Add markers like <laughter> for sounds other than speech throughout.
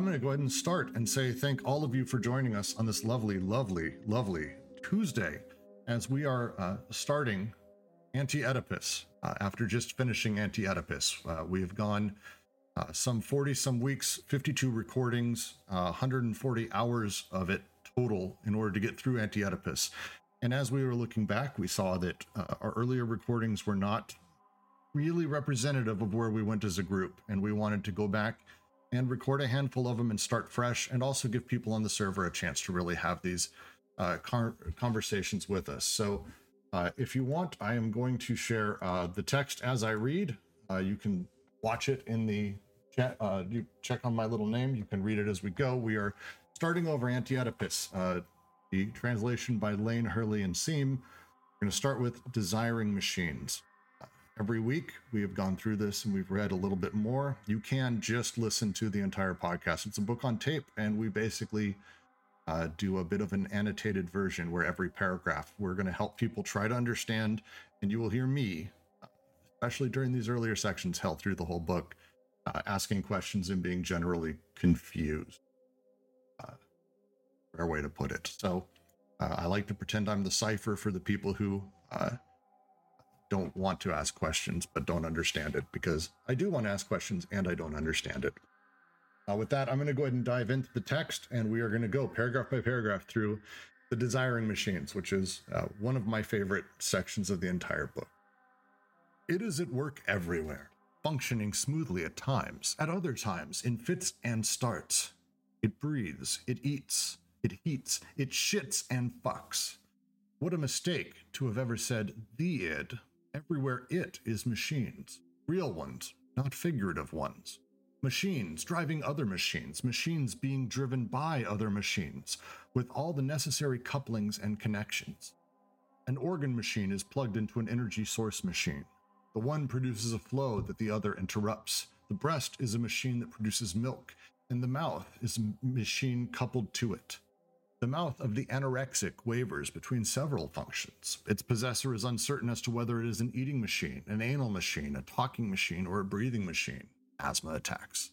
I'm going to go ahead and start and say thank all of you for joining us on this lovely, lovely, lovely Tuesday as we are uh, starting Anti Oedipus. Uh, after just finishing Anti Oedipus, uh, we have gone uh, some 40 some weeks, 52 recordings, 140 uh, hours of it total in order to get through Anti Oedipus. And as we were looking back, we saw that uh, our earlier recordings were not really representative of where we went as a group. And we wanted to go back and record a handful of them and start fresh, and also give people on the server a chance to really have these uh, car- conversations with us. So, uh, if you want, I am going to share uh, the text as I read. Uh, you can watch it in the chat. Uh, you check on my little name. You can read it as we go. We are starting over Anti Oedipus, uh, the translation by Lane, Hurley, and Seem. We're going to start with Desiring Machines. Every week, we have gone through this and we've read a little bit more. You can just listen to the entire podcast. It's a book on tape, and we basically uh, do a bit of an annotated version where every paragraph we're going to help people try to understand, and you will hear me, especially during these earlier sections, held through the whole book, uh, asking questions and being generally confused. Uh, way to put it. So uh, I like to pretend I'm the cipher for the people who uh, don't want to ask questions but don't understand it because I do want to ask questions and I don't understand it. Uh, with that, I'm going to go ahead and dive into the text and we are going to go paragraph by paragraph through the desiring machines, which is uh, one of my favorite sections of the entire book. It is at work everywhere, functioning smoothly at times, at other times in fits and starts. It breathes, it eats, it heats, it shits and fucks. What a mistake to have ever said the id Everywhere it is machines. Real ones, not figurative ones. Machines driving other machines, machines being driven by other machines, with all the necessary couplings and connections. An organ machine is plugged into an energy source machine. The one produces a flow that the other interrupts. The breast is a machine that produces milk, and the mouth is a machine coupled to it. The mouth of the anorexic wavers between several functions. Its possessor is uncertain as to whether it is an eating machine, an anal machine, a talking machine, or a breathing machine. Asthma attacks.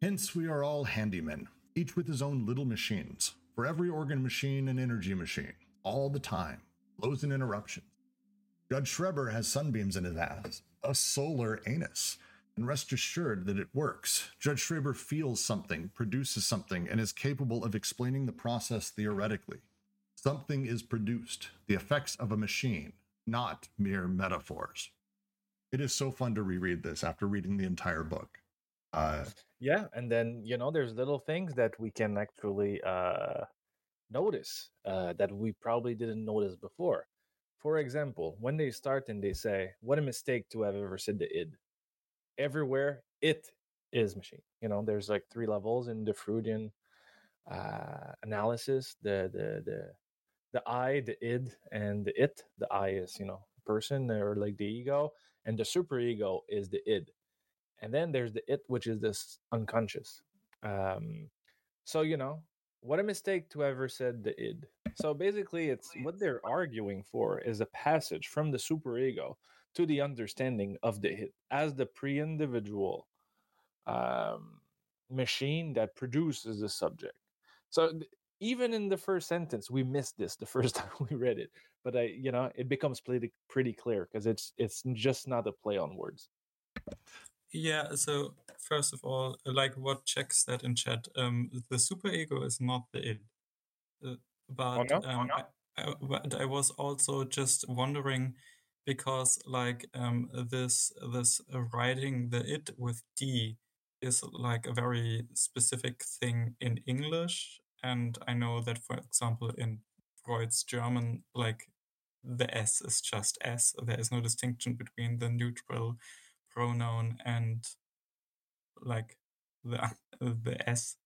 Hence, we are all handymen, each with his own little machines. For every organ machine and energy machine, all the time, blows and interruptions. Judge Schreber has sunbeams in his ass, a solar anus and rest assured that it works. Judge Schreber feels something, produces something, and is capable of explaining the process theoretically. Something is produced, the effects of a machine, not mere metaphors. It is so fun to reread this after reading the entire book. Uh, yeah, and then you know, there's little things that we can actually uh, notice uh, that we probably didn't notice before. For example, when they start and they say, "What a mistake to have ever said the id," everywhere it is machine. You know, there's like three levels in the Freudian uh, analysis. The the the the I, the id, and the it. The I is you know person or like the ego, and the super ego is the id. And then there's the it, which is this unconscious. Um, so you know, what a mistake to ever said the id. So basically, it's what they're arguing for is a passage from the super ego to the understanding of the hit as the pre-individual um, machine that produces the subject. So th- even in the first sentence, we missed this the <laughs> first time we read it, but I, you know, it becomes pretty pretty clear because it's it's just not a play on words. Yeah. So first of all, like what Jack said in chat, um, the superego is not the id, uh, but oh no? um, oh no? I, I, but I was also just wondering because like um, this this writing the it with d is like a very specific thing in English, and I know that for example in Freud's German, like the s is just s. There is no distinction between the neutral pronoun and like the <laughs> the s.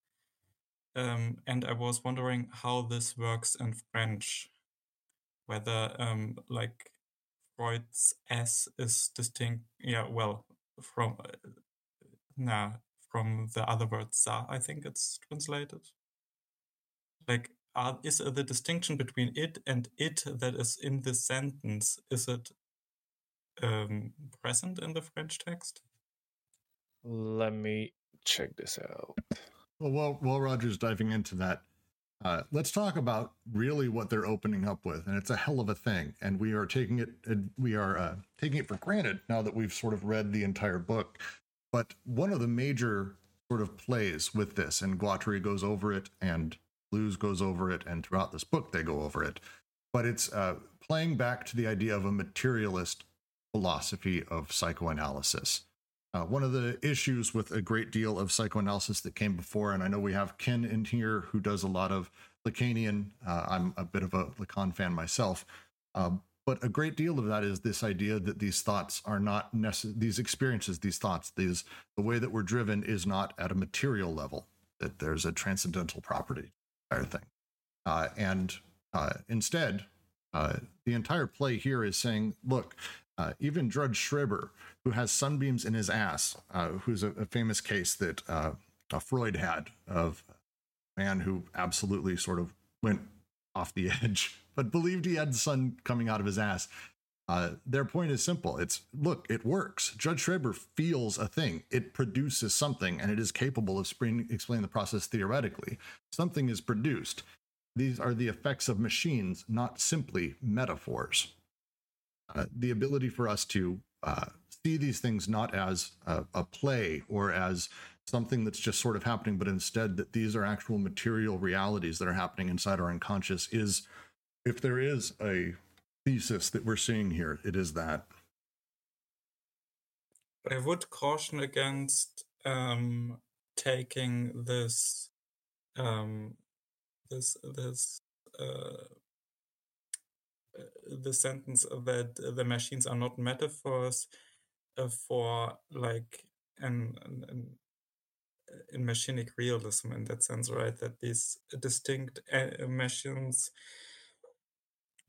Um, and I was wondering how this works in French, whether um, like Freud's S is distinct. Yeah, well, from uh, nah, from the other word "ça," I think it's translated. Like, are, is the distinction between it and it that is in this sentence? Is it um, present in the French text? Let me check this out. Well, while, while Roger's diving into that, uh, let's talk about really what they're opening up with, and it's a hell of a thing. And we are taking it, we are uh, taking it for granted now that we've sort of read the entire book. But one of the major sort of plays with this, and Guattari goes over it, and Deleuze goes over it, and throughout this book they go over it. But it's uh, playing back to the idea of a materialist philosophy of psychoanalysis. Uh, one of the issues with a great deal of psychoanalysis that came before, and I know we have Ken in here who does a lot of Lacanian. Uh, I'm a bit of a Lacan fan myself. Um, but a great deal of that is this idea that these thoughts are not necessary, these experiences, these thoughts, these the way that we're driven is not at a material level, that there's a transcendental property entire thing. Uh, and uh, instead, uh, the entire play here is saying, look, uh, even Judge Schreber, who has sunbeams in his ass, uh, who's a, a, famous case that uh, Freud had of a man who absolutely sort of went off the <laughs> edge, but believed he had sun coming out of his ass. Uh, their point is simple. It's look, it works. Judge Schreber feels a thing. It produces something, and it is capable of spring, explaining the process theoretically. Something is produced. These are the effects of machines, not simply metaphors. Uh, the ability for us to uh, see these things not as a, a, play or as something that's just sort of happening, but instead that these are actual material realities that are happening inside our unconscious is, if there is a thesis that we're seeing here, it is that. I would caution against um, taking this um, this this uh, the sentence that the machines are not metaphors uh, for like an, an, in machinic realism in that sense, right? That these distinct uh, machines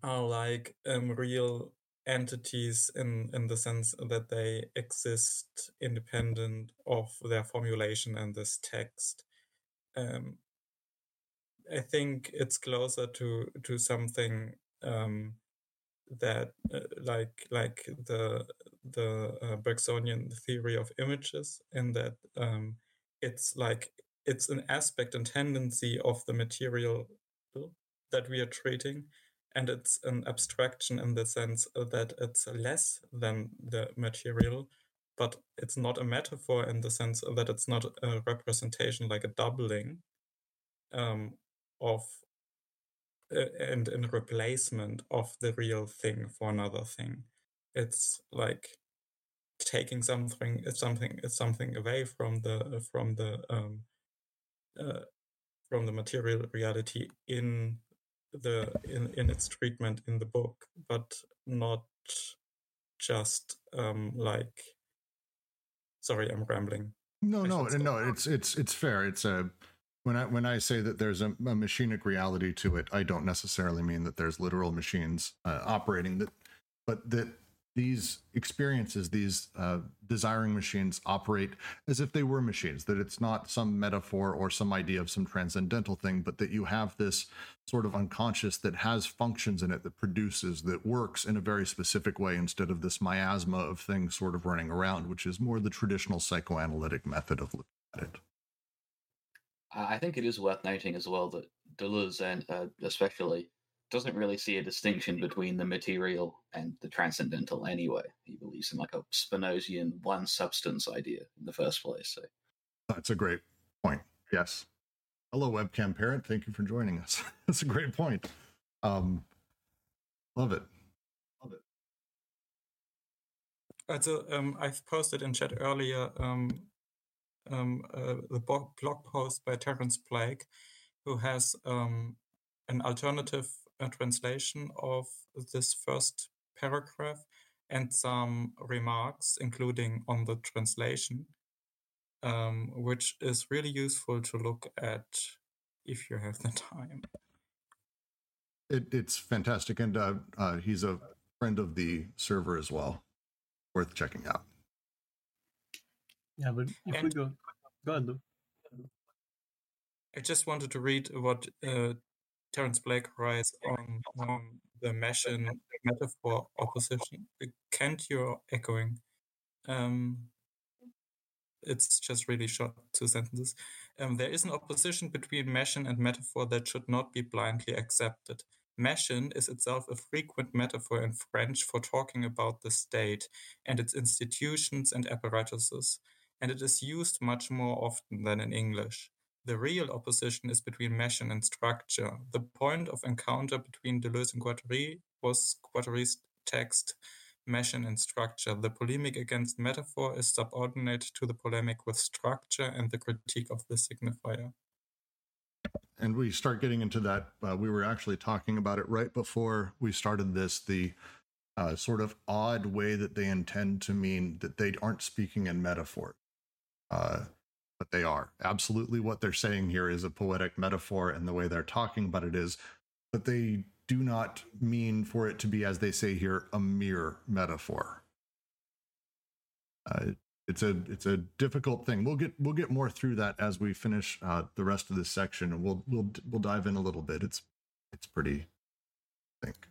are like um, real entities in in the sense that they exist independent of their formulation and this text. Um, I think it's closer to to something um, that uh, like like the the uh, Bergsonian theory of images, in that um, it's like it's an aspect and tendency of the material that we are treating, and it's an abstraction in the sense that it's less than the material, but it's not a metaphor in the sense that it's not a representation like a doubling um, of and in replacement of the real thing for another thing. It's like taking something it's something it's something away from the from the um uh, from the material reality in the in, in its treatment in the book but not just um like sorry i'm rambling. No no no it's it's it's fair. It's a when I when I say that there's a, a machinic reality to it, I don't necessarily mean that there's literal machines uh, operating that, but that these experiences, these uh, desiring machines operate as if they were machines, that it's not some metaphor or some idea of some transcendental thing, but that you have this sort of unconscious that has functions in it that produces, that works in a very specific way instead of this miasma of things sort of running around, which is more the traditional psychoanalytic method of looking at it. I think it is worth noting as well that Deleuze, and uh, especially, doesn't really see a distinction between the material and the transcendental anyway. He believes in like a Spinozian one substance idea in the first place. So that's a great point. Yes. Hello, webcam parent. Thank you for joining us. <laughs> that's a great point. Um, love it. Love it. Also, um, I've posted in chat earlier um, um, uh, the blog post by Terence Blake, who has um, an alternative uh, translation of this first paragraph and some remarks, including on the translation, um, which is really useful to look at if you have the <laughs> time. It, it's fantastic, and uh, uh, he's a friend of the server as well. Worth checking out. Yeah, but if and we go, go ahead. I just wanted to read what uh, Terence Blake writes on, on the machine metaphor opposition. Kent, you're echoing. Um, it's just really short, two sentences. Um, there is an opposition between machine and metaphor that should not be blindly accepted. Machine is itself a frequent metaphor in French for talking about the state and its institutions and apparatuses, and it is used much more often than in English. The real opposition is between machine and structure. The point of encounter between Deleuze and Guattari was Guattari's text machine and structure. The polemic against metaphor is subordinate to the polemic with structure and the critique of the signifier. And we start getting into that. Uh, we were actually talking about it right before we started this. The uh, sort of odd way that they intend to mean that they aren't speaking in metaphor, uh, but they are. Absolutely, what they're saying here is a poetic metaphor, and the way they're talking about it is, but they do not mean for it to be, as they say here, a mere metaphor. Uh, it's a it's a difficult thing. We'll get we'll get more through that as we finish uh, the rest of this section, and we'll we'll we'll dive in a little bit. It's it's pretty. I think.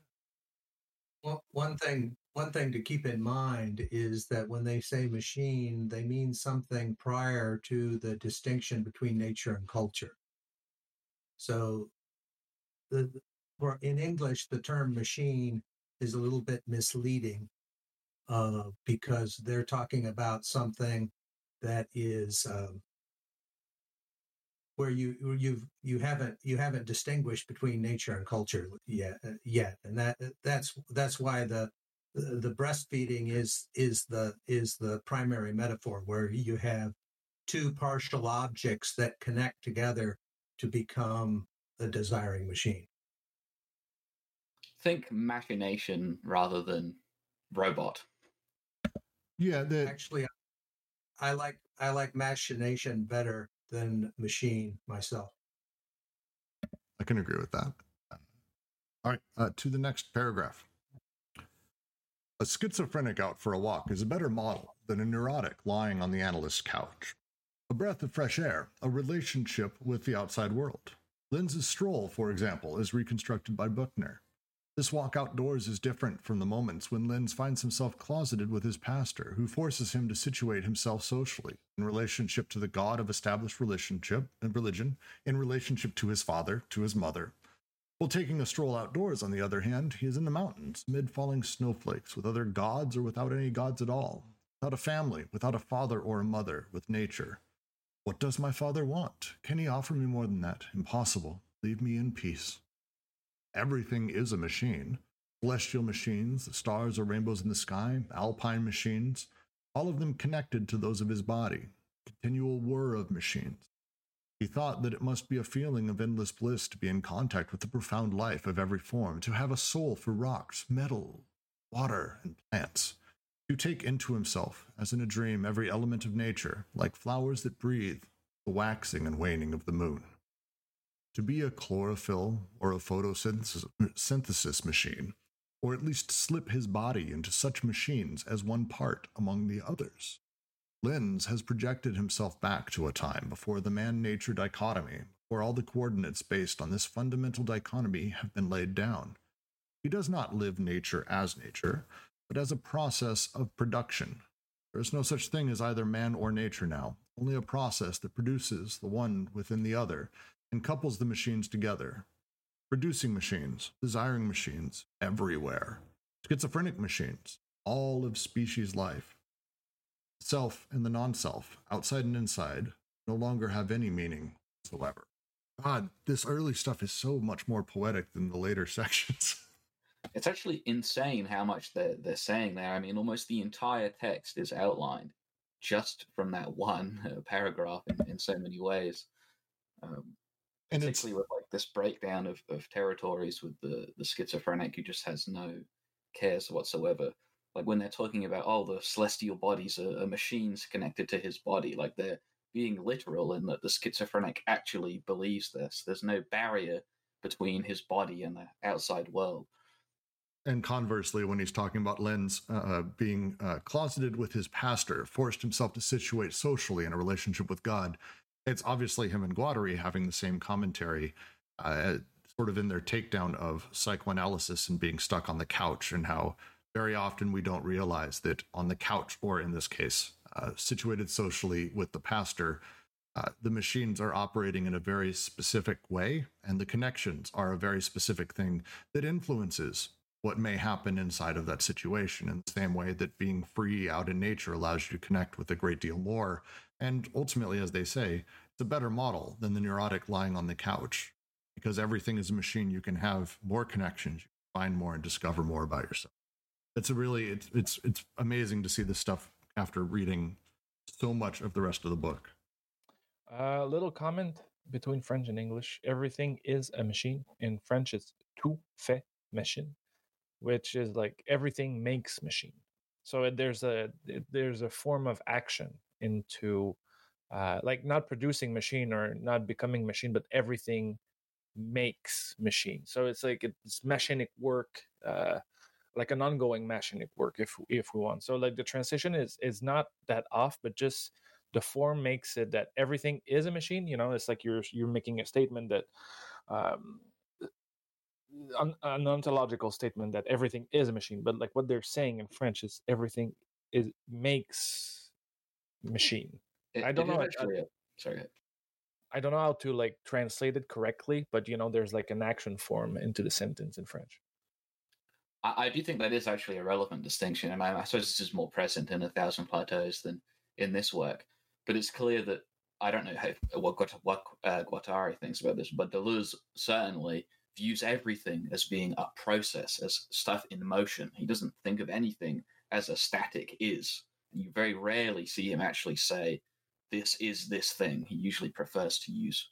Well, one thing one thing to keep in mind is that when they say machine, they mean something prior to the distinction between nature and culture. So, the, in English, the term machine is a little bit misleading uh, because they're talking about something that is um, where you you've you haven't you haven't distinguished between nature and culture yet uh, yet and that that's that's why the the breastfeeding is is the is the primary metaphor where you have two partial objects that connect together to become a desiring machine think machination rather than robot. Yeah, the... actually, I like I like machination better than machine myself. I can agree with that. All right, uh, to the next paragraph. A schizophrenic out for a walk is a better model than a neurotic lying on the analyst's couch. A breath of fresh air, a relationship with the outside world. Lenz's stroll, for example, is reconstructed by Buchner. This walk outdoors is different from the moments when Lenz finds himself closeted with his pastor, who forces him to situate himself socially in relationship to the God of established relationship and religion, in relationship to his father, to his mother. While taking a stroll outdoors, on the other hand, he is in the mountains, mid falling snowflakes, with other gods or without any gods at all, without a family, without a father or a mother, with nature. What does my father want? Can he offer me more than that? Impossible. Leave me in peace everything is a machine. Celestial machines, the stars or rainbows in the sky, alpine machines, all of them connected to those of his body, continual whir of machines. He thought that it must be a feeling of endless bliss to be in contact with the profound life of every form, to have a soul for rocks, metal, water, and plants, to take into himself, as in a dream, every element of nature, like flowers that breathe, the waxing and waning of the moon to be a chlorophyll or a photosynthesis machine, or at least slip his body into such machines as one part among the others. Lenz has projected himself back to a time before the man nature dichotomy, where all the coordinates based on this fundamental dichotomy have been laid down. He does not live nature as nature, but as a process of production. There is no such thing as either man or nature now, only a process that produces the one within the other and couples the machines together. Producing machines, desiring machines, everywhere. Schizophrenic machines, all of species life. Self and the non self, outside and inside, no longer have any meaning whatsoever. God, this early stuff is so much more poetic than the later <laughs> sections. it's actually insane how much they're, they're saying there. I mean, almost the entire text is outlined just from that one uh, paragraph in, in so many ways. Um, and particularly with like this breakdown of, of territories with the the schizophrenic who just has no cares whatsoever like when they're talking about oh the celestial bodies are, are machines connected to his body like they're being literal in that the schizophrenic actually believes this. There's no barrier between his body and the outside world. And conversely, when he's talking about Lenz uh, uh, being uh, closeted with his pastor, forced himself to situate socially in a relationship with God, it's obviously him and Guattari having the same commentary, uh, sort of in their takedown of psychoanalysis and being stuck on the couch, and how very often we don't realize that on the couch, or in this case, uh, situated socially with the pastor, uh, the machines are operating in a very specific way, and the connections are a very specific thing that influences what may happen inside of that situation in the same way that being free out in nature allows you to connect with a great deal more. And ultimately, as they say, it's a better model than the neurotic lying on the couch because everything is a machine. You can have more connections, you find more, and discover more about yourself. It's really it's it's it's amazing to see this stuff after reading so much of the rest of the book. A uh, little comment between French and English. Everything is a machine. In French, it's tout fait machine, which is like everything makes machine. So there's a there's a form of action into uh, like not producing machine or not becoming machine, but everything makes machine. So it's like it's mechanic work, uh, like an ongoing mechanic work, if if we want. So like the transition is is not that off, but just the form makes it that everything is a machine. You know, it's like you're you're making a statement that. Um, an, an ontological statement that everything is a machine, but like what they're saying in French is everything is makes machine. It, I don't know. Actually, sorry. I don't know how to like translate it correctly, but you know, there's like an action form into the sentence in French. I, I do think that is actually a relevant distinction. I, mean, I suppose this is more present in A Thousand Plateaus than in this work, but it's clear that I don't know how, what what uh, Guattari thinks about this, but Deleuze certainly views everything as being a process, as stuff in motion. He doesn't think of anything as a static is. You very rarely see him actually say, "This is this thing." He usually prefers to use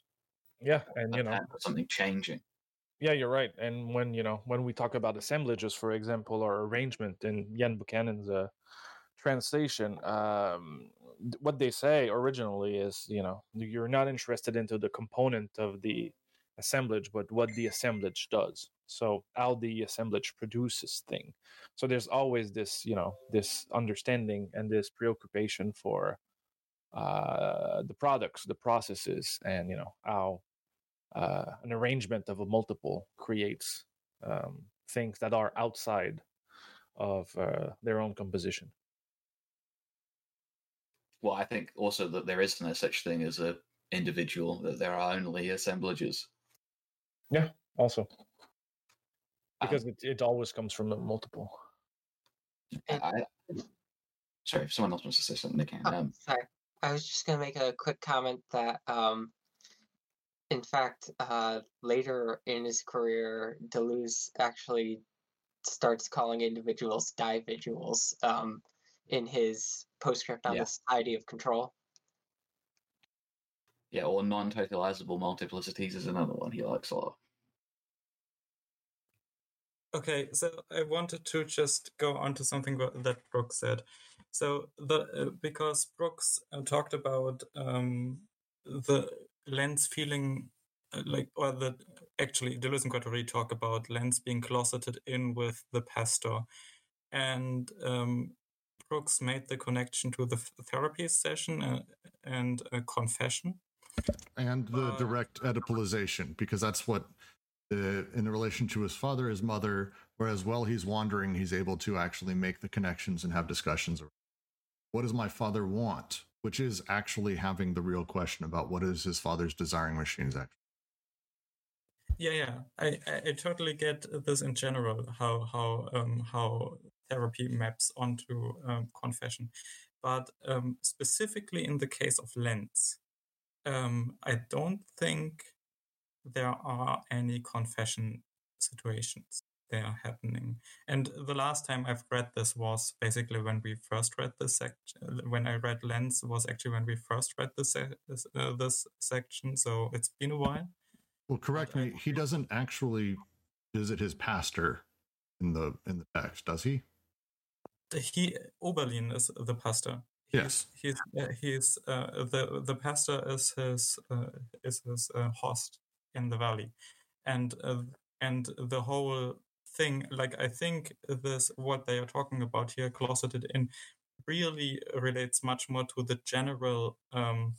yeah, and you know something changing. Yeah, you're right. And when you know when we talk about assemblages, for example, or arrangement in Ian Buchanan's uh, translation, um, what they say originally is, you know, you're not interested into the component of the assemblage, but what the assemblage does. So how the assemblage produces thing. So there's always this, you know, this understanding and this preoccupation for uh, the products, the processes, and you know how uh, an arrangement of a multiple creates um, things that are outside of uh, their own composition. Well, I think also that there is no such thing as a individual; that there are only assemblages. Yeah, also because um, it, it always comes from a multiple. I, sorry, if someone else wants to say something, they can. Oh, um, sorry, I was just going to make a quick comment that, um, in fact, uh, later in his career, Deleuze actually starts calling individuals dividuals um, in his postscript on yeah. the Society of Control. Yeah, or non-totalizable multiplicities is another one he likes a lot. Okay, so I wanted to just go on to something that Brooks said. So the uh, because Brooks uh, talked about um, the Lenz feeling uh, like, or the actually Deleuze and Guattari talk about Lenz being closeted in with the pastor, and um, Brooks made the connection to the therapy session uh, and a confession, and the uh, direct Oedipalization because that's what in in relation to his father, his mother, whereas while he's wandering, he's able to actually make the connections and have discussions. What does my father want? Which is actually having the real question about what is his father's desiring machines actually. Yeah, yeah, I, I totally get this in general how how um, how therapy maps onto um, confession, but um, specifically in the case of Lenz, um, I don't think there are any confession situations they are happening. And the last time I've read this was basically when we first read this section. When I read Lenz was actually when we first read this this, uh, this section. So it's been a while. Well, correct but me. I, he doesn't actually visit his pastor in the in the text, does he? He Oberlin is the pastor. Yes, he's uh, he's uh, the the pastor is his uh, is his uh, host in the valley, and uh, and the whole thing, like I think this what they are talking about here, closeted in, really relates much more to the general um,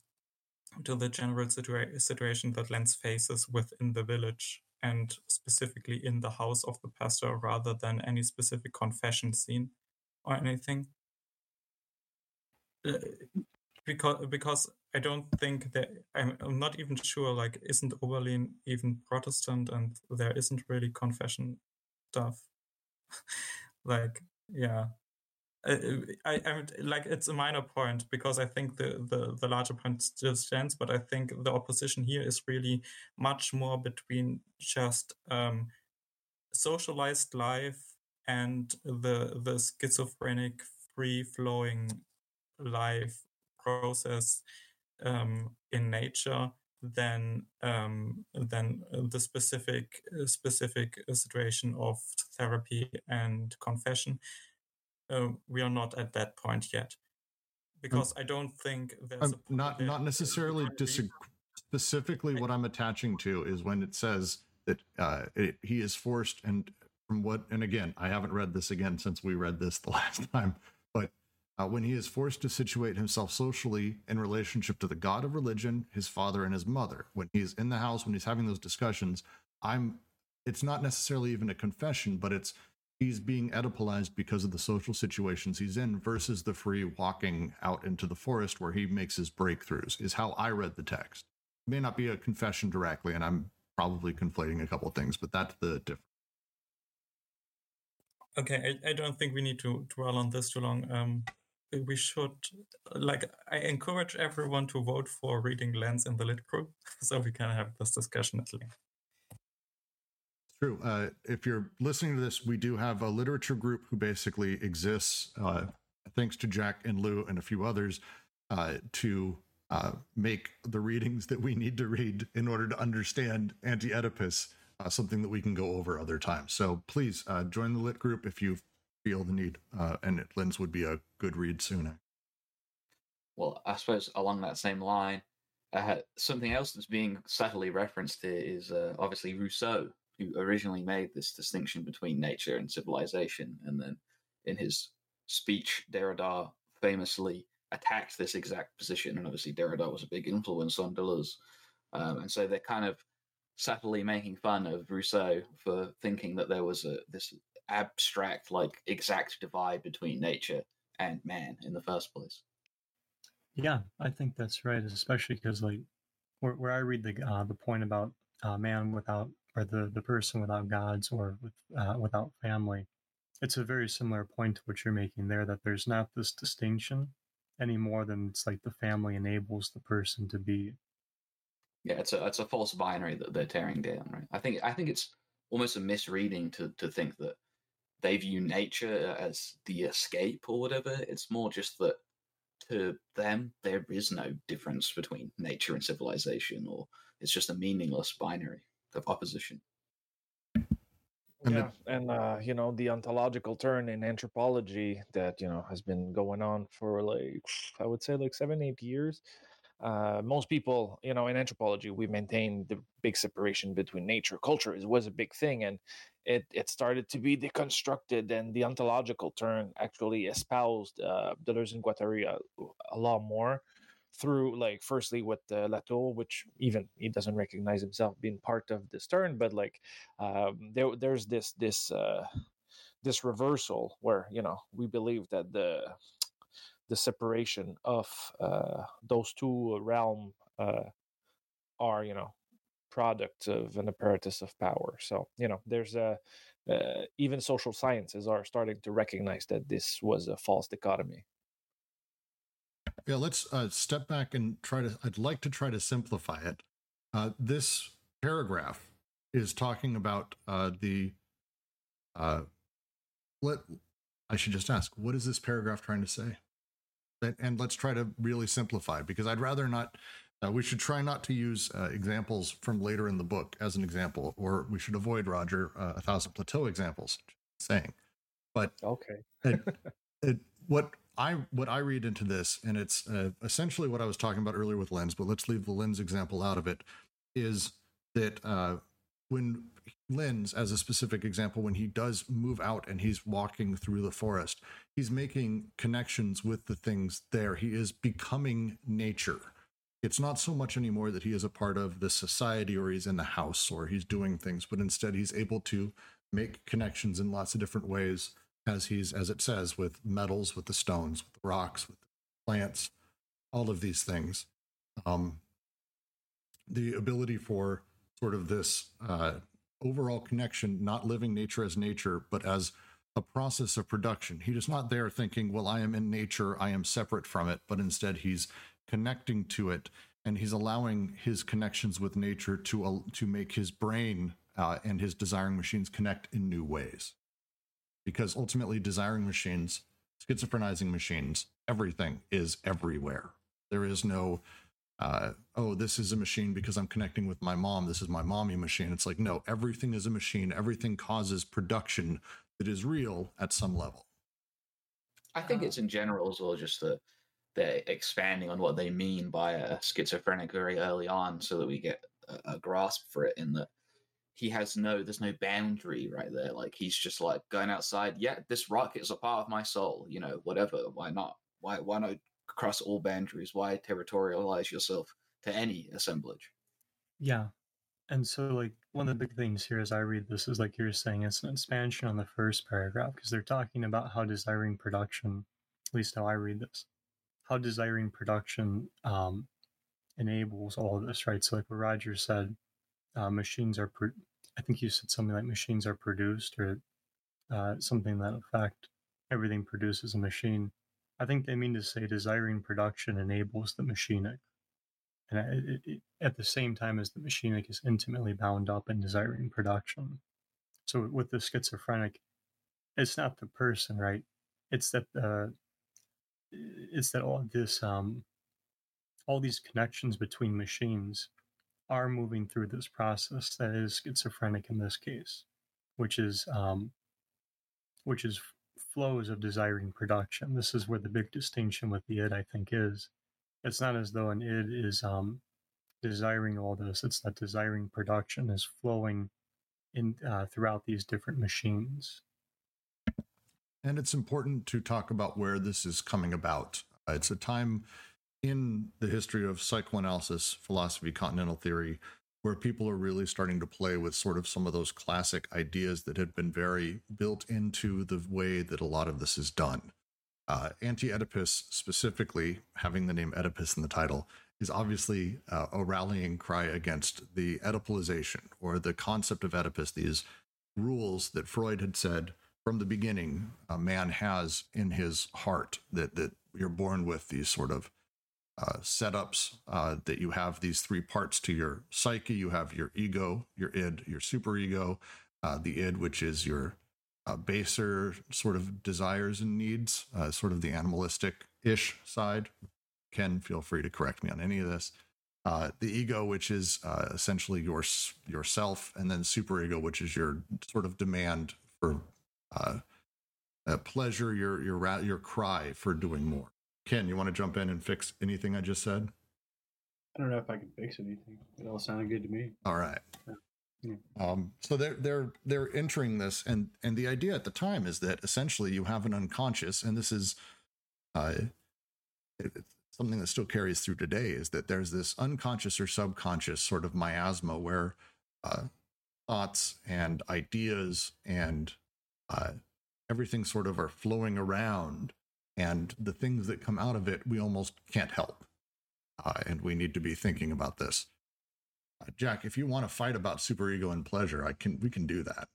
to the general situa- situation that Lenz faces within the village and specifically in the house of the pastor rather than any specific confession scene or anything. uh, because because I don't think that I'm, I'm not even sure. Like, isn't Oberlin even Protestant, and there isn't really confession stuff. like, yeah, I, I, I like it's a minor point because I think the, the the larger point still stands, but I think the opposition here is really much more between just um, socialized life and the the schizophrenic free flowing life process um, in nature than um, than the specific specific situation of therapy and confession. Uh, we are not at that point yet. Because I don't think there's not not necessarily disagree. Specifically, what I'm attaching to is when it says that uh, it, he is forced, and from what, and again, I haven't read this again since we read this the <laughs> last time, but uh, when he is forced to situate himself socially in relationship to the God of religion, his father, and his mother, when he's in the house, when he's having those discussions, I'm. It's not necessarily even a confession, but it's he's being Oedipalized because of the social situations he's in versus the free walking out into the forest where he makes his breakthroughs is how I read the text. It may not be a confession directly, and I'm probably conflating a couple things, but that's the difference. Okay, I, I don't think we need to dwell on this too long. Um, we should, like, I encourage everyone to vote for reading Lenz in the Lit group <laughs> so we can have this discussion at length. True. Uh, if you're listening to this, we do have a literature group who basically exists, uh, thanks to Jack and Lou and a few others, uh, to uh, make the readings that we need to read in order to understand Anti Oedipus, uh, something that we can go over other times. So please uh, join the lit group if you feel the need, uh, and it, Lenz would be a good read soon. Well, I suppose along that same line, uh, something else that's being subtly referenced here is uh, obviously Rousseau who originally made this distinction between nature and civilization. And then in his speech, Derrida famously attacked this exact position. And obviously, Derrida was a big influence on Deleuze. Um, and so they're kind of subtly making fun of Rousseau for thinking that there was a this abstract, like exact divide between nature and man in the first place. Yeah, I think that's right, especially because like where, where I read the uh, the point about uh, man without or the, the person without gods or with, uh, without family. It's a very similar point to what you're making there that there's not this distinction any more than it's like the family enables the person to be. Yeah, it's a it's a false binary that they're tearing down, right? I think I think it's almost a misreading to to think that they view nature as the escape or whatever. It's more just that to them there is no difference between nature and civilization, or it's just a meaningless binary of opposition. Yeah, and uh, you know the ontological turn in anthropology that you know has been going on for like I would say like seven eight years. Uh, most people, you know, in anthropology, we maintain the big separation between nature, culture is was a big thing, and it it started to be deconstructed, and the ontological turn actually espoused uh, Deleuze and Guattari a, a lot more through like firstly with uh, Latour, which even he doesn't recognize himself being part of this turn, but like um, there there's this this uh, this reversal where you know we believe that the the separation of uh, those two realm uh, are you know products of an apparatus of power. So you know there's a uh, even social sciences are starting to recognize that this was a false dichotomy. Yeah, let's uh, step back and try to. I'd like to try to simplify it. Uh, this paragraph is talking about uh, the. Uh, let I should just ask, what is this paragraph trying to say? And let's try to really simplify because I'd rather not. Uh, we should try not to use uh, examples from later in the book as an example, or we should avoid Roger uh, a thousand plateau examples. Saying, but okay, it, <laughs> it, what I what I read into this, and it's uh, essentially what I was talking about earlier with Lenz, but let's leave the Lenz example out of it. Is that uh, when Lenz, as a specific example, when he does move out and he's walking through the forest, he's making connections with the things there. He is becoming nature. It's not so much anymore that he is a part of the society or he's in the house or he's doing things, but instead he's able to make connections in lots of different ways as he's as it says with metals with the stones with the rocks with plants, all of these things. Um, the ability for sort of this uh, overall connection, not living nature as nature, but as a process of production. He is not there thinking, well, I am in nature, I am separate from it, but instead he's connecting to it and he's allowing his connections with nature to, uh, to make his brain uh, and his desiring machines connect in new ways. Because ultimately, desiring machines, schizophrenizing machines, everything is everywhere. There is no uh, oh, this is a machine because I'm connecting with my mom. This is my mommy machine. It's like, no, everything is a machine. Everything causes production that is real at some level. I think it's in general as well, just that they're expanding on what they mean by a schizophrenic very early on so that we get a, a grasp for it in that he has no there's no boundary right there like he's just like going outside yeah this rock is a part of my soul you know whatever why not why why not across all boundaries. Why territorialize yourself to any assemblage? Yeah. And so, like, one of the big things here as I read this is like you're saying, it's an expansion on the first paragraph because they're talking about how desiring production, at least how I read this, how desiring production um, enables all of this, right? So, like what Roger said, uh, machines are, pro- I think you said something like machines are produced or uh, something that effect. Everything produces a machine. I think they mean to say desiring production enables the machinic. And it, it, at the same time as the machinic is intimately bound up in desiring production. So with the schizophrenic, it's not the person, right? It's that uh, it's that all this um, all these connections between machines are moving through this process that is schizophrenic in this case, which is um, which is flows of desiring production. This is where the big distinction with the id, I think, is. It's not as though an id is um, desiring all this. It's that desiring production is flowing in uh, throughout these different machines. And it's important to talk about where this is coming about. It's a time in the history of psychoanalysis, philosophy, continental theory, where people are really starting to play with sort of some of those classic ideas that had been very built into the way that a lot of this is done. Uh, Anti Oedipus, specifically having the name Oedipus in the title, is obviously uh, a rallying cry against the Oedipalization or the concept of Oedipus, these rules that Freud had said from the beginning a man has in his heart that, that you're born with these sort of uh, setups uh, that you have these three parts to your psyche. You have your ego, your id, your superego, uh, the id, which is your uh, baser sort of desires and needs, uh, sort of the animalistic ish side. Ken, feel free to correct me on any of this. Uh, the ego, which is essentially your yourself, and then superego, which is your sort of demand for pleasure, your your your cry for doing more. Ken, you want to jump in and fix anything I just said? I don't know if I can fix anything. It all sounded good to me. All right. Yeah. Um, so they're they're they're entering this, and and the idea at the time is that essentially you have an unconscious, and this is uh, something that still carries through today, is that there's this unconscious or subconscious sort of miasma where uh, thoughts and ideas and uh, everything sort of are flowing around and the things that come out of it we almost can't help. Uh, and we need to be thinking about this. Uh, jack if you want to fight about superego and pleasure i can we can do that.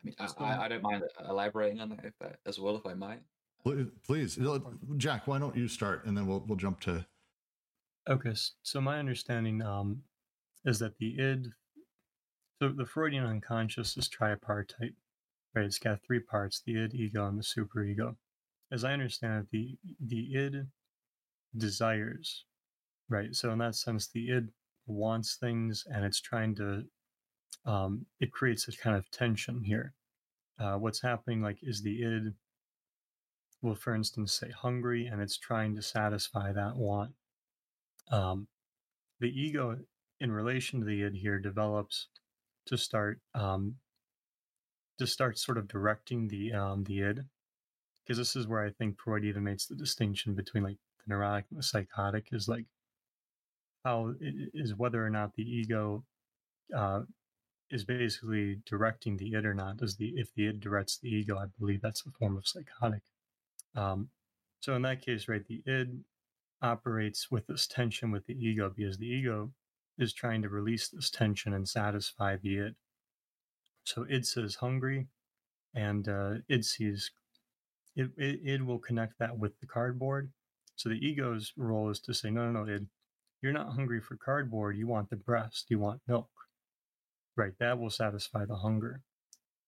I mean i, I don't mind elaborating on that if that as well if i might. Please jack why don't you start and then we'll we'll jump to okay so my understanding um is that the id so the freudian unconscious is tripartite right? It's got three parts the id ego and the superego as I understand it, the the id desires, right? So in that sense, the id wants things, and it's trying to. Um, it creates a kind of tension here. Uh, what's happening, like, is the id will, for instance, say hungry, and it's trying to satisfy that want. Um, the ego, in relation to the id here, develops to start um, to start sort of directing the um, the id because this is where I think Freud even makes the distinction between like the neurotic and the psychotic is like how is whether or not the ego uh, is basically directing the id or not. Does the if the id directs the ego, I believe that's a form of psychotic. Um, So in that case, right, the id operates with this tension with the ego because the ego is trying to release this tension and satisfy the id. So id says hungry, and uh, id sees it, it, id will connect that with the cardboard. So the ego's role is to say, no, no, no, id, you're not hungry for cardboard. You want the breast. You want milk. Right. That will satisfy the hunger.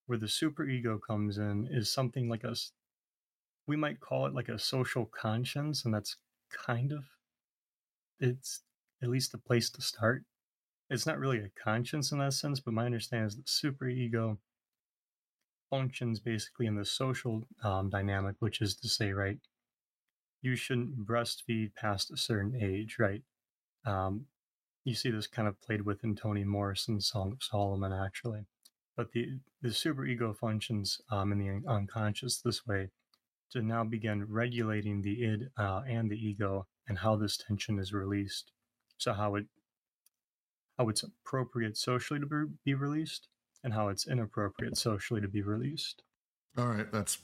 Where the superego comes in is something like a, we might call it like a social conscience, and that's kind of, it's at least a place to start. It's not really a conscience in that sense, but my understanding is the superego functions basically in the social um, dynamic, which is to say, right, you shouldn't breastfeed past a certain age, right? Um, you see this kind of played with in Toni Morrison's Song of Solomon, actually. But the, the superego functions um, in the unconscious this way to now begin regulating the id uh, and the ego and how this tension is released. So how it how it's appropriate socially to be released and how it's inappropriate socially to be released. All right, that's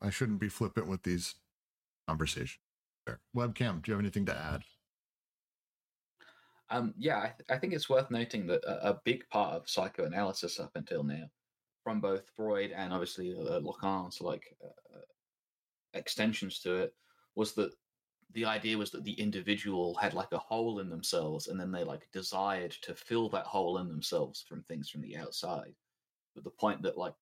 I shouldn't be flippant with these conversations. There. Webcam, do you have anything to add? Um, yeah, I, th- I, think it's worth noting that a, a, big part of psychoanalysis up until now, from both Freud and obviously uh, Lacan's like uh, extensions to it, was that the idea was that the individual had like a hole in themselves, and then they like desired to fill that hole in themselves from things from the outside. But the point that like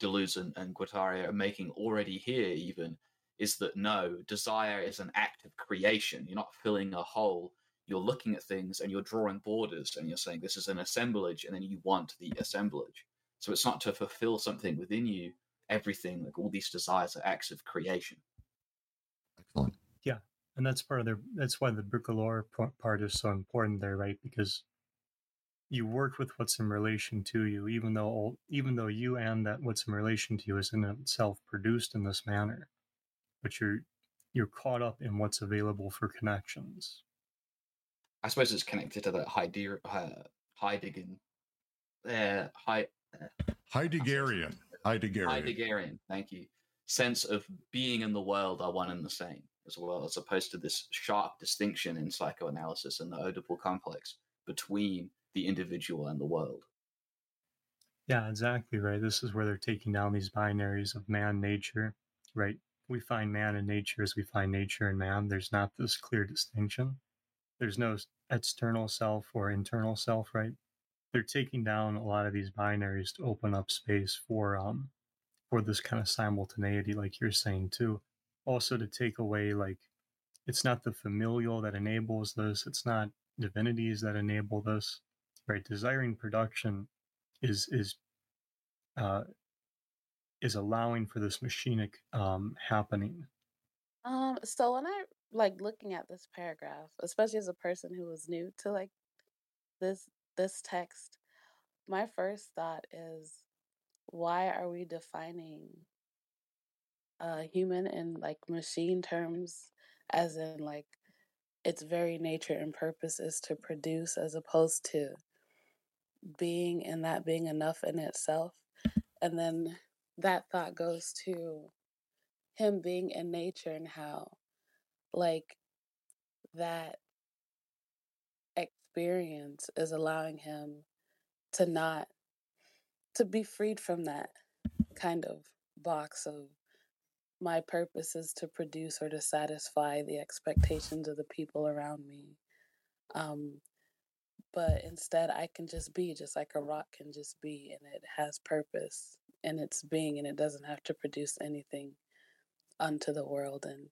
Deleuze and, and Guattari are making already here, even, is that no, desire is an act of creation. You're not filling a hole you're looking at things and you're drawing borders and you're saying this is an assemblage and then you want the assemblage so it's not to fulfill something within you everything like all these desires are acts of creation excellent and that's part of the that's why the bricoleur part is so important there right because you work with what's in relation to you even though even though you and that what's in relation to you is in itself produced in this manner but you're you're caught up in what's available for connections I suppose it's connected to that Heidegger, uh, Heidegger, uh, He, uh, Heideggerian, Heideggerian, Heideggerian. Thank you. Sense of being in the world are one and the same, as well as opposed to this sharp distinction in psychoanalysis and the Oedipal complex between the individual and the world. Yeah, exactly right. This is where they're taking down these binaries of man, nature, right? We find man in nature as we find nature in man. There's not this clear distinction. There's no external self or internal self, right? They're taking down a lot of these binaries to open up space for um for this kind of simultaneity, like you're saying too. Also to take away like it's not the familial that enables this, it's not divinities that enable this, right? Desiring production is is uh is allowing for this machinic um happening. Um, so when I like looking at this paragraph, especially as a person who was new to like this this text, my first thought is why are we defining a human in like machine terms as in like its very nature and purpose is to produce as opposed to being and that being enough in itself. And then that thought goes to him being in nature and how like that experience is allowing him to not to be freed from that kind of box of my purpose is to produce or to satisfy the expectations of the people around me um but instead i can just be just like a rock can just be and it has purpose in its being and it doesn't have to produce anything unto the world and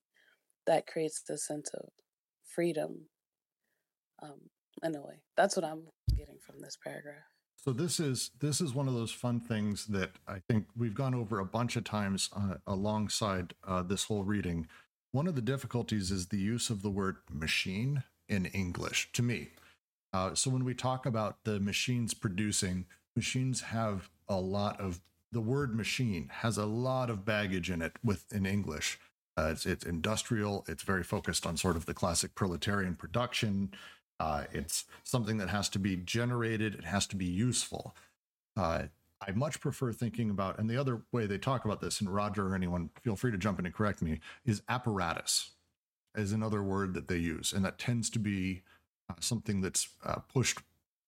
that creates the sense of freedom. Um, in a way, that's what I'm getting from this paragraph. So this is this is one of those fun things that I think we've gone over a bunch of times uh, alongside uh, this whole reading. One of the difficulties is the use of the word machine in English to me. Uh, so when we talk about the machines producing, machines have a lot of the word machine has a lot of baggage in it with in English. Uh, it's, it's industrial. It's very focused on sort of the classic proletarian production. Uh, it's something that has to be generated. It has to be useful. Uh, I much prefer thinking about, and the other way they talk about this, and Roger or anyone, feel free to jump in and correct me, is apparatus, as another word that they use. And that tends to be uh, something that's uh, pushed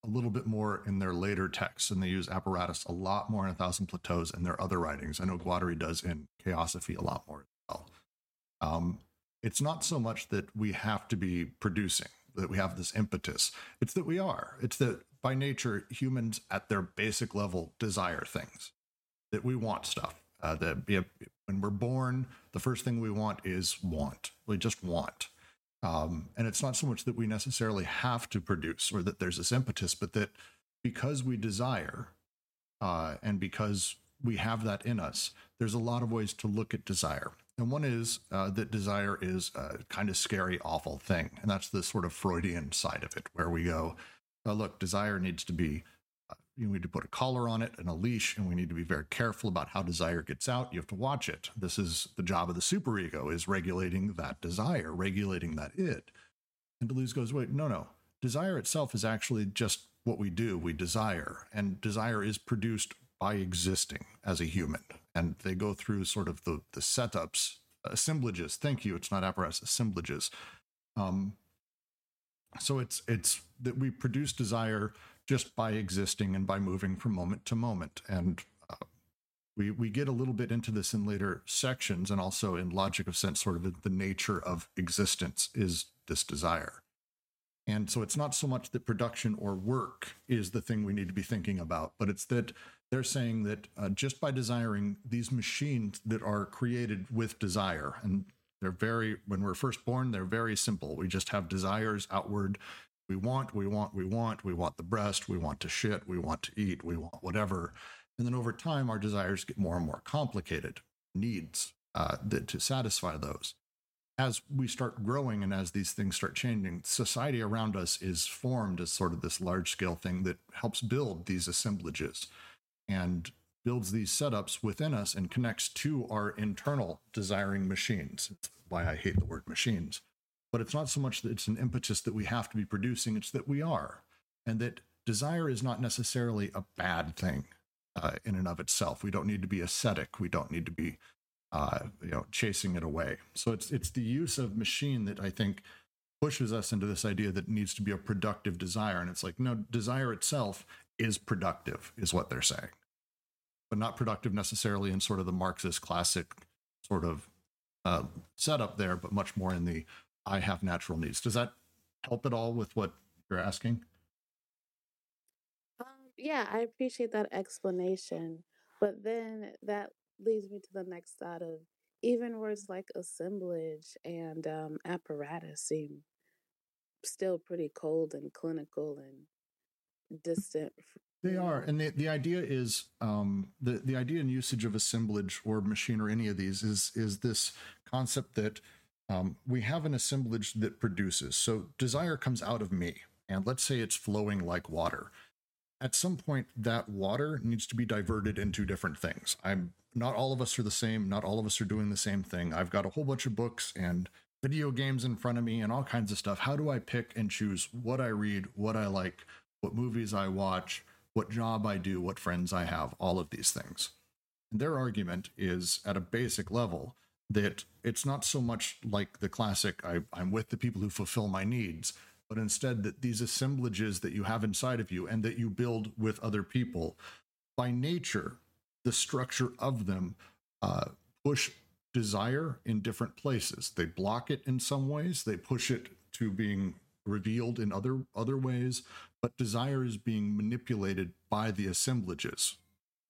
a little bit more in their later texts, and they use apparatus a lot more in A Thousand Plateaus and their other writings. I know Guattari does in Chaosophy a lot more as well. Um, it's not so much that we have to be producing, that we have this impetus. It's that we are. It's that by nature, humans at their basic level desire things, that we want stuff. Uh, that you know, when we're born, the first thing we want is want. We just want. Um, and it's not so much that we necessarily have to produce or that there's this impetus, but that because we desire uh, and because we have that in us, there's a lot of ways to look at desire. And one is uh, that desire is a kind of scary, awful thing. And that's the sort of Freudian side of it, where we go, oh, look, desire needs to be, uh, you need to put a collar on it and a leash, and we need to be very careful about how desire gets out. You have to watch it. This is the job of the superego, is regulating that desire, regulating that it. And Deleuze goes, wait, no, no. Desire itself is actually just what we do. We desire, and desire is produced by existing as a human. And they go through sort of the, the setups, assemblages. Thank you. It's not apparatus, assemblages. Um, so it's it's that we produce desire just by existing and by moving from moment to moment. And uh, we we get a little bit into this in later sections, and also in logic of sense, sort of the nature of existence is this desire. And so it's not so much that production or work is the thing we need to be thinking about, but it's that they're saying that uh, just by desiring these machines that are created with desire, and they're very, when we're first born, they're very simple. We just have desires outward. We want, we want, we want, we want the breast, we want to shit, we want to eat, we want whatever. And then over time, our desires get more and more complicated needs uh, that, to satisfy those. As we start growing and as these things start changing, society around us is formed as sort of this large scale thing that helps build these assemblages and builds these setups within us and connects to our internal desiring machines. It's why I hate the word machines. But it's not so much that it's an impetus that we have to be producing, it's that we are. And that desire is not necessarily a bad thing uh, in and of itself. We don't need to be ascetic. We don't need to be, uh, you know, chasing it away. So it's it's the use of machine that I think pushes us into this idea that needs to be a productive desire. And it's like, no, desire itself is productive, is what they're saying, but not productive necessarily in sort of the Marxist classic sort of uh, setup there, but much more in the I have natural needs. Does that help at all with what you're asking? Um, yeah, I appreciate that explanation. But then that leads me to the next thought of even words like assemblage and um, apparatus seem still pretty cold and clinical and distant. They are, and the, the idea is um, the the idea and usage of assemblage or machine or any of these is is this concept that um, we have an assemblage that produces. So desire comes out of me, and let's say it's flowing like water. At some point, that water needs to be diverted into different things. I'm not all of us are the same. Not all of us are doing the same thing. I've got a whole bunch of books and video games in front of me and all kinds of stuff. How do I pick and choose what I read, what I like, what movies I watch, what job I do, what friends I have, all of these things. And their argument is at a basic level that it's not so much like the classic I, I'm with the people who fulfill my needs, but instead that these assemblages that you have inside of you and that you build with other people, by nature, the structure of them uh, push desire in different places. They block it in some ways, they push it to being revealed in other other ways, but desire is being manipulated by the assemblages.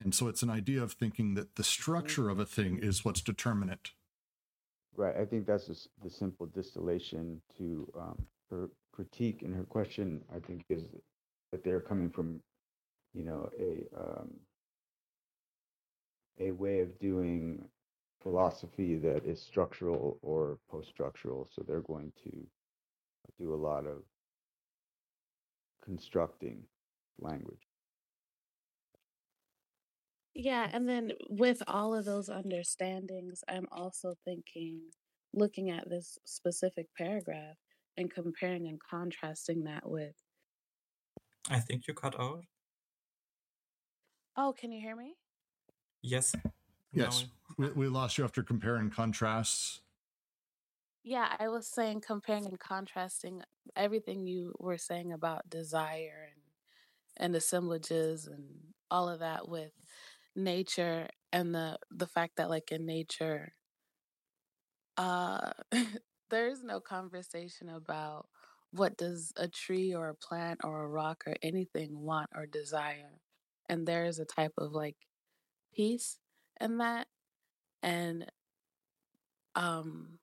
And so it's an idea of thinking that the structure of a thing is what's determinate. Right. I think that's just the simple distillation to um, her critique and her question. I think is that they're coming from, you know, a um, a way of doing philosophy that is structural or post-structural. So they're going to do a lot of constructing language. Yeah, and then with all of those understandings, I'm also thinking, looking at this specific paragraph and comparing and contrasting that with. I think you cut out. Oh, can you hear me? Yes. Yes. We, we lost you after comparing contrasts. Yeah, I was saying comparing and contrasting everything you were saying about desire and and assemblages and all of that with nature and the the fact that like in nature uh <laughs> there is no conversation about what does a tree or a plant or a rock or anything want or desire and there is a type of like peace in that and um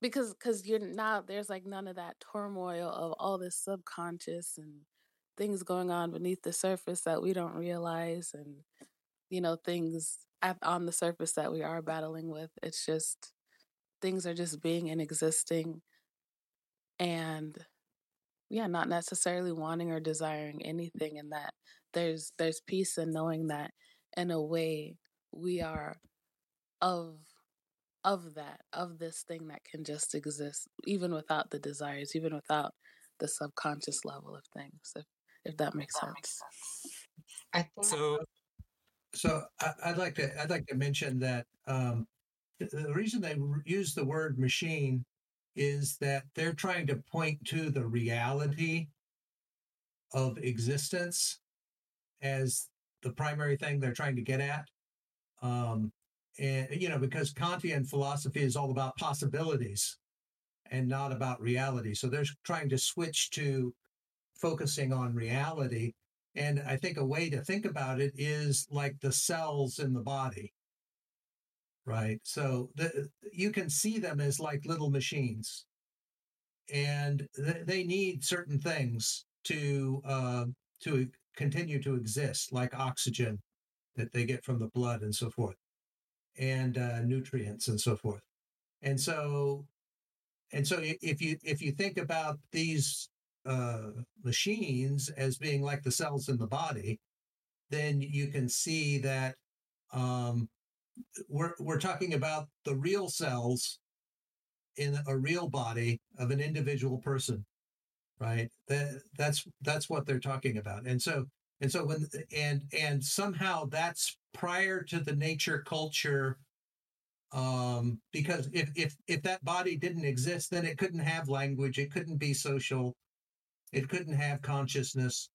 because because you're now there's like none of that turmoil of all this subconscious and things going on beneath the surface that we don't realize and you know things at, on the surface that we are battling with. It's just things are just being and existing and yeah not necessarily wanting or desiring anything and that. There's there's peace in knowing that in a way we are of of that of this thing that can just exist even without the desires even without the subconscious level of things if if that makes sense. i think so so I, would like to i'd like to mention that um, the reason they use the word machine is that they're trying to point to the reality of existence as the primary thing they're trying to get at. Um, and, you know, because Kantian philosophy is all about possibilities and not about reality. So they're trying to switch to focusing on reality. And I think a way to think about it is like the cells in the body right? So the, you can see them as like little machines, and th- they need certain things to uh, to continue to exist, like oxygen that they get from the blood and so forth, and uh, nutrients and so forth. And so, and so if you if you think about these uh, machines as being like the cells in the body, then you can see that um, we're we're talking about the real cells in a real body of an individual person right? That that's that's what they're talking about. And so and so when and and somehow that's prior to the nature culture um because if if if that body didn't exist then it couldn't have language it couldn't be social it couldn't have consciousness.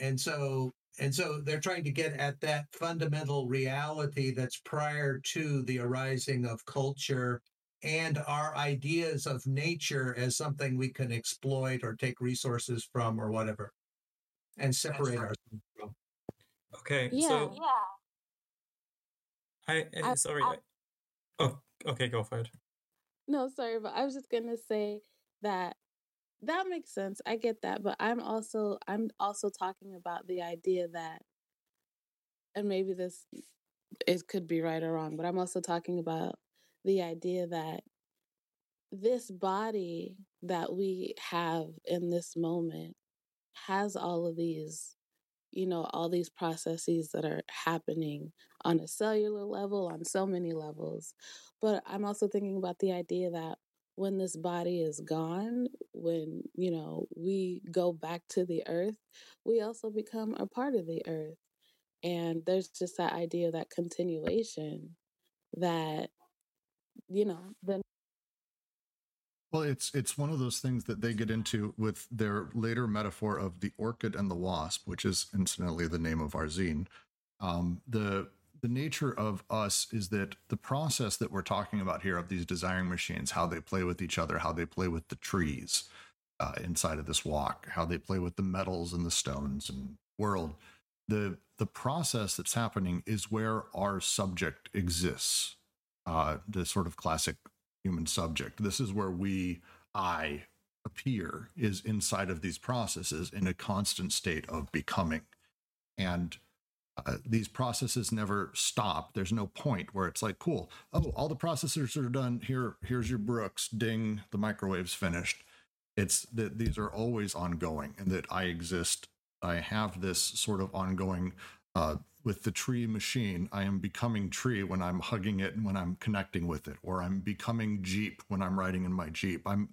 And so and so they're trying to get at that fundamental reality that's prior to the arising of culture and our ideas of nature as something we can exploit or take resources from or whatever and separate ourselves from. Okay, yeah so yeah I, I I, sorry. I, I, oh, okay, go for it. no sorry but i was just gonna say that that makes sense. I get that, but I'm also I'm also talking about the idea that and maybe this it could be right or wrong, but I'm also talking about the idea that this body that we have in this moment has all of these you know all these processes that are happening on a cellular level on so many levels but i'm also thinking about the idea that when this body is gone, when, you know, we go back to the earth, we also become a part of the earth. And there's just that idea, of that continuation that, you know, then. Well, it's it's one of those things that they get into with their later metaphor of the orchid and the wasp, which is incidentally the name of our zine. Um, the the nature of us is that the process that we're talking about here of these desiring machines, how they play with each other, how they play with the trees uh, inside of this walk, how they play with the metals and the stones and world. The the process that's happening is where our subject exists. Uh, the sort of classic human subject. This is where we, I, appear is inside of these processes in a constant state of becoming. And uh, these processes never stop. There's no point where it's like, cool, oh, all the processors are done. Here, here's your Brooks. Ding, the microwave's finished. It's that these are always ongoing, and that I exist. I have this sort of ongoing. Uh, with the tree machine, I am becoming tree when I'm hugging it and when I'm connecting with it, or I'm becoming Jeep when I'm riding in my Jeep. I'm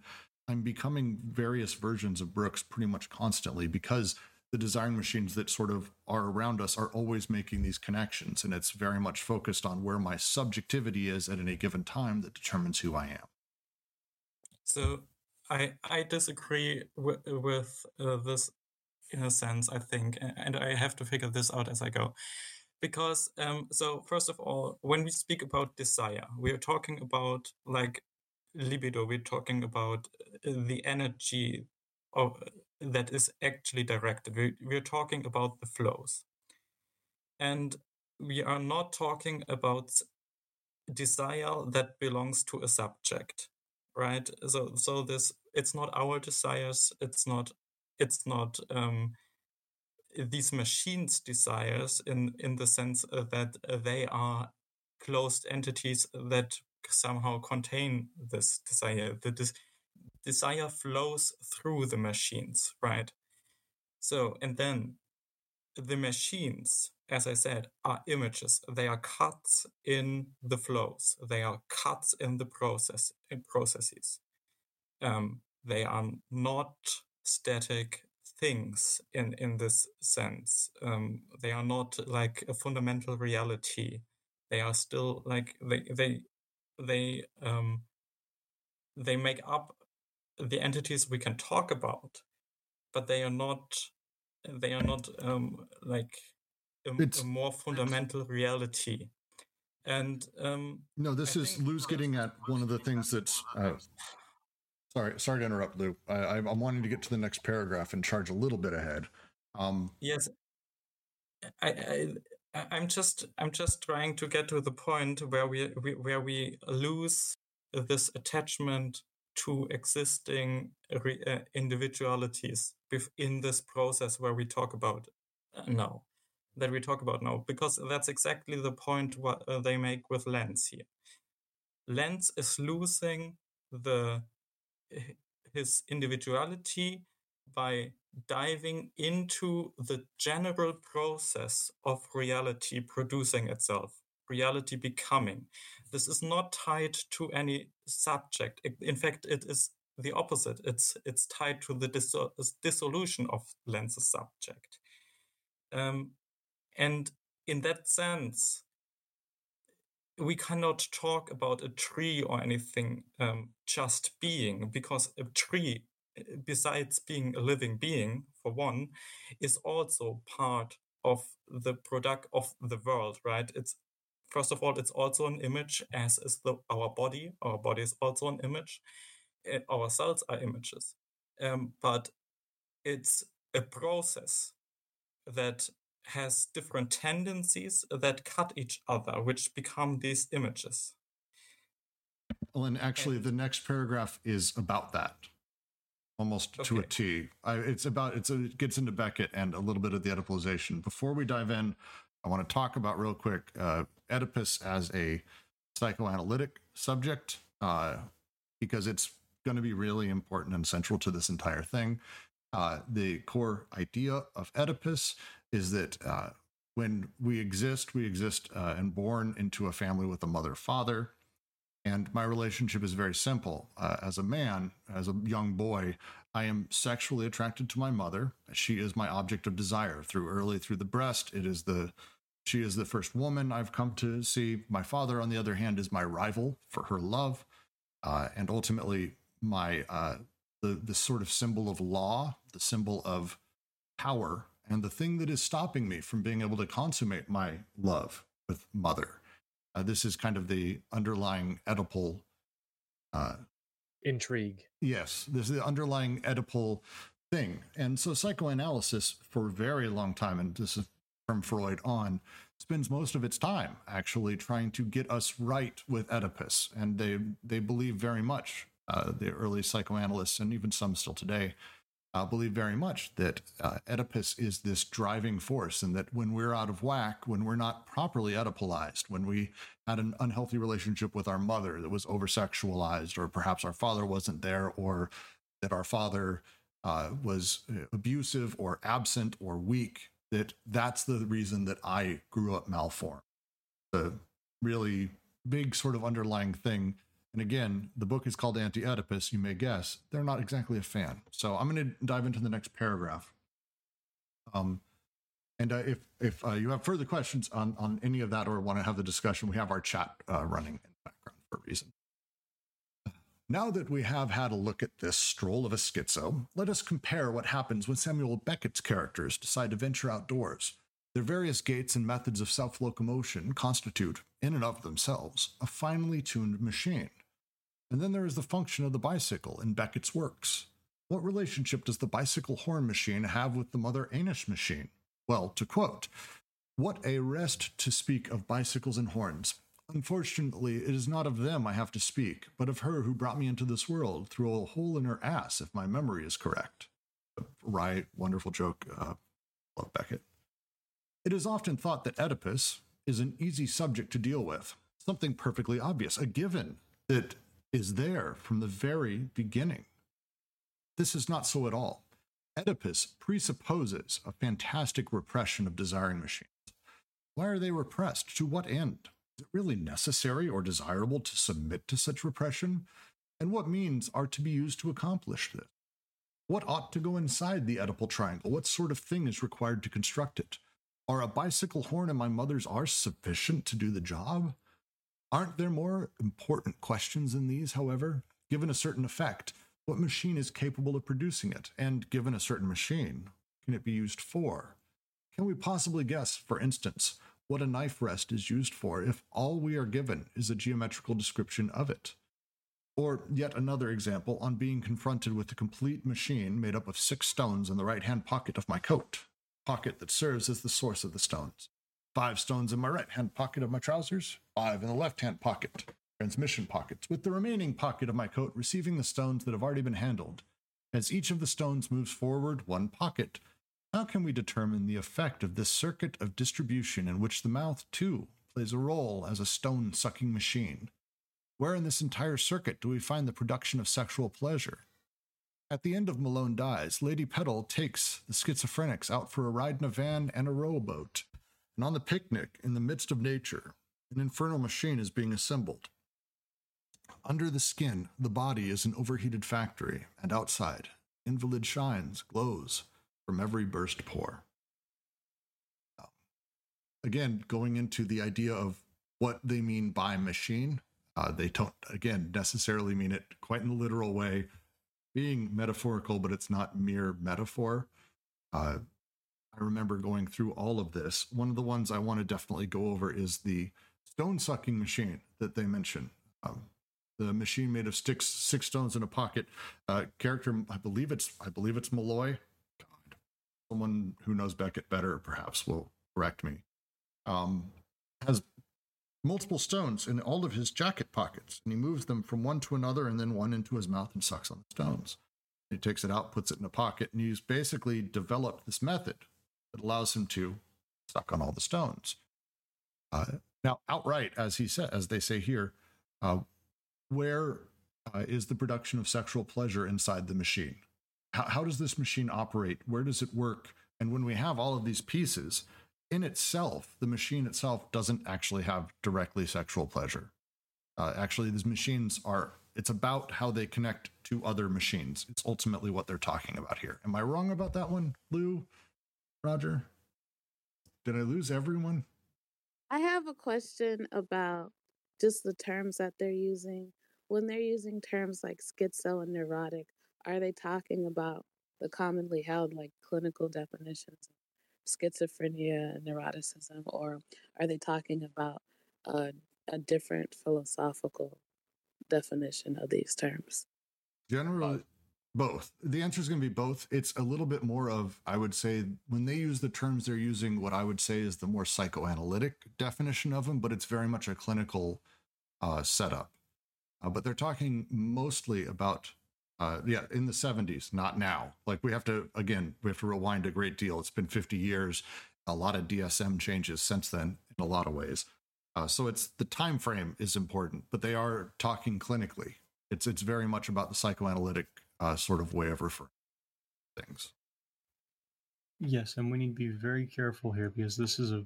I'm becoming various versions of Brooks pretty much constantly because the desiring machines that sort of are around us are always making these connections. And it's very much focused on where my subjectivity is at any given time that determines who I am. So I, I disagree with, with uh, this in a sense, I think, and I have to figure this out as I go. Because, um, so first of all, when we speak about desire, we are talking about like libido, we're talking about uh, the energy of that is actually directed. We, we're talking about the flows. And we are not talking about desire that belongs to a subject, right? So, so this, it's not our desires. It's not, it's not, um, these machines desires in in the sense that they are closed entities that somehow contain this desire the des- desire flows through the machines, right? So, and then the machines, as I said, are images. They are cuts in the flows. They are cuts in the process in processes. Um, they are not static things in in this sense. Um, they are not like a fundamental reality. They are still like they they they um, they make up the entities we can talk about, but they are not they are not um, like a, a, more fundamental reality. And um, no, this I is Lou's getting at one of the things that's. Uh, sorry, sorry to interrupt, Lou. I, am wanting to get to the next paragraph and charge a little bit ahead. Um, yes, I, I I'm just I'm just trying to get to the point where we, we where we lose this attachment to existing re- uh, individualities within this process where we talk about uh, now that we talk about now because that's exactly the point what uh, they make with Lenz here Lenz is losing the his individuality by diving into the general process of reality producing itself reality becoming. This is not tied to any subject. In fact, it is the opposite. It's it's tied to the dissolution of Lenz's subject. Um, and in that sense, we cannot talk about a tree or anything um, just being, because a tree, besides being a living being, for one, is also part of the product of the world, right? It's first of all, it's also an image, as is the, our body. Our body is also an image. Eh, our cells are images. Um, but it's a process that has different tendencies that cut each other, which become these images. Well, and actually, and, the next paragraph is about that, almost okay. to a T. I, it's about it's a, it gets into Beckett and a little bit of the Oedipalization. Before we dive in, I want to talk about real quick uh, Oedipus as a psychoanalytic subject uh, because it's going to be really important and central to this entire thing. Uh, the core idea of Oedipus is that uh, when we exist, we exist uh, and born into a family with a mother father. And my relationship is very simple. Uh, as a man, as a young boy, I am sexually attracted to my mother. She is my object of desire through early through the breast. It is the she is the first woman I've come to see. My father, on the other hand, is my rival for her love, uh, and ultimately my uh, the the sort of symbol of law, the symbol of power, and the thing that is stopping me from being able to consummate my love with mother. Uh, this is kind of the underlying Oedipal uh, intrigue. Yes, this is the underlying Oedipal thing, and so psychoanalysis for a very long time, and this is from Freud on, spends most of its time actually trying to get us right with Oedipus. And they, they believe very much, uh, the early psychoanalysts and even some still today, uh, believe very much that uh, Oedipus is this driving force, and that when we're out of whack, when we're not properly Oedipalized, when we had an unhealthy relationship with our mother that was over sexualized, or perhaps our father wasn't there, or that our father uh, was uh, abusive or absent or weak, that that's the reason that I grew up malformed. The really big sort of underlying thing. And again, the book is called Anti Oedipus. You may guess they're not exactly a fan. So I'm going to dive into the next paragraph. Um, and uh, if if uh, you have further questions on on any of that or want to have the discussion, we have our chat uh, running in the background for a reason. Now that we have had a look at this stroll of a schizo, let us compare what happens when Samuel Beckett's characters decide to venture outdoors. Their various gaits and methods of self locomotion constitute, in and of themselves, a finely tuned machine. And then there is the function of the bicycle in Beckett's works. What relationship does the bicycle horn machine have with the Mother anus machine? Well, to quote, What a rest to speak of bicycles and horns. Unfortunately, it is not of them I have to speak, but of her who brought me into this world through a hole in her ass, if my memory is correct. Right, wonderful joke. Uh, love Beckett. It is often thought that Oedipus is an easy subject to deal with, something perfectly obvious, a given that is there from the very beginning. This is not so at all. Oedipus presupposes a fantastic repression of desiring machines. Why are they repressed? To what end? Is it really necessary or desirable to submit to such repression? And what means are to be used to accomplish this? What ought to go inside the Oedipal triangle? What sort of thing is required to construct it? Are a bicycle horn and my mother's arse sufficient to do the job? Aren't there more important questions than these, however? Given a certain effect, what machine is capable of producing it? And given a certain machine, can it be used for? Can we possibly guess, for instance, what a knife rest is used for if all we are given is a geometrical description of it? Or yet another example on being confronted with a complete machine made up of six stones in the right hand pocket of my coat, pocket that serves as the source of the stones. Five stones in my right hand pocket of my trousers, five in the left hand pocket, transmission pockets, with the remaining pocket of my coat receiving the stones that have already been handled. As each of the stones moves forward one pocket, how can we determine the effect of this circuit of distribution in which the mouth, too, plays a role as a stone sucking machine? Where in this entire circuit do we find the production of sexual pleasure? At the end of Malone Dies, Lady Pedal takes the schizophrenics out for a ride in a van and a rowboat and on the picnic in the midst of nature, an infernal machine is being assembled. Under the skin, the body is an overheated factory, and outside, invalid shines, glows from every burst pore. Again, going into the idea of what they mean by machine, uh, they don't, again, necessarily mean it quite in the literal way, being metaphorical, but it's not mere metaphor. Uh, I remember going through all of this. One of the ones I want to definitely go over is the stone sucking machine that they mention. Um, the machine made of sticks, six stones in a pocket. Uh, character, I believe it's, I believe it's Molloy. God, someone who knows Beckett better, perhaps, will correct me. Um, has multiple stones in all of his jacket pockets, and he moves them from one to another, and then one into his mouth and sucks on the stones. He takes it out, puts it in a pocket, and he's basically developed this method that allows him to suck on all the stones. Uh, now, outright, as he said, as they say here, uh, where uh, is the production of sexual pleasure inside the machine? How, how does this machine operate? Where does it work? And when we have all of these pieces, in itself, the machine itself doesn't actually have directly sexual pleasure. Uh, actually, these machines are, it's about how they connect to other machines. It's ultimately what they're talking about here. Am I wrong about that one, Lou? Roger? Did I lose everyone? I have a question about just the terms that they're using. When they're using terms like schizo and neurotic, are they talking about the commonly held like clinical definitions of schizophrenia and neuroticism, or are they talking about a, a different philosophical definition of these terms? Generally, both. The answer is going to be both. It's a little bit more of, I would say, when they use the terms, they're using what I would say is the more psychoanalytic definition of them, but it's very much a clinical uh, setup. Uh, but they're talking mostly about, uh, yeah, in the 70s, not now. Like we have to, again, we have to rewind a great deal. It's been 50 years. A lot of DSM changes since then in a lot of ways. Uh, so it's the time frame is important, but they are talking clinically. It's it's very much about the psychoanalytic uh, sort of way of referring things. Yes, and we need to be very careful here because this is a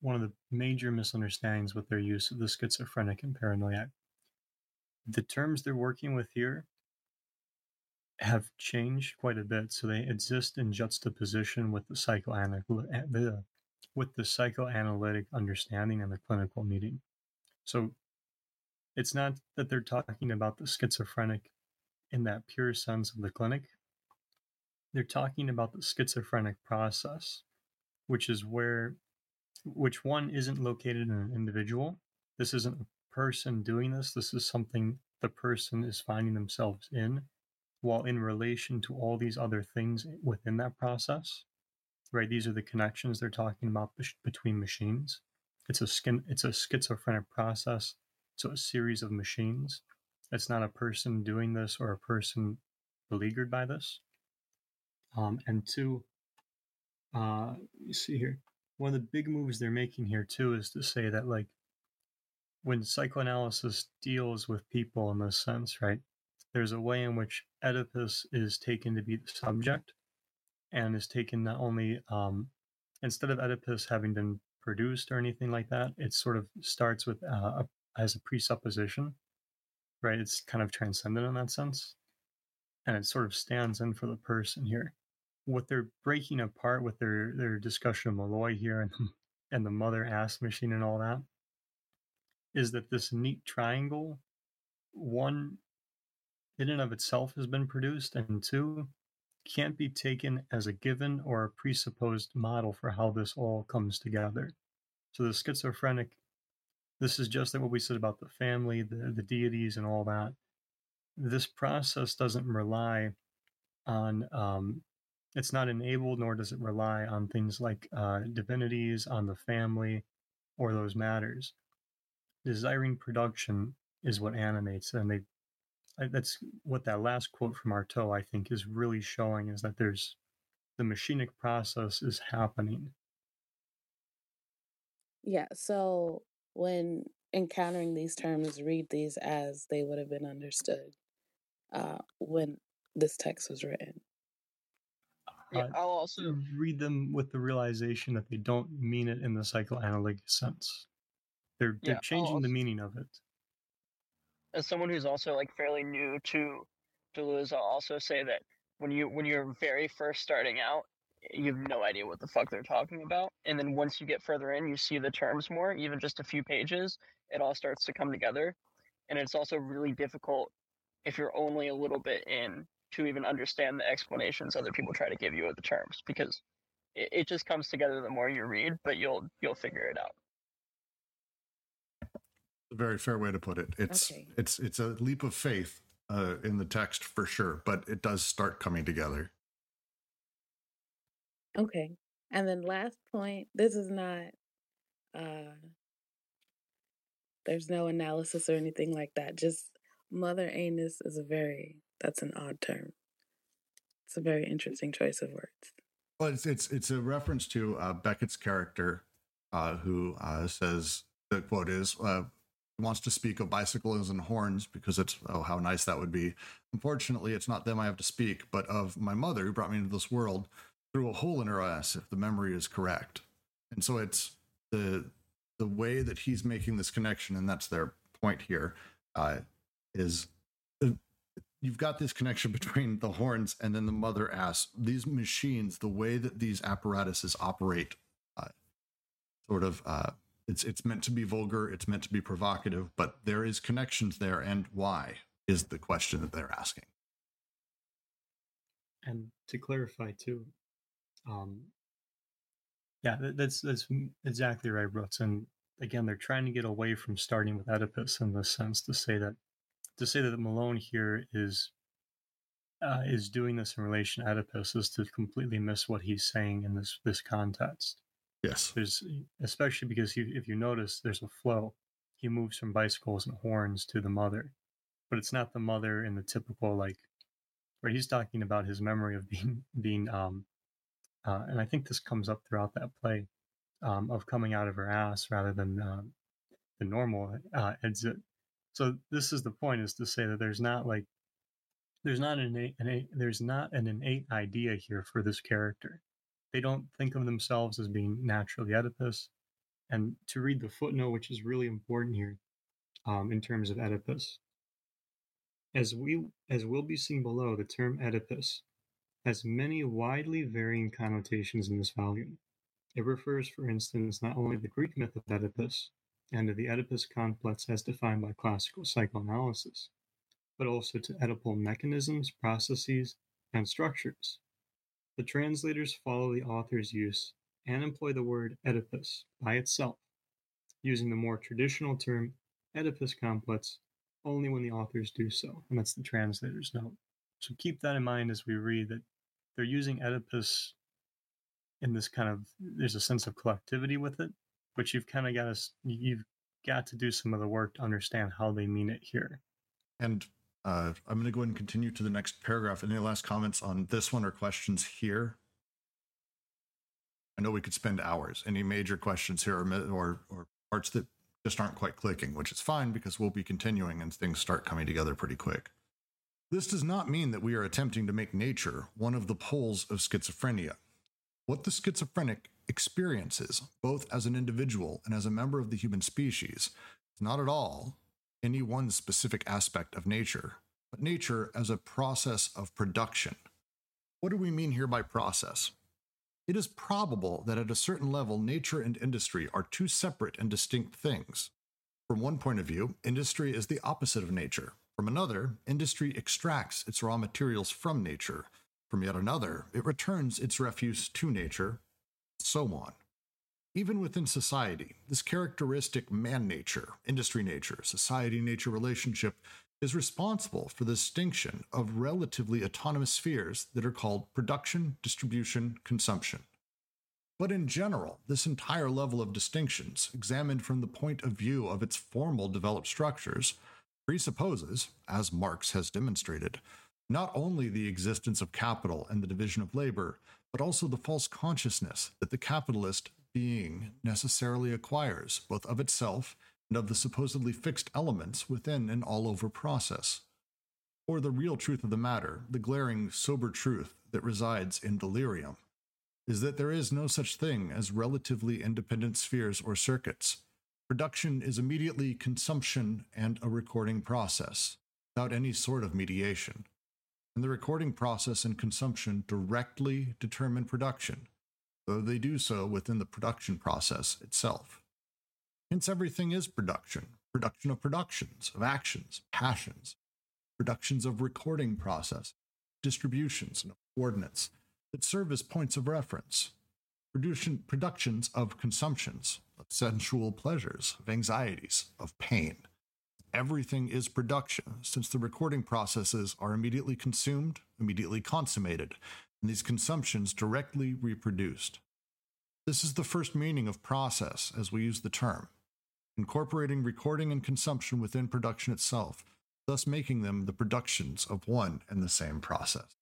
one of the major misunderstandings with their use of the schizophrenic and paranoiac. The terms they're working with here have changed quite a bit. So they exist in juxtaposition with the psychoanalytic with the psychoanalytic understanding and the clinical meaning. So it's not that they're talking about the schizophrenic in that pure sense of the clinic. They're talking about the schizophrenic process, which is where which one isn't located in an individual. This isn't a person doing this. This is something the person is finding themselves in while in relation to all these other things within that process right these are the connections they're talking about between machines it's a skin it's a schizophrenic process so a series of machines it's not a person doing this or a person beleaguered by this? Um, and two uh you see here one of the big moves they're making here too is to say that like when psychoanalysis deals with people in this sense right there's a way in which Oedipus is taken to be the subject and is taken not only um, instead of Oedipus having been produced or anything like that, it sort of starts with uh, a, as a presupposition, right? It's kind of transcendent in that sense, and it sort of stands in for the person here. What they're breaking apart with their their discussion of Molloy here and <laughs> and the mother ass machine and all that is that this neat triangle one in and of itself has been produced, and two, can't be taken as a given or a presupposed model for how this all comes together. So the schizophrenic, this is just like what we said about the family, the, the deities, and all that. This process doesn't rely on, um, it's not enabled, nor does it rely on things like uh, divinities, on the family, or those matters. Desiring production is what animates, and they that's what that last quote from Artaud, I think, is really showing is that there's the machinic process is happening. Yeah. So when encountering these terms, read these as they would have been understood uh, when this text was written. Yeah, uh, I'll also read them with the realization that they don't mean it in the psychoanalytic sense. They're they're yeah, changing also, the meaning of it as someone who's also like fairly new to Deleuze, I'll also say that when you when you're very first starting out, you have no idea what the fuck they're talking about, and then once you get further in, you see the terms more. Even just a few pages, it all starts to come together, and it's also really difficult if you're only a little bit in to even understand the explanations other people try to give you of the terms because it, it just comes together the more you read, but you'll you'll figure it out a very fair way to put it. It's okay. it's it's a leap of faith uh, in the text for sure, but it does start coming together. Okay. And then last point, this is not uh there's no analysis or anything like that. Just mother anus is a very that's an odd term. It's a very interesting choice of words. Well, it's it's it's a reference to uh, Beckett's character, uh, who uh, says the quote is, uh, wants to speak of bicycles and horns because it's oh how nice that would be. Unfortunately, it's not them I have to speak, but of my mother who brought me into this world through a hole in her ass, if the memory is correct. And so it's the the way that he's making this connection, and that's their point here, uh, is uh, you've got this connection <laughs> between the horns and then the mother ass. These machines, the way that these apparatuses operate, uh, sort of uh, it's it's meant to be vulgar, it's meant to be provocative, but there is connections there, and why is the question that they're asking. And to clarify too, um, yeah, that's that's exactly right, Brooks. And again, they're trying to get away from starting with Oedipus in this sense to say that to say that Malone here is uh, is doing this in relation to Oedipus is to completely miss what he's saying in this this context. Yes. There's especially because you, if you notice, there's a flow. He moves from bicycles and horns to the mother, but it's not the mother in the typical like. Right, he's talking about his memory of being being um, uh, and I think this comes up throughout that play, um, of coming out of her ass rather than uh, the normal uh, exit. So this is the point: is to say that there's not like there's not an innate, an, there's not an innate idea here for this character they don't think of themselves as being naturally Oedipus. And to read the footnote, which is really important here um, in terms of Oedipus, As we as will be seen below, the term Oedipus has many widely varying connotations in this volume. It refers, for instance, not only to the Greek myth of Oedipus and to the Oedipus complex as defined by classical psychoanalysis, but also to Oedipal mechanisms, processes, and structures. The translators follow the author's use and employ the word Oedipus by itself, using the more traditional term Oedipus complex only when the authors do so, and that's the translator's note. So keep that in mind as we read that they're using Oedipus in this kind of there's a sense of collectivity with it, but you've kind of got to you've got to do some of the work to understand how they mean it here. And uh, I'm going to go ahead and continue to the next paragraph. Any last comments on this one or questions here? I know we could spend hours. Any major questions here or, or, or parts that just aren't quite clicking, which is fine because we'll be continuing and things start coming together pretty quick. This does not mean that we are attempting to make nature one of the poles of schizophrenia. What the schizophrenic experiences, both as an individual and as a member of the human species, is not at all any one specific aspect of nature, but nature as a process of production. What do we mean here by process? It is probable that at a certain level, nature and industry are two separate and distinct things. From one point of view, industry is the opposite of nature. From another, industry extracts its raw materials from nature. From yet another, it returns its refuse to nature, so on. Even within society, this characteristic man nature, industry nature, society nature relationship is responsible for the distinction of relatively autonomous spheres that are called production, distribution, consumption. But in general, this entire level of distinctions, examined from the point of view of its formal developed structures, presupposes, as Marx has demonstrated, not only the existence of capital and the division of labor, but also the false consciousness that the capitalist being necessarily acquires, both of itself and of the supposedly fixed elements within an all over process. Or the real truth of the matter, the glaring, sober truth that resides in delirium, is that there is no such thing as relatively independent spheres or circuits. Production is immediately consumption and a recording process, without any sort of mediation. And the recording process and consumption directly determine production, though they do so within the production process itself. Hence, everything is production production of productions, of actions, passions, productions of recording process, distributions, and coordinates that serve as points of reference, production, productions of consumptions, sensual pleasures, of anxieties, of pain. Everything is production, since the recording processes are immediately consumed, immediately consummated, and these consumptions directly reproduced. This is the first meaning of process as we use the term incorporating recording and consumption within production itself, thus making them the productions of one and the same process.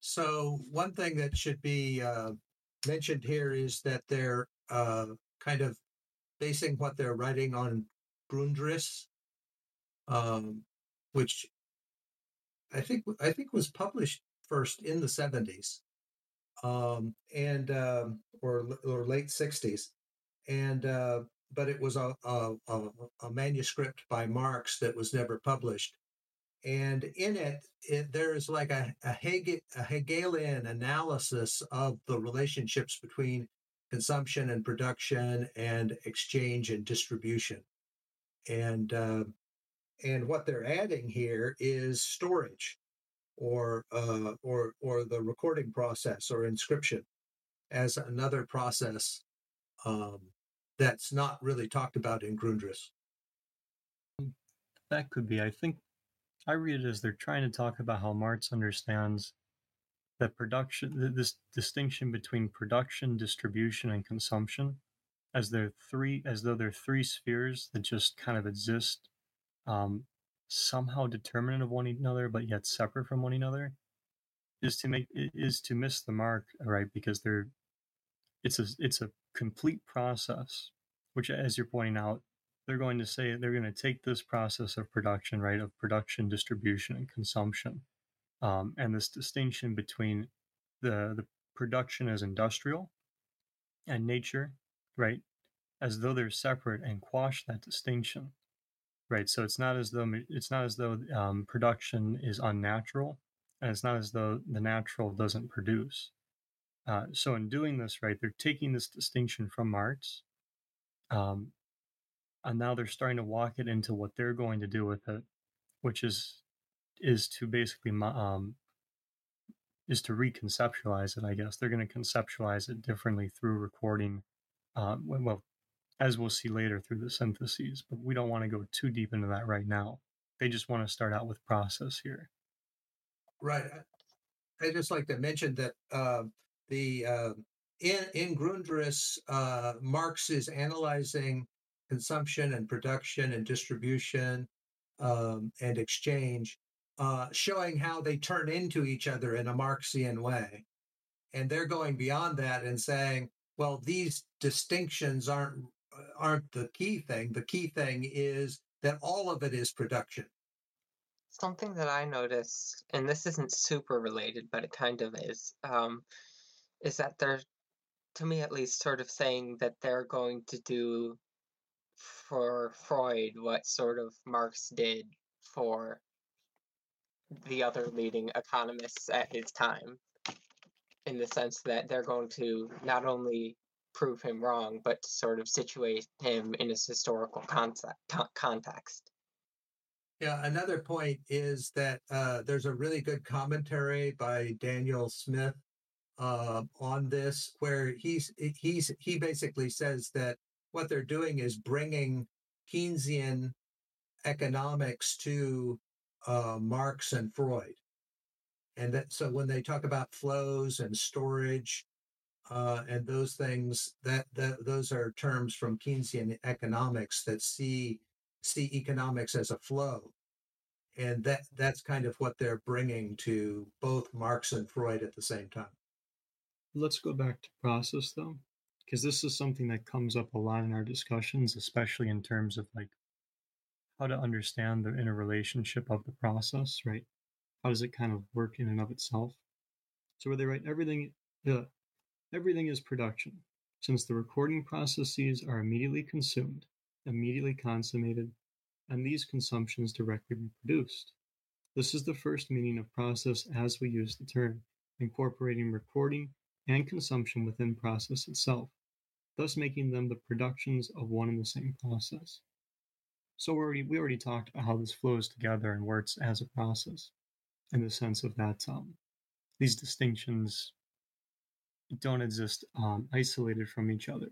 So, one thing that should be uh, mentioned here is that they're uh, kind of basing what they're writing on Grundriss, um, which I think I think was published first in the seventies, um, and um, or or late sixties, and uh, but it was a, a, a, manuscript by Marx that was never published. And in it, it there is like a, a, Hegel, a Hegelian analysis of the relationships between consumption and production and exchange and distribution. And uh, and what they're adding here is storage, or uh, or or the recording process or inscription as another process um, that's not really talked about in Grundriss. That could be. I think I read it as they're trying to talk about how Marx understands that production, this distinction between production, distribution, and consumption, as they're three, as though they're three spheres that just kind of exist, um, somehow determinant of one another, but yet separate from one another, is to make is to miss the mark, right? Because they're it's a it's a complete process, which, as you're pointing out, they're going to say they're going to take this process of production, right, of production, distribution, and consumption, um, and this distinction between the the production as industrial and nature, right, as though they're separate, and quash that distinction, right? So it's not as though it's not as though um, production is unnatural, and it's not as though the natural doesn't produce. Uh, so in doing this, right, they're taking this distinction from Marx, um, and now they're starting to walk it into what they're going to do with it, which is is to basically um, is to reconceptualize it. I guess they're going to conceptualize it differently through recording. Uh, well, as we'll see later through the syntheses, but we don't want to go too deep into that right now. They just want to start out with process here. Right. I just like to mention that uh, the uh, in in Grundrisse, uh, Marx is analyzing consumption and production and distribution um, and exchange, uh, showing how they turn into each other in a Marxian way, and they're going beyond that and saying, well, these distinctions aren't aren't the key thing. The key thing is that all of it is production. Something that I noticed, and this isn't super related, but it kind of is, um, is that they're, to me at least, sort of saying that they're going to do for Freud what sort of Marx did for the other leading economists at his time, in the sense that they're going to not only prove him wrong, but to sort of situate him in his historical concept, context. Yeah, another point is that uh, there's a really good commentary by Daniel Smith uh, on this, where he's he's he basically says that what they're doing is bringing Keynesian economics to uh, Marx and Freud, and that so when they talk about flows and storage uh, and those things that, that those are terms from Keynesian economics that see see economics as a flow, and that that's kind of what they're bringing to both Marx and Freud at the same time. Let's go back to process though, because this is something that comes up a lot in our discussions, especially in terms of like how to understand the interrelationship of the process, right? How does it kind of work in and of itself? So where they write everything, the Everything is production, since the recording processes are immediately consumed, immediately consummated, and these consumptions directly reproduced. This is the first meaning of process as we use the term, incorporating recording and consumption within process itself, thus making them the productions of one and the same process. So we already, we already talked about how this flows together and works as a process, in the sense of that um, these distinctions don't exist um, isolated from each other,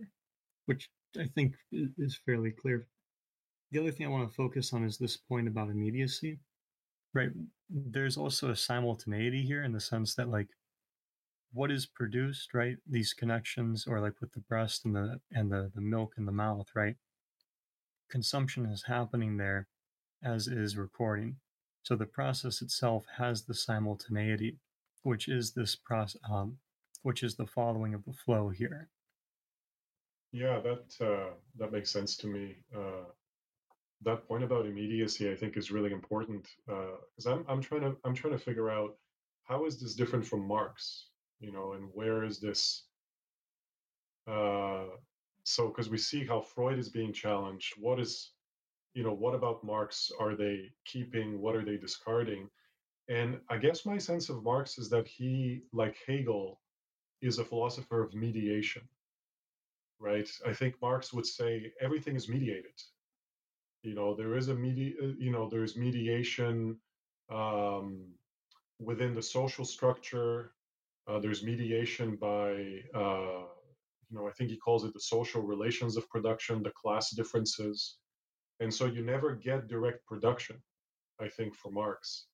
which I think is fairly clear. The other thing I want to focus on is this point about immediacy, right? There's also a simultaneity here in the sense that, like, what is produced, right? These connections, or like with the breast and the and the the milk in the mouth, right? Consumption is happening there, as is recording. So the process itself has the simultaneity, which is this process, um, which is the following of the flow here. Yeah, that uh, that makes sense to me. Uh, that point about immediacy, I think, is really important because uh, I'm I'm trying to I'm trying to figure out how is this different from Marx, you know, and where is this? So because we see how Freud is being challenged, what is, you know, what about Marx are they keeping? What are they discarding? And I guess my sense of Marx is that he, like Hegel, is a philosopher of mediation, right? I think Marx would say everything is mediated. You know, there is a medi, uh, you know, there's mediation um, within the social structure. Uh, there's mediation by, uh, you know, I think he calls it the social relations of production, the class differences. And so you never get direct production, I think, for Marx.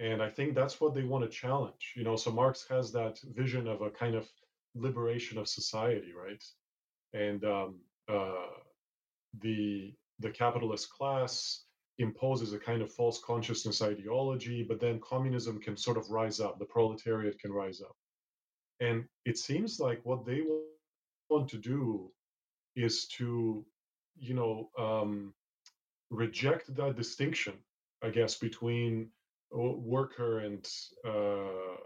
And i think that's what they want to challenge you know so marx has that vision of a kind of liberation of society right? And um, uh, the the capitalist class imposes a kind of false consciousness ideology but then communism can sort of rise up the proletariat can rise up. And it seems like what they want to do is to you know um, reject that distinction i guess between worker and uh,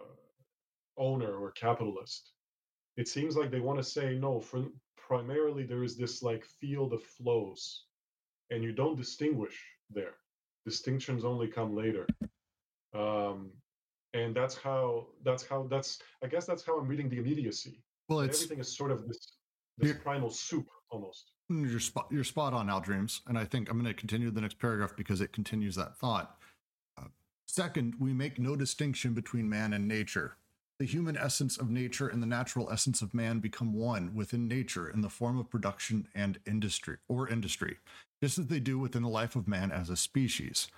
owner or capitalist. It seems like they want to say no. For primarily, there is this like field of flows, and you don't distinguish there. Distinctions only come later. Um, and that's how that's how that's I guess that's how I'm reading the immediacy. Well, it's everything is sort of this this primal soup almost. You're spot you're spot on, Al Dreams, and I think I'm going to continue the next paragraph because it continues that thought. Uh, second, we make no distinction between man and nature. The human essence of nature and the natural essence of man become one within nature in the form of production and industry or industry, just as they do within the life of man as a species.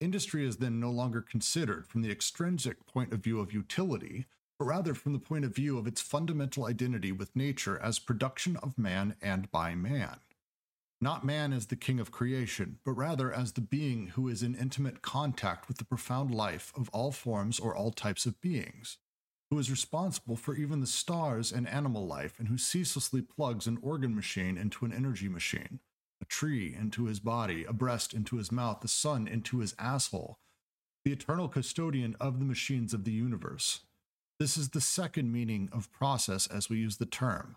Industry is then no longer considered from the extrinsic point of view of utility, but rather from the point of view of its fundamental identity with nature as production of man and by man. Not man as the king of creation, but rather as the being who is in intimate contact with the profound life of all forms or all types of beings, who is responsible for even the stars and animal life, and who ceaselessly plugs an organ machine into an energy machine, a tree into his body, a breast into his mouth, the sun into his asshole, the eternal custodian of the machines of the universe. This is the second meaning of process as we use the term.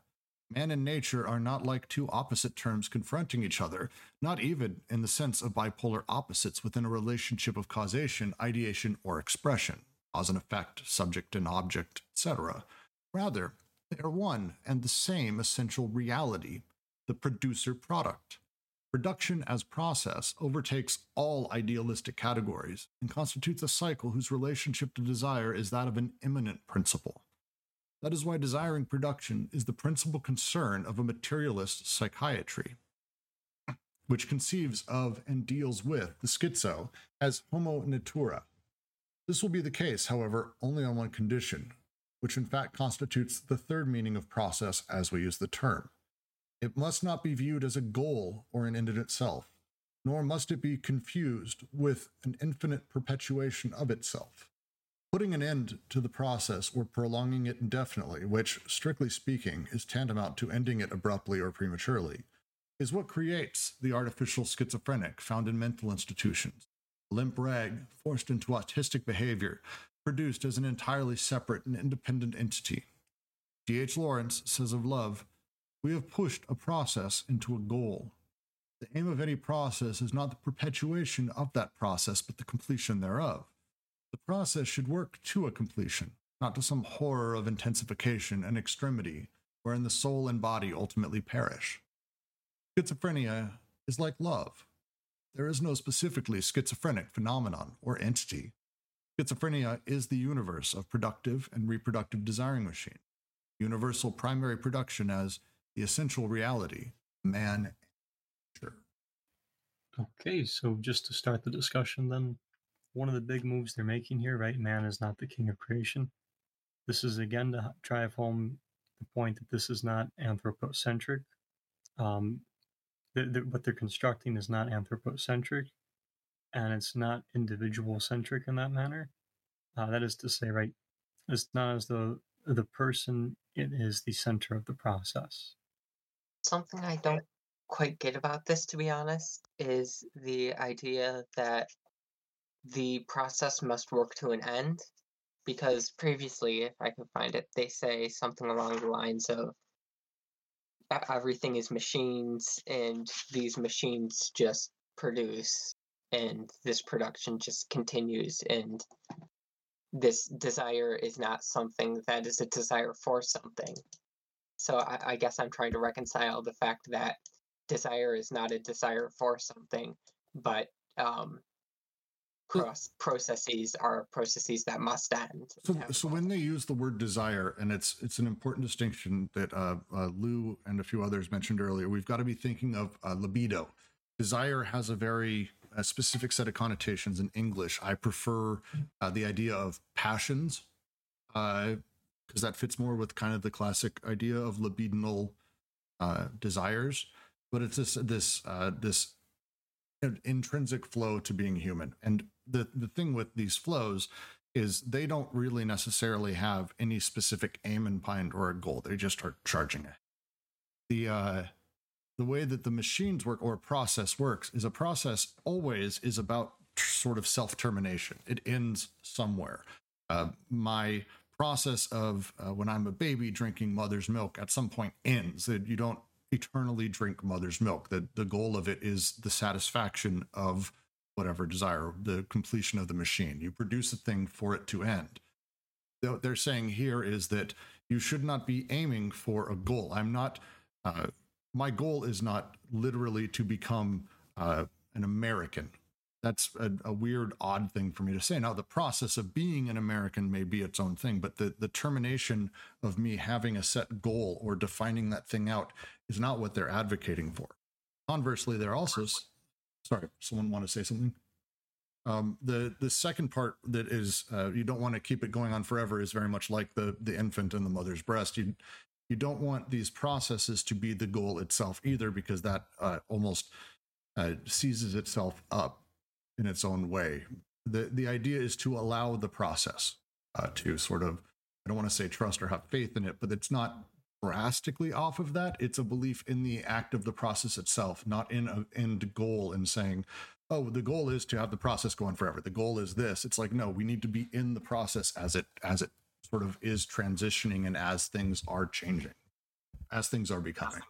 Man and nature are not like two opposite terms confronting each other, not even in the sense of bipolar opposites within a relationship of causation, ideation, or expression, cause and effect, subject and object, etc. Rather, they are one and the same essential reality, the producer product. Production as process overtakes all idealistic categories and constitutes a cycle whose relationship to desire is that of an immanent principle. That is why desiring production is the principal concern of a materialist psychiatry, which conceives of and deals with the schizo as homo natura. This will be the case, however, only on one condition, which in fact constitutes the third meaning of process as we use the term. It must not be viewed as a goal or an end in itself, nor must it be confused with an infinite perpetuation of itself. Putting an end to the process or prolonging it indefinitely, which, strictly speaking, is tantamount to ending it abruptly or prematurely, is what creates the artificial schizophrenic found in mental institutions. Limp rag forced into autistic behavior, produced as an entirely separate and independent entity. D.H. Lawrence says of love, we have pushed a process into a goal. The aim of any process is not the perpetuation of that process, but the completion thereof. The process should work to a completion, not to some horror of intensification and extremity wherein the soul and body ultimately perish. Schizophrenia is like love. There is no specifically schizophrenic phenomenon or entity. Schizophrenia is the universe of productive and reproductive desiring machine, universal primary production as the essential reality, man. Okay, so just to start the discussion, then, one of the big moves they're making here, right? Man is not the king of creation. This is again to drive home the point that this is not anthropocentric. Um, what they're constructing is not anthropocentric, and it's not individual centric in that manner. Uh, that is to say, right? It's not as though the person it is the center of the process something I don't quite get about this, to be honest, is the idea that the process must work to an end. Because previously, if I can find it, they say something along the lines of everything is machines and these machines just produce and this production just continues and this desire is not something that is a desire for something so I, I guess I'm trying to reconcile the fact that desire is not a desire for something, but um, cross processes are processes that must end. So, so when they use the word desire, and it's it's an important distinction that uh, uh, Lou and a few others mentioned earlier. We've got to be thinking of uh, libido. Desire has a very specific set of connotations in English. I prefer uh, the idea of passions. Because that fits more with kind of the classic idea of libidinal uh, desires. But it's this this uh, this intrinsic flow to being human, and the the thing with these flows is they don't really necessarily have any specific aim in mind or a goal. They just are charging it. The uh, the way that the machines work or process works is a process always is about sort of self termination. It ends somewhere. Uh, my process of uh, when I'm a baby drinking mother's milk at some point ends. That you don't eternally drink mother's milk. That the goal of it is the satisfaction of whatever desire, the completion of the machine. You produce a thing for it to end. What they're saying here is that you should not be aiming for a goal. I'm not, uh, my goal is not literally to become uh, an American. That's a, a, weird, odd thing for me to say. Now, the process of being an American may be its own thing, but the, the termination of me having a set goal or defining that thing out is not what they're advocating for. Conversely, they're also sorry, someone want to say something? Um, the the second part that is uh, you don't want to keep it going on forever is very much like the the infant in the mother's breast. You you don't want these processes to be the goal itself either, because that uh, almost uh, seizes itself up in its own way. the The idea is to allow the process uh, to sort of I don't want to say trust or have faith in it, but it's not drastically off of that. It's a belief in the act of the process itself, not in an end goal and saying, oh, the goal is to have the process go on forever. The goal is this. It's like, no, we need to be in the process as it as it sort of is transitioning and as things are changing, as things are becoming.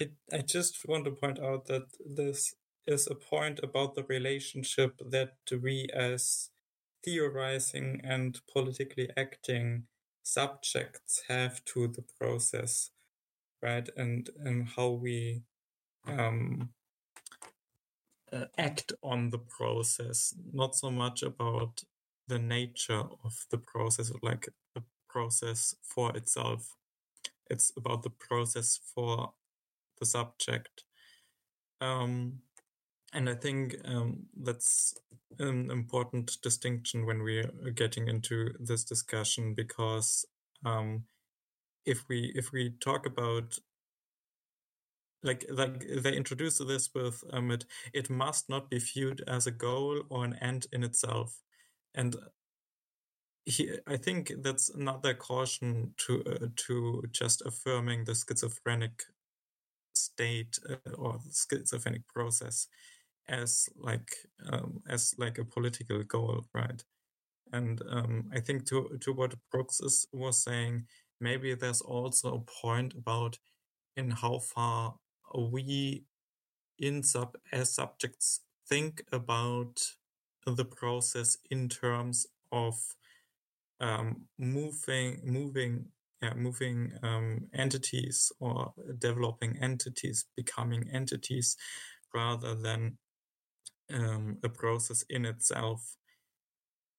I, I just want to point out that this is a point about the relationship that we as theorizing and politically acting subjects have to the process, right? And and how we um, uh, act on the process, not so much about the nature of the process, like the process for itself. It's about the process for the subject. Um, and I think um, that's an important distinction when we are getting into this discussion because um, if we if we talk about like like they introduce this with um, it it must not be viewed as a goal or an end in itself, and he, I think that's another caution to uh, to just affirming the schizophrenic state uh, or schizophrenic process as like um, as like a political goal, right? And um, I think to to what Brooks is, was saying, maybe there's also a point about in how far we in sub as subjects think about the process in terms of um, moving moving yeah, moving um, entities or developing entities becoming entities rather than um, a process in itself.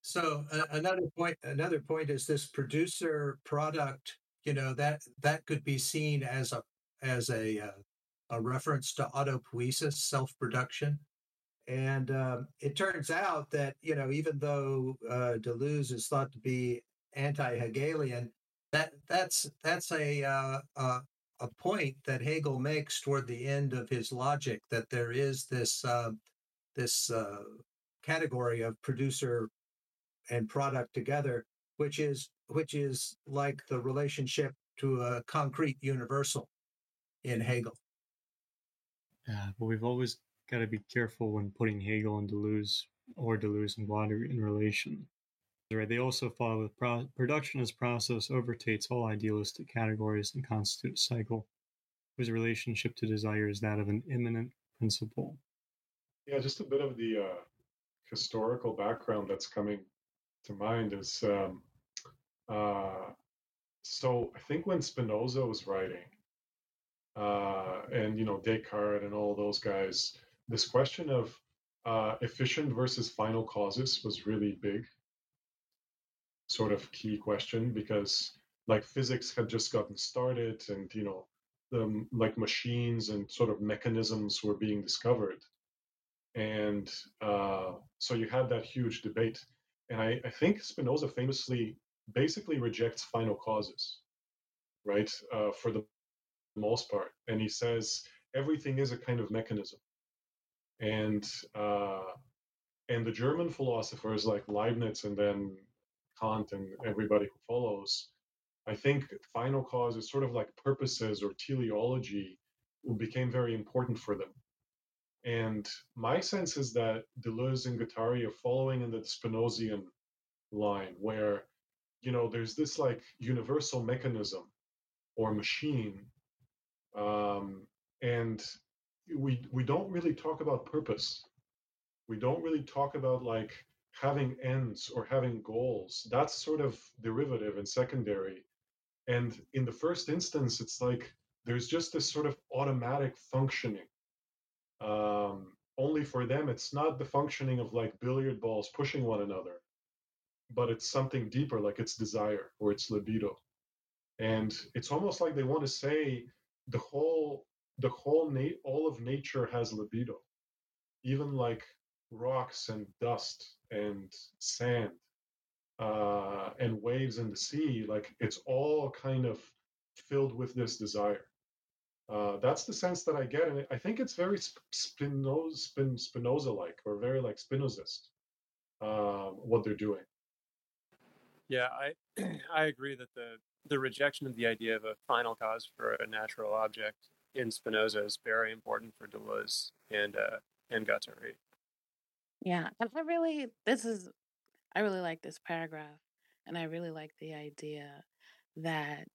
So uh, another point, another point is this producer product. You know that that could be seen as a as a uh, a reference to autopoiesis, self production. And um, it turns out that you know even though uh, Deleuze is thought to be anti-Hegelian, that that's that's a uh, a point that Hegel makes toward the end of his logic that there is this uh, this uh, category of producer and product together, which is which is like the relationship to a concrete universal in Hegel. Yeah, but we've always got to be careful when putting Hegel and Deleuze or Deleuze and Guattari in relation. Right, they also follow with pro- production as process overtakes all idealistic categories and constitutes cycle, whose relationship to desire is that of an immanent principle. Yeah, just a bit of the uh, historical background that's coming to mind is um, uh, so I think when Spinoza was writing, uh, and you know Descartes and all those guys, this question of uh, efficient versus final causes was really big, sort of key question because like physics had just gotten started, and you know, the, like machines and sort of mechanisms were being discovered and uh, so you had that huge debate. And I, I, think Spinoza famously basically rejects final causes, right, uh, for the most part. And he says everything is a kind of mechanism. And uh, and the German philosophers like Leibniz and then Kant and everybody who follows, I think final cause is sort of like purposes or teleology became very important for them and my sense is that Deleuze and Guattari are following in the Spinozian line, where you know there's this like universal mechanism or machine um, and we we don't really talk about purpose. We don't really talk about like having ends or having goals. That's sort of derivative and secondary. And in the first instance, it's like there's just this sort of automatic functioning. Um, only for them, it's not the functioning of like billiard balls pushing one another, but it's something deeper, like it's desire or it's libido. And it's almost like they want to say the whole the whole na- all of nature has libido even like rocks and dust and sand uh, and waves in the sea like it's all kind of filled with this desire uh, that's the sense that i get and i think it's very spinoza spin, spinoza like or very like spinozist uh, what they're doing yeah i <clears throat> i agree that the the rejection of the idea of a final cause for a natural object in Spinoza is very important for Deleuze and uh, and Guattari. Yeah, and I really this is I really like this paragraph, and I really like the idea that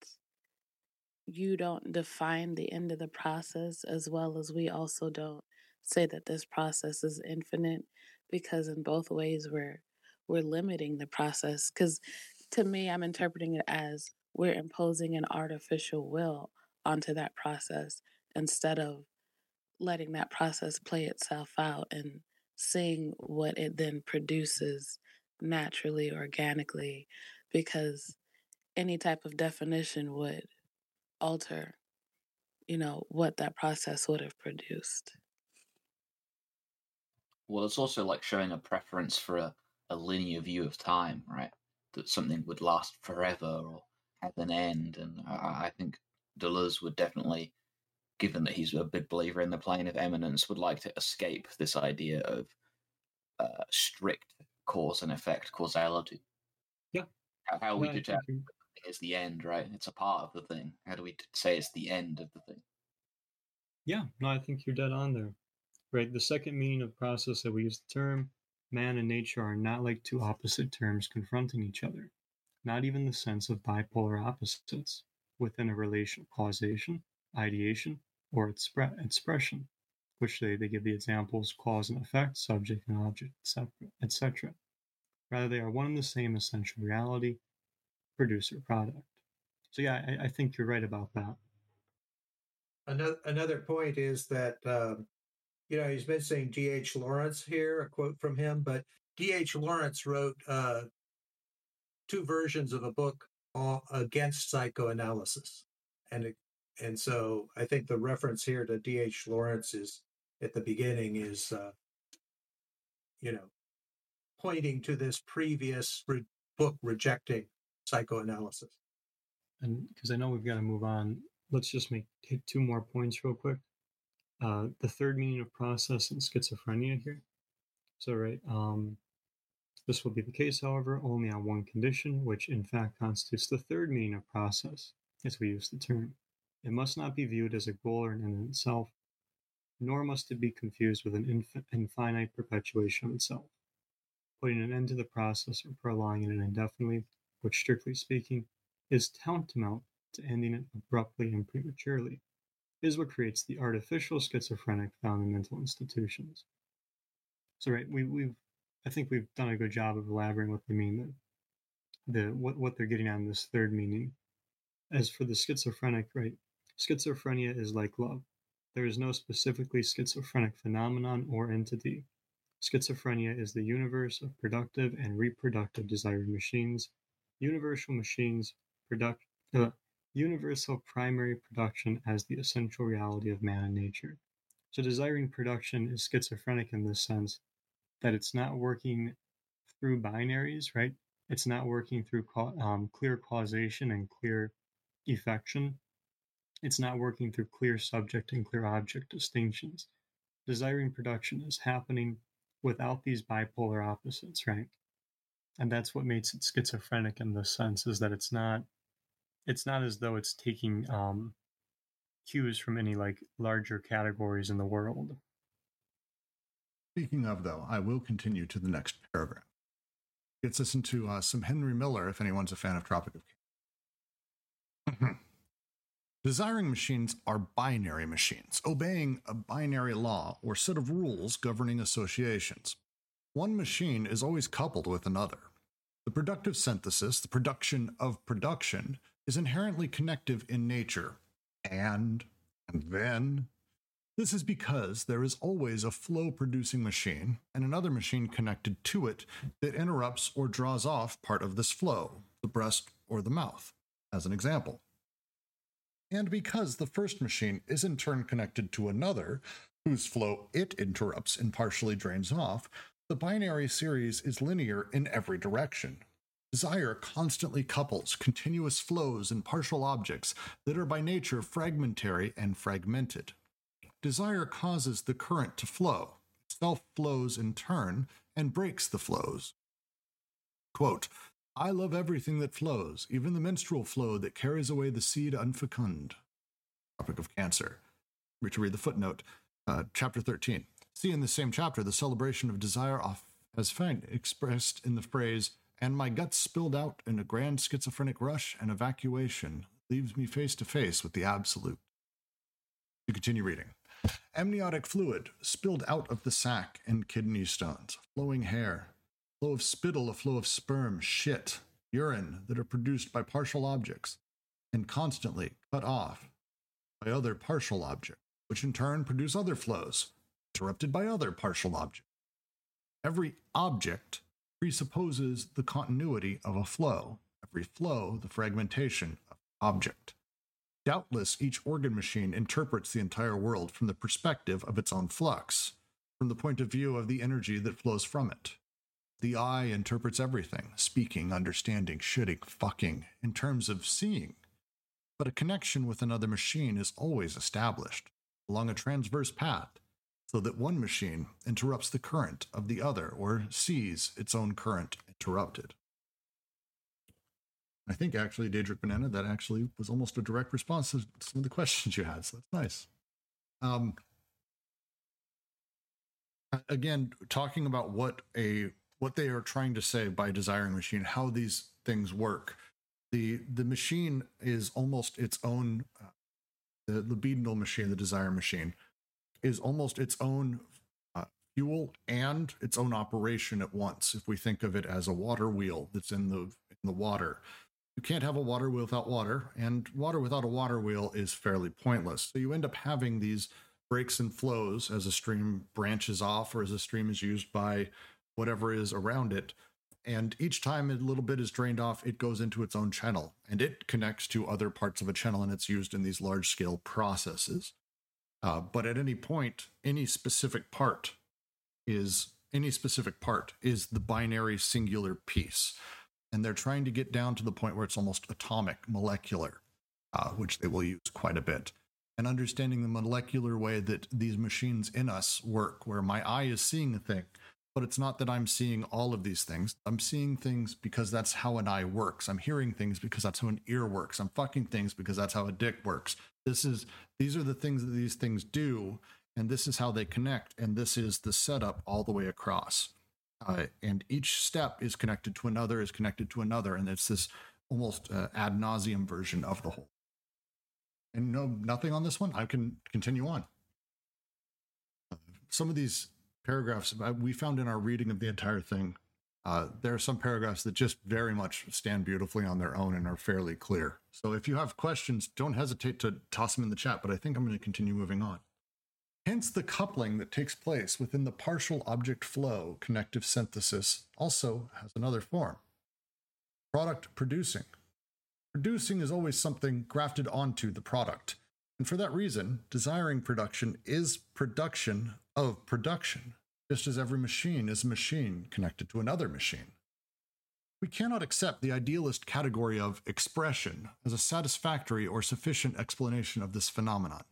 you don't define the end of the process as well as we also don't say that this process is infinite because in both ways we're we're limiting the process. Because to me i'm interpreting it as we're imposing an artificial will onto that process instead of letting that process play itself out and seeing what it then produces naturally, organically, because any type of definition would alter, you know, what that process would have produced. Well, it's also like showing a preference for a, a linear view of time, right? That something would last forever or have an end. And I, I think Deleuze would definitely given that he's a big believer in the plane of immanence, would like to escape this idea of uh, strict cause and effect causality. Yeah. How, how we determine is the end, right? It's a part of the thing. How do we say it's the end of the thing? Yeah, no, I think you're dead on there. Right. The second meaning of process that we use the term man and nature are not like two opposite terms confronting each other, not even the sense of bipolar opposites within a relation of causation, ideation, or expre- expression, which they, they give the examples cause and effect, subject and object, etc. Rather, they are one and the same essential reality, producer product. So, yeah, I, I think you're right about that. Another, another point is that, um, you know, he's mentioning D.H. Lawrence here, a quote from him, but D.H. Lawrence wrote uh, two versions of a book against psychoanalysis. And it, and so I think the reference here to D.H. Lawrence is at the beginning is, uh, you know, pointing to this previous re- book rejecting psychoanalysis. And because I know we've got to move on, let's just make hit two more points real quick. Uh, the third meaning of process in schizophrenia here. So, right, um, this will be the case, however, only on one condition, which in fact constitutes the third meaning of process, as we use the term. It must not be viewed as a goal or an end in itself, nor must it be confused with an inf- infinite perpetuation of itself. Putting an end to the process or prolonging it indefinitely, which, strictly speaking, is tantamount to ending it abruptly and prematurely, is what creates the artificial schizophrenic found in mental institutions. So, right, we, we've, I think we've done a good job of elaborating what they mean. The, the what, what they're getting on this third meaning. As for the schizophrenic, right, Schizophrenia is like love. There is no specifically schizophrenic phenomenon or entity. Schizophrenia is the universe of productive and reproductive desired machines, universal machines, product, uh, universal primary production as the essential reality of man and nature. So, desiring production is schizophrenic in this sense that it's not working through binaries, right? It's not working through um, clear causation and clear effection. It's not working through clear subject and clear object distinctions. Desiring production is happening without these bipolar opposites, right? And that's what makes it schizophrenic in the sense is that it's not it's not as though it's taking um, cues from any like larger categories in the world. Speaking of, though, I will continue to the next paragraph. Gets us into uh, some Henry Miller, if anyone's a fan of Tropic of Cancer. Desiring machines are binary machines, obeying a binary law or set of rules governing associations. One machine is always coupled with another. The productive synthesis, the production of production, is inherently connective in nature. And, and then, this is because there is always a flow producing machine and another machine connected to it that interrupts or draws off part of this flow, the breast or the mouth, as an example. And because the first machine is in turn connected to another, whose flow it interrupts and partially drains off, the binary series is linear in every direction. Desire constantly couples continuous flows and partial objects that are by nature fragmentary and fragmented. Desire causes the current to flow, self flows in turn, and breaks the flows. Quote, I love everything that flows, even the menstrual flow that carries away the seed unfecund. Tropic of Cancer. We to read the footnote, uh, chapter 13. See in the same chapter the celebration of desire off as found expressed in the phrase, and my guts spilled out in a grand schizophrenic rush and evacuation leaves me face to face with the absolute. To continue reading. Amniotic fluid spilled out of the sac and kidney stones, flowing hair, flow of spittle, a flow of sperm, shit, urine that are produced by partial objects and constantly cut off by other partial objects, which in turn produce other flows, interrupted by other partial objects. Every object presupposes the continuity of a flow, every flow, the fragmentation of object. Doubtless, each organ machine interprets the entire world from the perspective of its own flux, from the point of view of the energy that flows from it. The eye interprets everything speaking, understanding, shitting, fucking in terms of seeing. But a connection with another machine is always established along a transverse path so that one machine interrupts the current of the other or sees its own current interrupted. I think actually, Daedric Banana, that actually was almost a direct response to some of the questions you had. So that's nice. Um, again, talking about what a what they are trying to say by desiring machine, how these things work. The the machine is almost its own uh, the libidinal machine, the desire machine, is almost its own uh, fuel and its own operation at once. If we think of it as a water wheel that's in the in the water, you can't have a water wheel without water, and water without a water wheel is fairly pointless. So you end up having these breaks and flows as a stream branches off or as a stream is used by whatever is around it. And each time a little bit is drained off, it goes into its own channel and it connects to other parts of a channel and it's used in these large scale processes. Uh, but at any point, any specific part is any specific part is the binary singular piece. And they're trying to get down to the point where it's almost atomic, molecular, uh, which they will use quite a bit. And understanding the molecular way that these machines in us work, where my eye is seeing a thing, but it's not that I'm seeing all of these things. I'm seeing things because that's how an eye works. I'm hearing things because that's how an ear works. I'm fucking things because that's how a dick works. This is these are the things that these things do, and this is how they connect, and this is the setup all the way across. Uh, and each step is connected to another, is connected to another, and it's this almost uh, ad nauseum version of the whole. And no, nothing on this one. I can continue on. Uh, some of these paragraphs we found in our reading of the entire thing. Uh, there are some paragraphs that just very much stand beautifully on their own and are fairly clear. So if you have questions, don't hesitate to toss them in the chat, but I think I'm going to continue moving on. Hence, the coupling that takes place within the partial object flow connective synthesis also has another form product producing. Producing is always something grafted onto the product. And for that reason, desiring production is production of production, just as every machine is a machine connected to another machine. We cannot accept the idealist category of expression as a satisfactory or sufficient explanation of this phenomenon.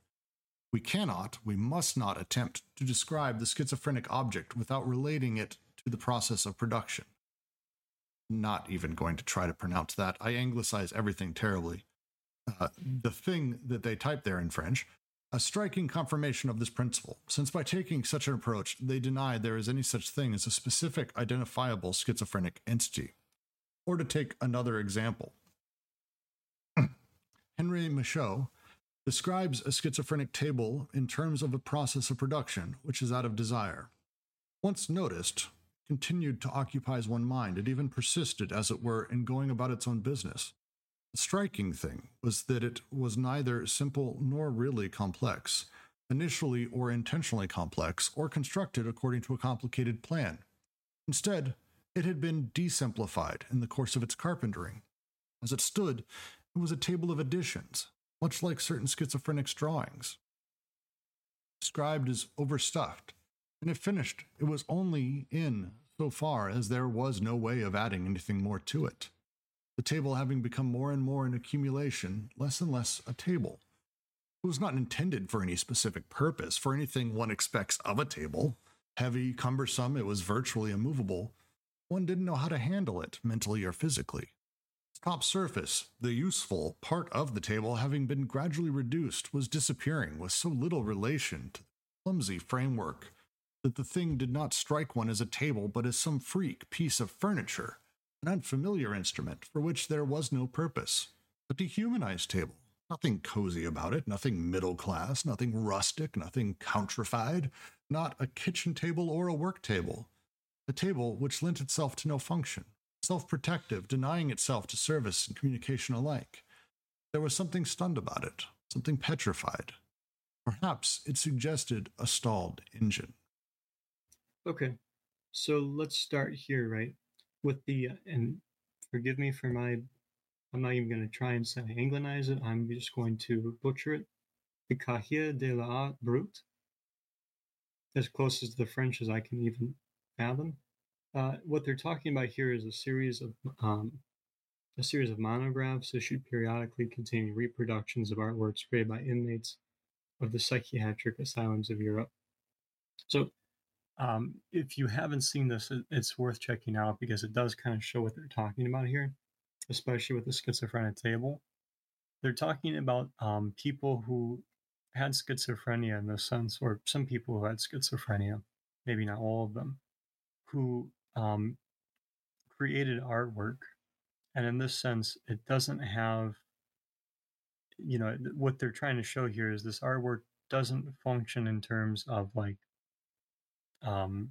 We cannot, we must not attempt to describe the schizophrenic object without relating it to the process of production. Not even going to try to pronounce that. I anglicize everything terribly. Uh, the thing that they type there in French a striking confirmation of this principle, since by taking such an approach, they deny there is any such thing as a specific identifiable schizophrenic entity. Or to take another example, <clears throat> Henry Michaux describes a schizophrenic table in terms of a process of production which is out of desire. Once noticed, continued to occupy one mind. It even persisted, as it were, in going about its own business. The striking thing was that it was neither simple nor really complex, initially or intentionally complex, or constructed according to a complicated plan. Instead, it had been desimplified in the course of its carpentering. As it stood, it was a table of additions, much like certain schizophrenics' drawings. Described as overstuffed, and if finished, it was only in so far as there was no way of adding anything more to it. The table having become more and more an accumulation, less and less a table. It was not intended for any specific purpose, for anything one expects of a table. Heavy, cumbersome, it was virtually immovable. One didn't know how to handle it, mentally or physically. Its top surface, the useful part of the table having been gradually reduced, was disappearing with so little relation to the clumsy framework that the thing did not strike one as a table, but as some freak piece of furniture, an unfamiliar instrument for which there was no purpose. A dehumanized table. Nothing cozy about it, nothing middle class, nothing rustic, nothing countrified, not a kitchen table or a work table. A table which lent itself to no function, self protective, denying itself to service and communication alike. There was something stunned about it, something petrified. Perhaps it suggested a stalled engine. Okay, so let's start here, right? With the, and forgive me for my, I'm not even going to try and say Anglinize it, I'm just going to butcher it. The Cahier de l'Art Brut, as close as the French as I can even fathom. Uh, what they're talking about here is a series of um, a series of monographs issued periodically containing reproductions of artworks created by inmates of the psychiatric asylums of Europe. So um, if you haven't seen this, it's worth checking out because it does kind of show what they're talking about here, especially with the schizophrenic table. They're talking about um, people who had schizophrenia in this sense, or some people who had schizophrenia, maybe not all of them, who um, created artwork. And in this sense, it doesn't have, you know, what they're trying to show here is this artwork doesn't function in terms of like um,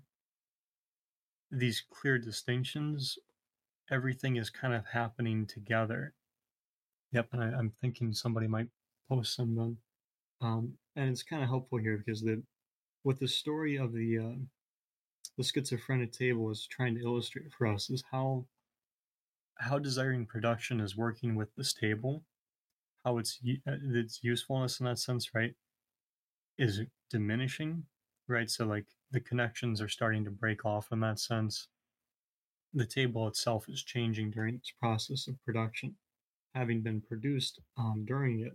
these clear distinctions, everything is kind of happening together. Yep, and I, am thinking somebody might post some of them. Um, and it's kind of helpful here because the what the story of the uh, the schizophrenic table is trying to illustrate for us is how how desiring production is working with this table, how its uh, its usefulness in that sense, right, is diminishing, right? So like the connections are starting to break off in that sense. The table itself is changing during its process of production, having been produced um, during it.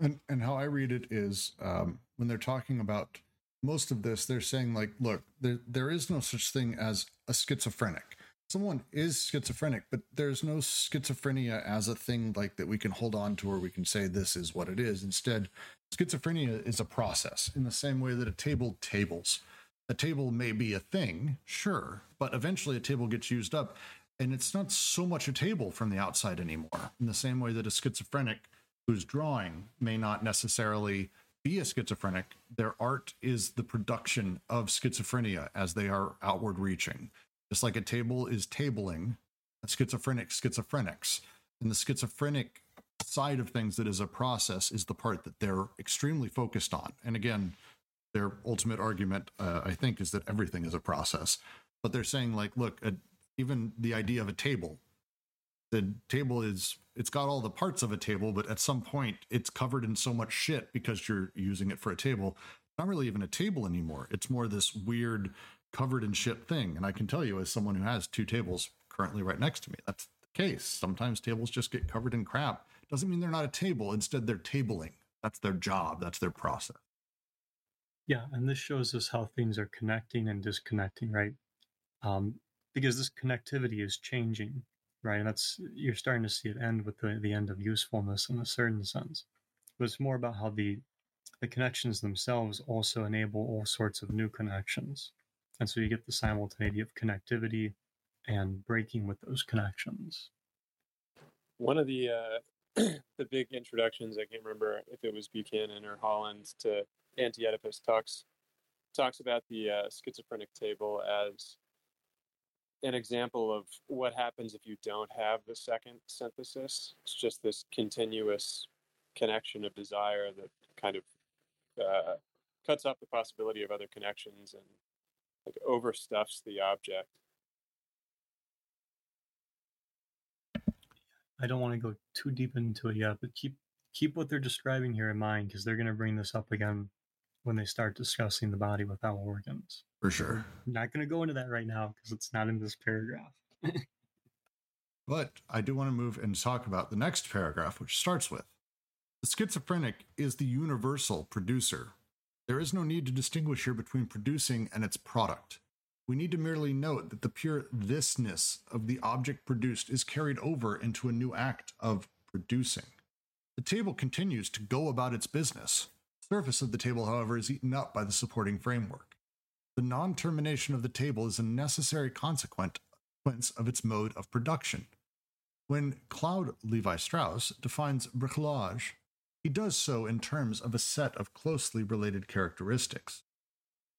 And and how I read it is um, when they're talking about most of this, they're saying like, look, there there is no such thing as a schizophrenic. Someone is schizophrenic, but there's no schizophrenia as a thing like that we can hold on to or we can say this is what it is. Instead, schizophrenia is a process in the same way that a table tables. A table may be a thing, sure, but eventually a table gets used up and it's not so much a table from the outside anymore. In the same way that a schizophrenic who's drawing may not necessarily be a schizophrenic, their art is the production of schizophrenia as they are outward reaching. Just like a table is tabling, a schizophrenic schizophrenics. And the schizophrenic side of things that is a process is the part that they're extremely focused on. And again, their ultimate argument, uh, I think, is that everything is a process. But they're saying, like, look, uh, even the idea of a table, the table is, it's got all the parts of a table, but at some point it's covered in so much shit because you're using it for a table. Not really even a table anymore. It's more this weird covered in shit thing. And I can tell you, as someone who has two tables currently right next to me, that's case. Sometimes tables just get covered in crap doesn't mean they're not a table. Instead, they're tabling. That's their job. That's their process. Yeah, and this shows us how things are connecting and disconnecting, right? Um, because this connectivity is changing, right? And that's you're starting to see it end with the, the end of usefulness in a certain sense. But it's more about how the the connections themselves also enable all sorts of new connections. And so you get the simultaneity of connectivity and breaking with those connections. One of the uh, <clears throat> the big introductions. I can't remember if it was Buchanan or Holland to Anti-Oedipus talks talks about the uh, schizophrenic table as an example of what happens if you don't have the second synthesis. It's just this continuous connection of desire that kind of uh, cuts off the possibility of other connections and like overstuffs the object. I don't want to go too deep into it yet, but keep keep what they're describing here in mind because they're going to bring this up again when they start discussing the body without organs. For sure. I'm not going to go into that right now because it's not in this paragraph. <laughs> but I do want to move and talk about the next paragraph, which starts with The schizophrenic is the universal producer. There is no need to distinguish here between producing and its product. We need to merely note that the pure thisness of the object produced is carried over into a new act of producing. The table continues to go about its business. The surface of the table, however, is eaten up by the supporting framework. The non termination of the table is a necessary consequence of its mode of production. When Claude Levi Strauss defines bricolage, he does so in terms of a set of closely related characteristics.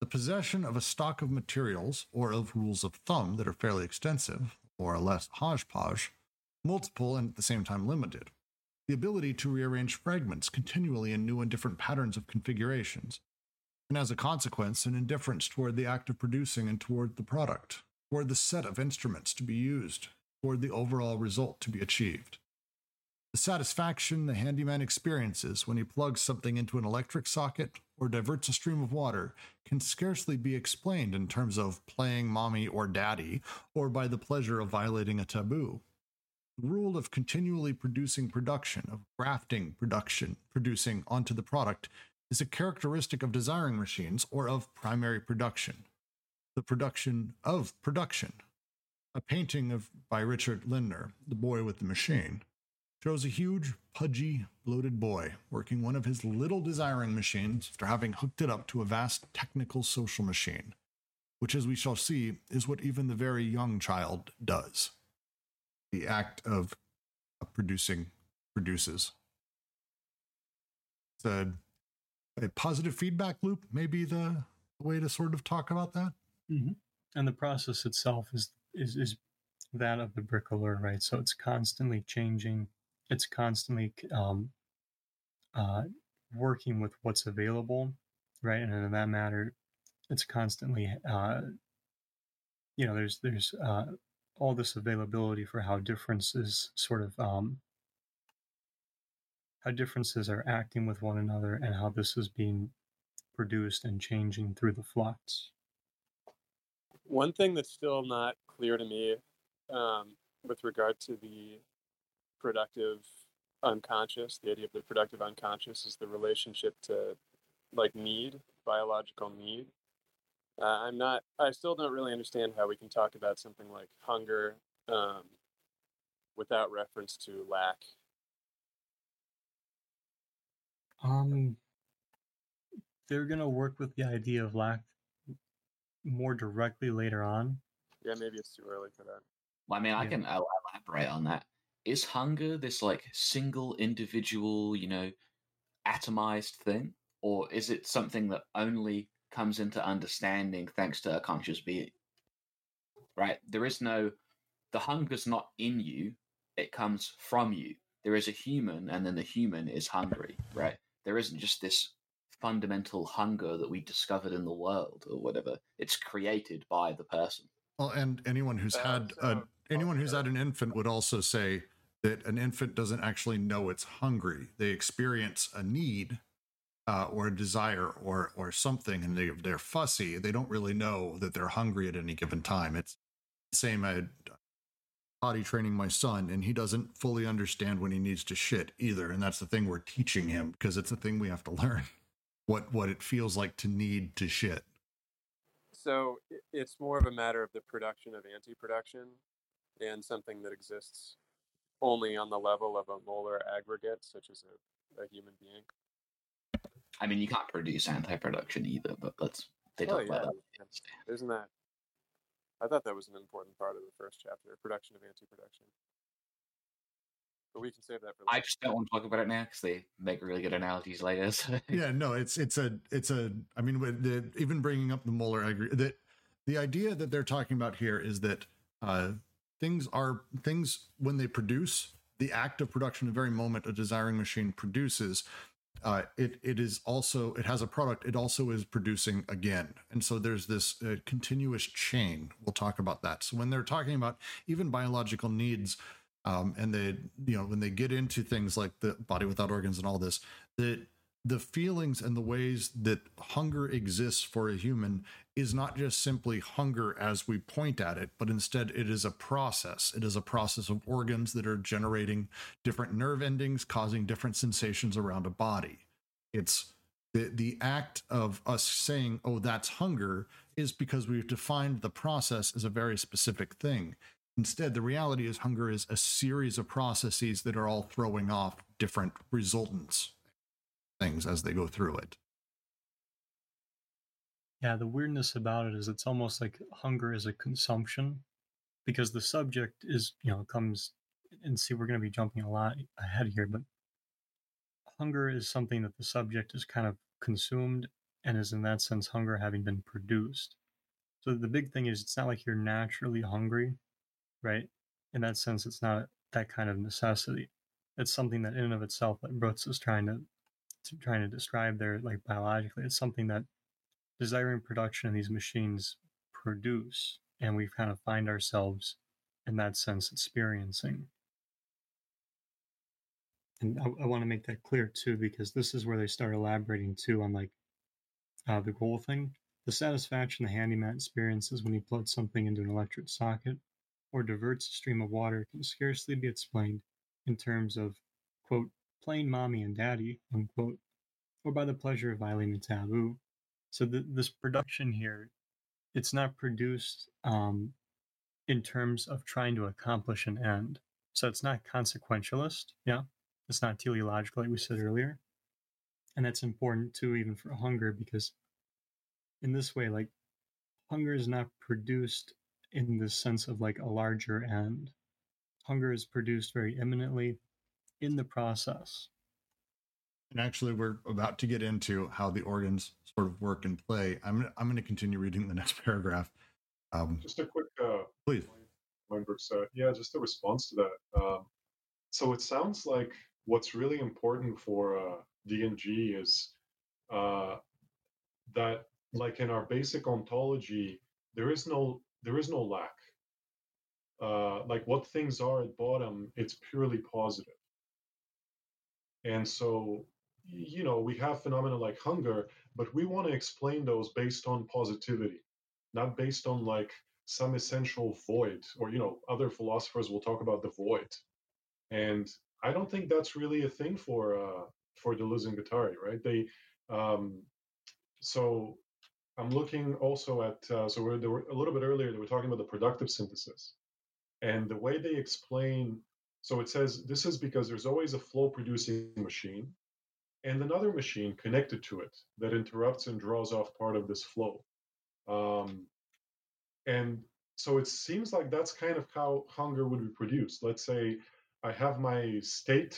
The possession of a stock of materials or of rules of thumb that are fairly extensive, or less hodgepodge, multiple and at the same time limited. The ability to rearrange fragments continually in new and different patterns of configurations. And as a consequence, an indifference toward the act of producing and toward the product, toward the set of instruments to be used, toward the overall result to be achieved. The satisfaction the handyman experiences when he plugs something into an electric socket or diverts a stream of water can scarcely be explained in terms of playing mommy or daddy or by the pleasure of violating a taboo. The rule of continually producing production, of grafting production, producing onto the product, is a characteristic of desiring machines or of primary production. The production of production. A painting of by Richard Lindner, The Boy with the Machine, shows a huge, pudgy, bloated boy working one of his little desiring machines after having hooked it up to a vast technical social machine, which, as we shall see, is what even the very young child does. The act of producing produces. It's a, a positive feedback loop, maybe the way to sort of talk about that. Mm-hmm. And the process itself is, is, is that of the bricoleur, right? So it's constantly changing it's constantly um, uh, working with what's available, right? And in that matter, it's constantly, uh, you know, there's there's uh, all this availability for how differences sort of um, how differences are acting with one another, and how this is being produced and changing through the flux. One thing that's still not clear to me um, with regard to the productive unconscious, the idea of the productive unconscious is the relationship to like need, biological need. Uh, I'm not, I still don't really understand how we can talk about something like hunger um, without reference to lack. Um, they're going to work with the idea of lack more directly later on. Yeah, maybe it's too early for that. Well, I mean, I can elaborate on that is hunger this like single individual, you know, atomized thing? Or is it something that only comes into understanding thanks to a conscious being? Right? There is no, the hunger's not in you, it comes from you. There is a human, and then the human is hungry, right? There isn't just this fundamental hunger that we discovered in the world or whatever. It's created by the person. Well, and anyone who's uh, had a, oh, anyone who's had an infant would also say that an infant doesn't actually know it's hungry. They experience a need uh, or a desire or or something, and they they're fussy. They don't really know that they're hungry at any given time. It's the same. I potty training my son, and he doesn't fully understand when he needs to shit either. And that's the thing we're teaching him because it's a thing we have to <laughs> learn what what it feels like to need to shit. So it's more of a matter of the production of anti-production and something that exists only on the level of a molar aggregate, such as a, a human being. I mean, you can't produce anti-production either, but let's they oh, yeah. That. Isn't that? I thought that was an important part of the first chapter: production of anti-production. but we can save that for. Later. I just don't want to talk about it now because they make really good analogies later. <laughs> So. Yeah, no, it's it's a it's a. I mean, the, even bringing up the molar, aggregate, agree that the idea that they're talking about here is that uh, things are things when they produce the act of production, the very moment a desiring machine produces, uh, it it is also it has a product. It also is producing again, and so there's this uh, continuous chain. We'll talk about that. So when they're talking about even biological needs, um, and they you know when they get into things like the body without organs and all this, that the feelings and the ways that hunger exists for a human is not just simply hunger as we point at it, but instead it is a process. It is a process of organs that are generating different nerve endings, causing different sensations around a body. It's the, the act of us saying, oh, that's hunger, is because we've defined the process as a very specific thing. Instead, the reality is hunger is a series of processes that are all throwing off different resultants things as they go through it. Yeah, the weirdness about it is it's almost like hunger is a consumption because the subject is, you know, comes and see, we're going to be jumping a lot ahead here, but hunger is something that the subject is kind of consumed and is in that sense hunger having been produced. So the big thing is it's not like you're naturally hungry, right? In that sense, it's not that kind of necessity. It's something that in and of itself, that Brooks is trying to trying to describe there, like biologically, it's something that desiring production in these machines produce, and we kind of find ourselves in that sense experiencing. And I, I want to make that clear too, because this is where they start elaborating too on like uh, the goal thing. The satisfaction the handyman experiences when he plugs something into an electric socket or diverts a stream of water can scarcely be explained in terms of, quote, playing mommy and daddy, unquote, or by the pleasure of violating taboo. So the, this production here, it's not produced um, in terms of trying to accomplish an end. So it's not consequentialist. Yeah. It's not teleological, like we said earlier. And that's important too, even for hunger, because in this way, like hunger is not produced in the sense of like a larger end. Hunger is produced very immanently in the process. And actually, we're about to get into how the organs sort of work and play. I'm I'm going to continue reading the next <laughs> paragraph. Um, just a quick, uh, please. Weinberg said, yeah, just a response to that. Um, so it sounds like what's really important for uh, DNG is uh, that, like in our basic ontology, there is no there is no lack. Uh, like what things are at bottom, it's purely positive. And so, you know, we have phenomena like hunger, but we want to explain those based on positivity, not based on like some essential void. Or, you know, other philosophers will talk about the void. And I don't think that's really a thing for uh, for Deleuze and Guattari, right? They um, so I'm looking also at uh, so we're, were, a little bit earlier they were talking about the productive synthesis, and the way they explain so it says this is because there's always a flow producing machine and another machine connected to it that interrupts and draws off part of this flow. Um, and so it seems like that's kind of how hunger would be produced. Let's say I have my state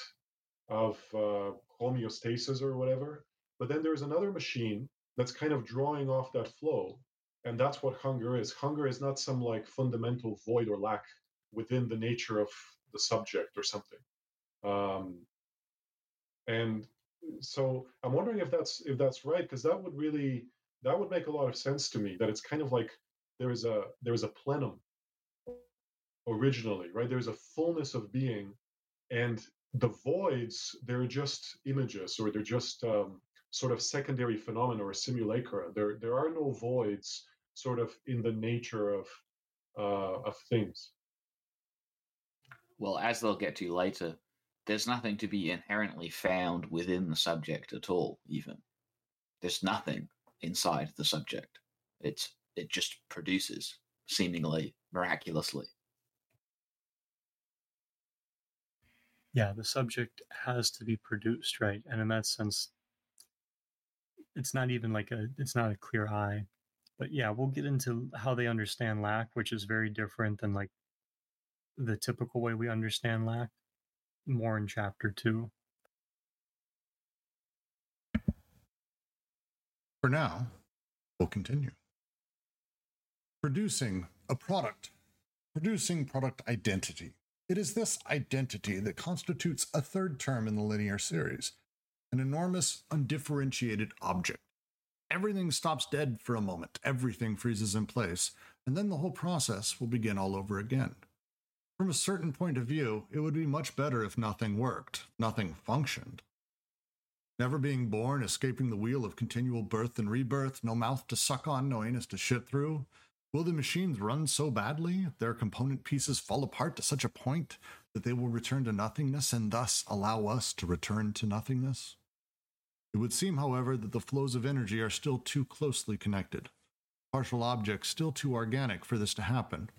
of uh, homeostasis or whatever, but then there's another machine that's kind of drawing off that flow. And that's what hunger is. Hunger is not some like fundamental void or lack within the nature of the subject or something. Um, and so I'm wondering if that's if that's right because that would really that would make a lot of sense to me. That it's kind of like there is a there is a plenum originally, right? There's a fullness of being, and the voids they're just images or they're just um, sort of secondary phenomena or simulacra. There there are no voids sort of in the nature of uh, of things well, as they'll get to later, there's nothing to be inherently found within the subject at all, even. There's nothing inside the subject. It's it just produces, seemingly miraculously. Yeah, the subject has to be produced, right? And in that sense, it's not even like a it's not a clear eye. But yeah, we'll get into how they understand lack, which is very different than like the typical way we understand lack. more in chapter two. For now, we'll continue. Producing a product, producing product identity. It is this identity that constitutes a third term in the linear series, an enormous, undifferentiated object. Everything stops dead for a moment, everything freezes in place, and then the whole process will begin all over again. From a certain point of view, it would be much better if nothing worked, nothing functioned. Never being born, escaping the wheel of continual birth and rebirth, no mouth to suck on, no anus to shit through. Will the machines run so badly, their component pieces fall apart to such a point that they will return to nothingness and thus allow us to return to nothingness? It would seem, however, that the flows of energy are still too closely connected, partial objects still too organic for this to happen.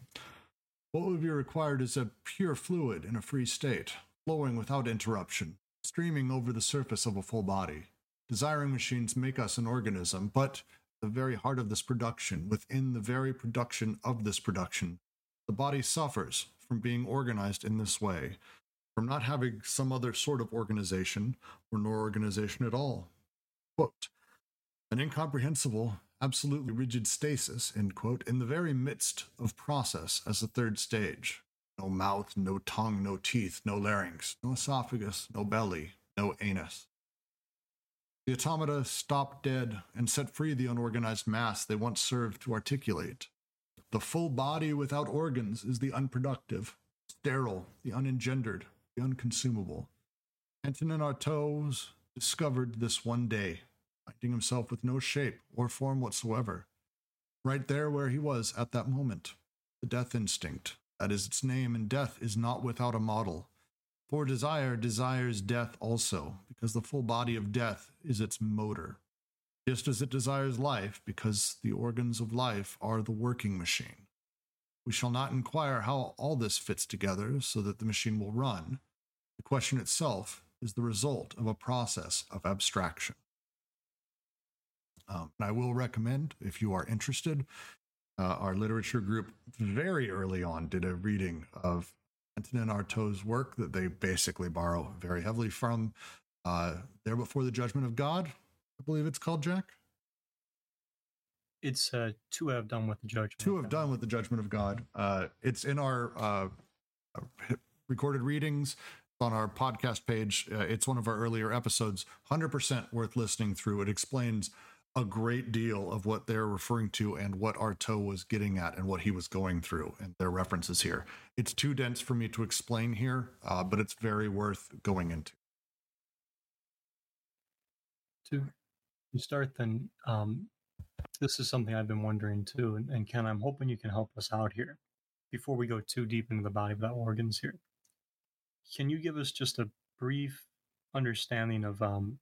What would be required is a pure fluid in a free state, flowing without interruption, streaming over the surface of a full body. Desiring machines make us an organism, but the very heart of this production, within the very production of this production, the body suffers from being organized in this way, from not having some other sort of organization or no organization at all. Quote, an incomprehensible, absolutely rigid stasis, end quote, in the very midst of process as the third stage, no mouth, no tongue, no teeth, no larynx, no esophagus, no belly, no anus. The automata stop dead and set free the unorganized mass they once served to articulate. The full body without organs is the unproductive, sterile, the unengendered, the unconsumable. Antonin Artaud discovered this one day, finding himself with no shape or form whatsoever, right there where he was at that moment. The death instinct, that is its name, and death is not without a model. For desire desires death also, because the full body of death is its motor, just as it desires life, because the organs of life are the working machine. We shall not inquire how all this fits together so that the machine will run. The question itself is the result of a process of abstraction. Um, and I will recommend, if you are interested, uh, our literature group very early on did a reading of Antonin Artaud's work that they basically borrow very heavily from uh, There Before the Judgment of God, I believe it's called, Jack. It's uh, to have done with the judgment. To have done with the judgment of God. Uh, it's in our uh, recorded readings on our podcast page. Uh, it's one of our earlier episodes. Hundred percent worth listening through. It explains a great deal of what they're referring to and what Artaud was getting at and what he was going through and their references here. It's too dense for me to explain here, uh, but it's very worth going into. To start, then, um, this is something I've been wondering too, and, and Ken, I'm hoping you can help us out here before we go too deep into the body of the organs here. Can you give us just a brief understanding of um,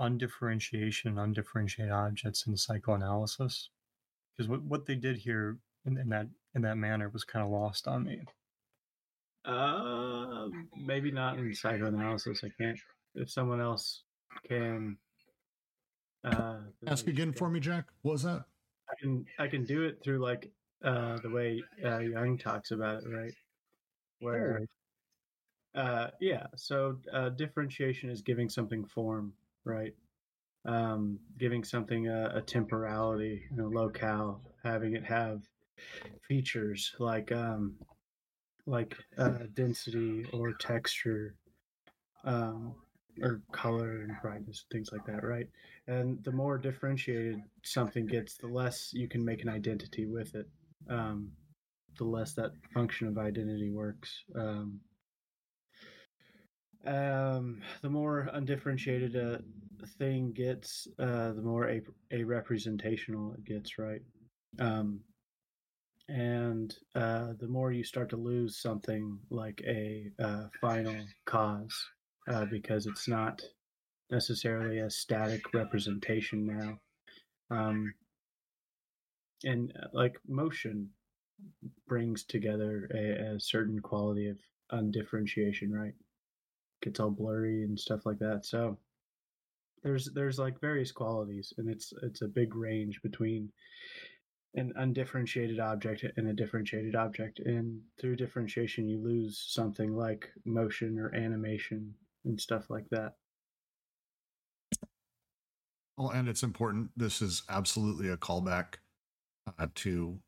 undifferentiation, and undifferentiated objects in psychoanalysis, because what, what they did here in, in that in that manner was kind of lost on me. Uh, maybe not in psychoanalysis. I can't. If someone else can uh, ask again for me, Jack. What was that? I can I can do it through like uh, the way uh, Jung talks about it, right? Where, uh, yeah. So uh, differentiation is giving something form, right? Um, giving something a, a temporality, you know, locale, having it have features like um, like uh, density or texture, um, or color and brightness, things like that, right? And the more differentiated something gets, the less you can make an identity with it. Um, the less that function of identity works. Um, um, the more undifferentiated a thing gets, uh, the more a, a representational it gets, right? Um, and uh, the more you start to lose something like a uh, final cause, uh, because it's not necessarily a static representation now. Um, and uh, like motion brings together a, a certain quality of undifferentiation, right? Gets all blurry and stuff like that. So there's there's like various qualities, and it's it's a big range between an undifferentiated object and a differentiated object. And through differentiation, you lose something like motion or animation and stuff like that. Well, and it's important. This is absolutely a callback uh, to,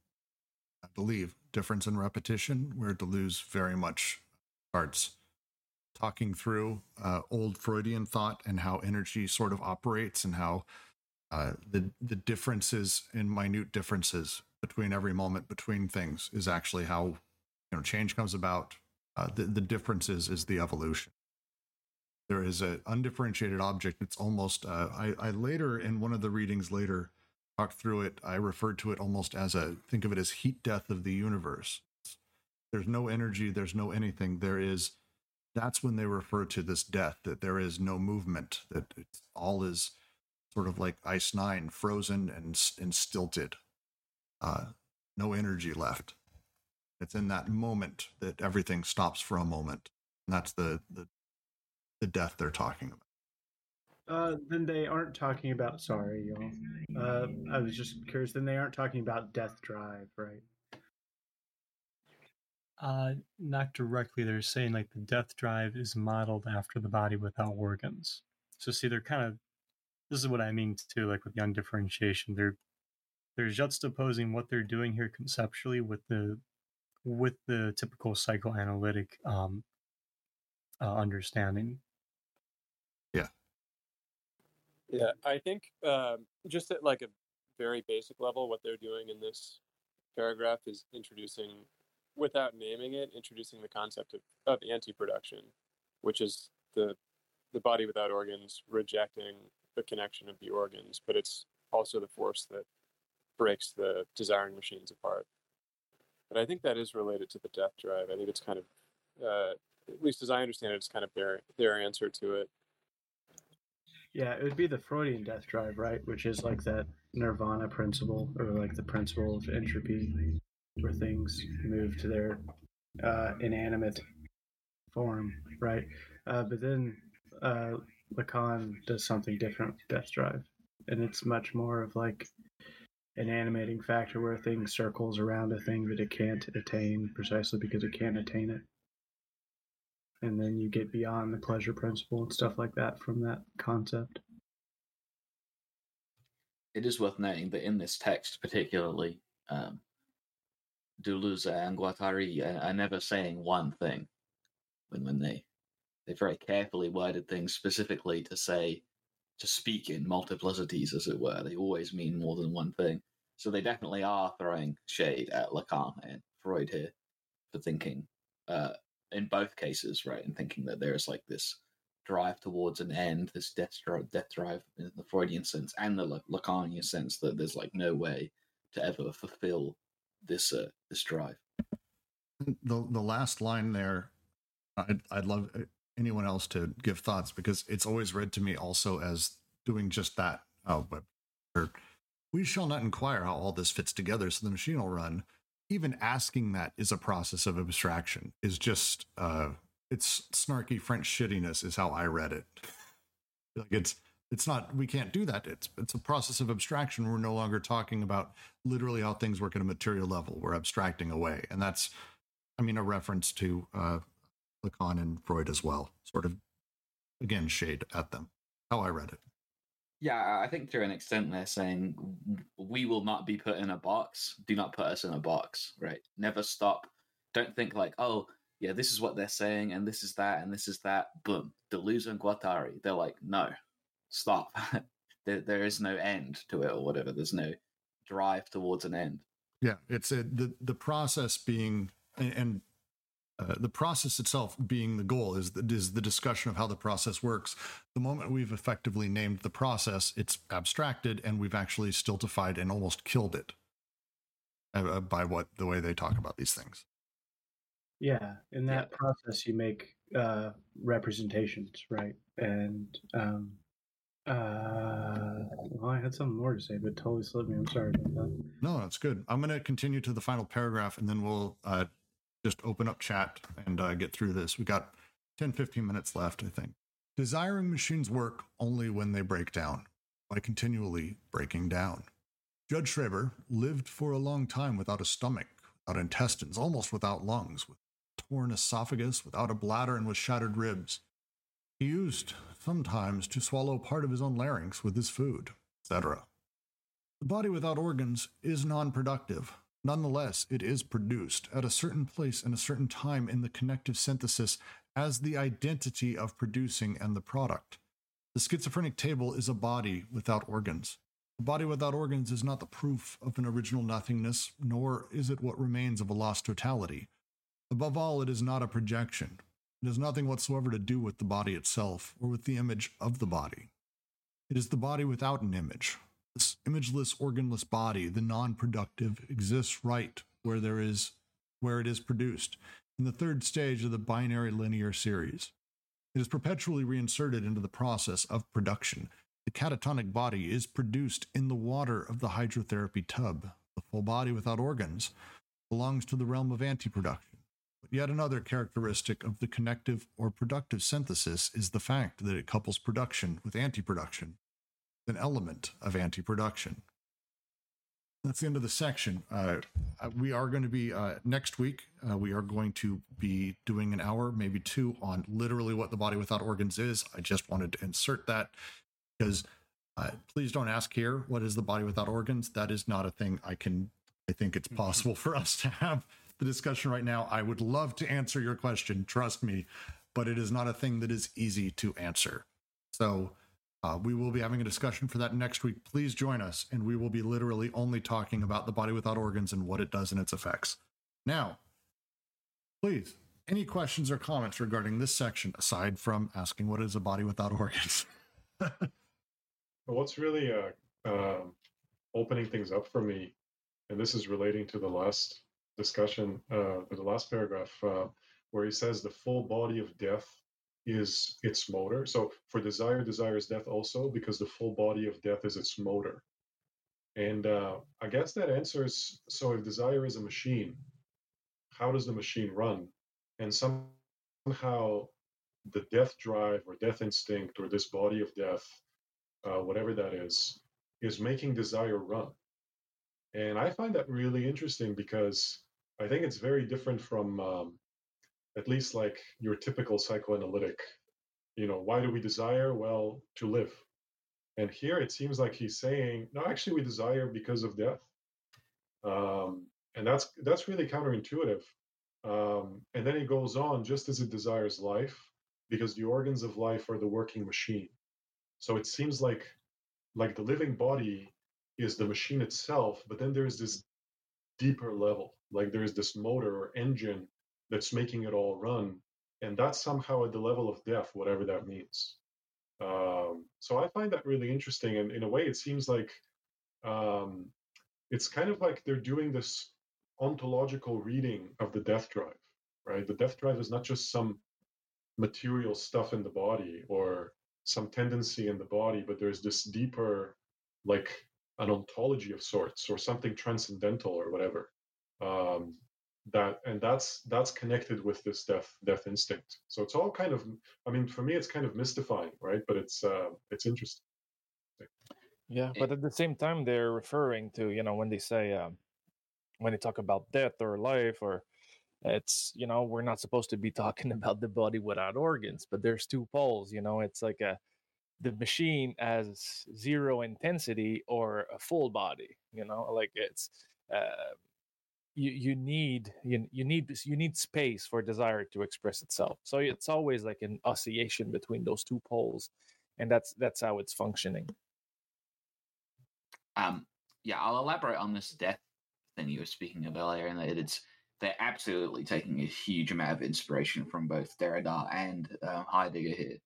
I believe, difference in repetition, where Deleuze very much starts talking through uh, old Freudian thought and how energy sort of operates and how uh, the the differences in minute differences between every moment between things is actually how you know change comes about. Uh, the the differences is the evolution. There is an undifferentiated object. It's almost. Uh, I I later in one of the readings later talked through it. I referred to it almost as a think of it as heat death of the universe. There's no energy. There's no anything. There is. That's when they refer to this death. That there is no movement. That it's all is sort of like Ice Nine, frozen and and stilted, uh, no energy left. It's in that moment that everything stops for a moment, and that's the the the death they're talking about. Uh, then they aren't talking about. Sorry, y'all. Uh, I was just curious. Then they aren't talking about death drive, right? Uh, not directly. They're saying like the death drive is modeled after the body without organs. So see, they're kind of this is what I mean too, like with the undifferentiation. They're they're juxtaposing what they're doing here conceptually with the with the typical psychoanalytic um, uh, understanding. Yeah. Yeah, I think um, just at like a very basic level, what they're doing in this paragraph is introducing, without naming it, introducing the concept of, of anti-production, which is the the body without organs rejecting the connection of the organs, but it's also the force that breaks the desiring machines apart. But I think that is related to the death drive. I think it's kind of, uh, at least as I understand it, it's kind of their their answer to it. Yeah, it would be the Freudian death drive, right? Which is like that nirvana principle, or like the principle of entropy, where things move to their uh, inanimate form, right? Uh, but then uh, Lacan does something different with Death Drive, and it's much more of like an animating factor where a thing circles around a thing that it can't attain precisely because it can't attain it. And then you get beyond the pleasure principle and stuff like that from that concept. It is worth noting that in this text, particularly, um, Deleuze and Guattari are never saying one thing when, when they they very carefully worded things specifically to say to speak in multiplicities, as it were. They always mean more than one thing. So they definitely are throwing shade at Lacan and Freud here for thinking, uh, in both cases, right, and thinking that there is like this drive towards an end, this death drive, death drive in the Freudian sense, and the Lacanian sense that there's like no way to ever fulfill this uh, this drive. The the last line there, I'd I'd love anyone else to give thoughts because it's always read to me also as doing just that. Oh, but we shall not inquire how all this fits together so the machine will run. Even asking that is a process of abstraction, is just, uh, it's snarky French shittiness, is how I read it. <laughs> like it's, it's not, we can't do that. It's, it's a process of abstraction. We're no longer talking about literally how things work at a material level. We're abstracting away. And that's, I mean, a reference to uh, Lacan and Freud as well, sort of again shade at them. How I read it. Yeah, I think to an extent they're saying we will not be put in a box. Do not put us in a box, right? Never stop. Don't think like, oh, yeah, this is what they're saying, and this is that, and this is that. Boom, Deleuze and Guattari. They're like, no, stop. <laughs> there, there is no end to it, or whatever. There's no drive towards an end. Yeah, it's a, the the process being and uh, the process itself being the goal is the, is the discussion of how the process works. The moment we've effectively named the process, it's abstracted and we've actually stultified and almost killed it uh, uh, by what the way they talk about these things. Yeah, in that yeah. process, you make uh, representations, right? And um, uh, well, I had something more to say, but totally slipped me. I'm sorry about that. No, that's good. I'm going to continue to the final paragraph, and then we'll uh, just open up chat and uh, get through this. We got 10, 15 minutes left, I think. Desiring machines work only when they break down, by continually breaking down. Judge Schreber lived for a long time without a stomach, without intestines, almost without lungs, with torn esophagus, without a bladder, and with shattered ribs. He used, sometimes, to swallow part of his own larynx with his food, etc. The body without organs is non productive. Nonetheless, it is produced at a certain place and a certain time in the connective synthesis as the identity of producing and the product. The schizophrenic table is a body without organs. A body without organs is not the proof of an original nothingness, nor is it what remains of a lost totality. Above all, it is not a projection. It has nothing whatsoever to do with the body itself or with the image of the body. It is the body without an image. This imageless, organless body, the non-productive, exists right where there is where it is produced, in the third stage of the binary linear series. It is perpetually reinserted into the process of production, the catatonic body is produced in the water of the hydrotherapy tub. The full body without organs belongs to the realm of antiproduction. But yet another characteristic of the connective or productive synthesis is the fact that it couples production with anti production, an element of anti production. That's the end of the section. Uh, uh we are going to be uh, next week. Uh, we are going to be doing an hour, maybe two, on literally what the body without organs is. I just wanted to insert that because uh, please don't ask here what is the body without organs that is not a thing i can i think it's mm-hmm. possible for us to have the discussion right now i would love to answer your question trust me but it is not a thing that is easy to answer. So uh, we will be having a discussion for that next week. Please join us and we will be literally only talking about the body without organs and what it does and its effects. Now please any questions or comments regarding this section aside from asking what is a body without organs? <laughs> What's really uh, uh, opening things up for me, and this is relating to the last discussion, uh, the last paragraph, uh, where he says the full body of death is its motor. So for desire, desire is death also, because the full body of death is its motor. And uh, I guess that answers so if desire is a machine, how does the machine run? And somehow the death drive or death instinct or this body of death uh, whatever that is, is making desire run. And I find that really interesting because I think it's very different from um, at least like your typical psychoanalytic. You know, why do we desire? Well, to live. And here it seems like he's saying, no, actually, we desire because of death. Um, and that's that's really counterintuitive. Um, and then he goes on, just as it desires life, because the organs of life are the working machine. So it seems like like the living body is the machine itself, but then there's this deeper level, like there's this motor or engine that's making it all run, and that's somehow at the level of death, whatever that means. Um, so I find that really interesting, and in a way, it seems like um, it's kind of like they're doing this ontological reading of the death drive, right? The death drive is not just some material stuff in the body or some tendency in the body, but there's this deeper, like an ontology of sorts or something transcendental or whatever. Um, that and that's that's connected with this death death instinct. So it's all kind of, I mean, for me, it's kind of mystifying, right? But it's uh, it's interesting. Yeah, but at the same time, they're referring to you know when they say um, when they talk about death or life or it's you know we're not supposed to be <laughs> talking about the body without organs but there's two poles you know it's like a the machine as zero intensity or a full body you know like it's uh, you you need you, you need you need space for desire to express itself so it's always like an oscillation between those two poles and that's that's how it's functioning um yeah i'll elaborate on this death thing you were speaking of earlier and that it's they're absolutely taking a huge amount of inspiration from both Derrida and um, Heidegger here.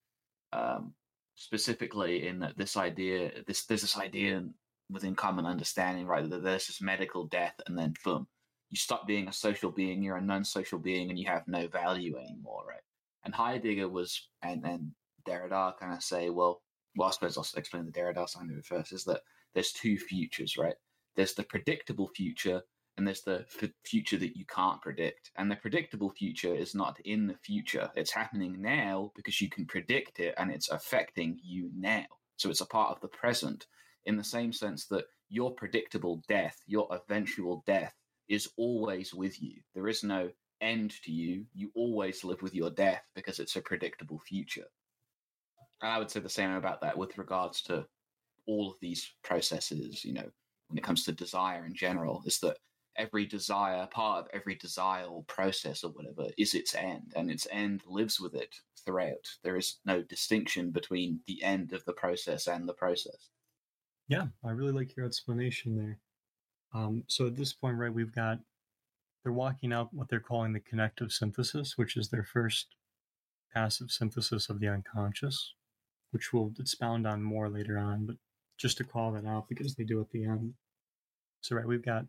Um, specifically, in that this idea, this there's this idea within common understanding, right? That there's this medical death, and then boom, you stop being a social being, you're a non-social being, and you have no value anymore, right? And Heidegger was, and and Derrida kind of say, well, well, I suppose I'll explain the Derrida side of it first. Is that there's two futures, right? There's the predictable future, and there's the f- future that you can't predict. And the predictable future is not in the future, it's happening now because you can predict it and it's affecting you now. So it's a part of the present in the same sense that your predictable death, your eventual death, is always with you. There is no end to you. You always live with your death because it's a predictable future. And I would say the same about that with regards to all of these processes, you know, when it comes to desire in general, is that every desire, part of every desire or process or whatever, is its end, and its end lives with it throughout. There is no distinction between the end of the process and the process. Yeah, I really like your explanation there. Um, so at this point, right, we've got they're walking out what they're calling the connective synthesis, which is their first passive synthesis of the unconscious, which we'll expound on more later on, but just to call that out because they do at the end. So, right, we've got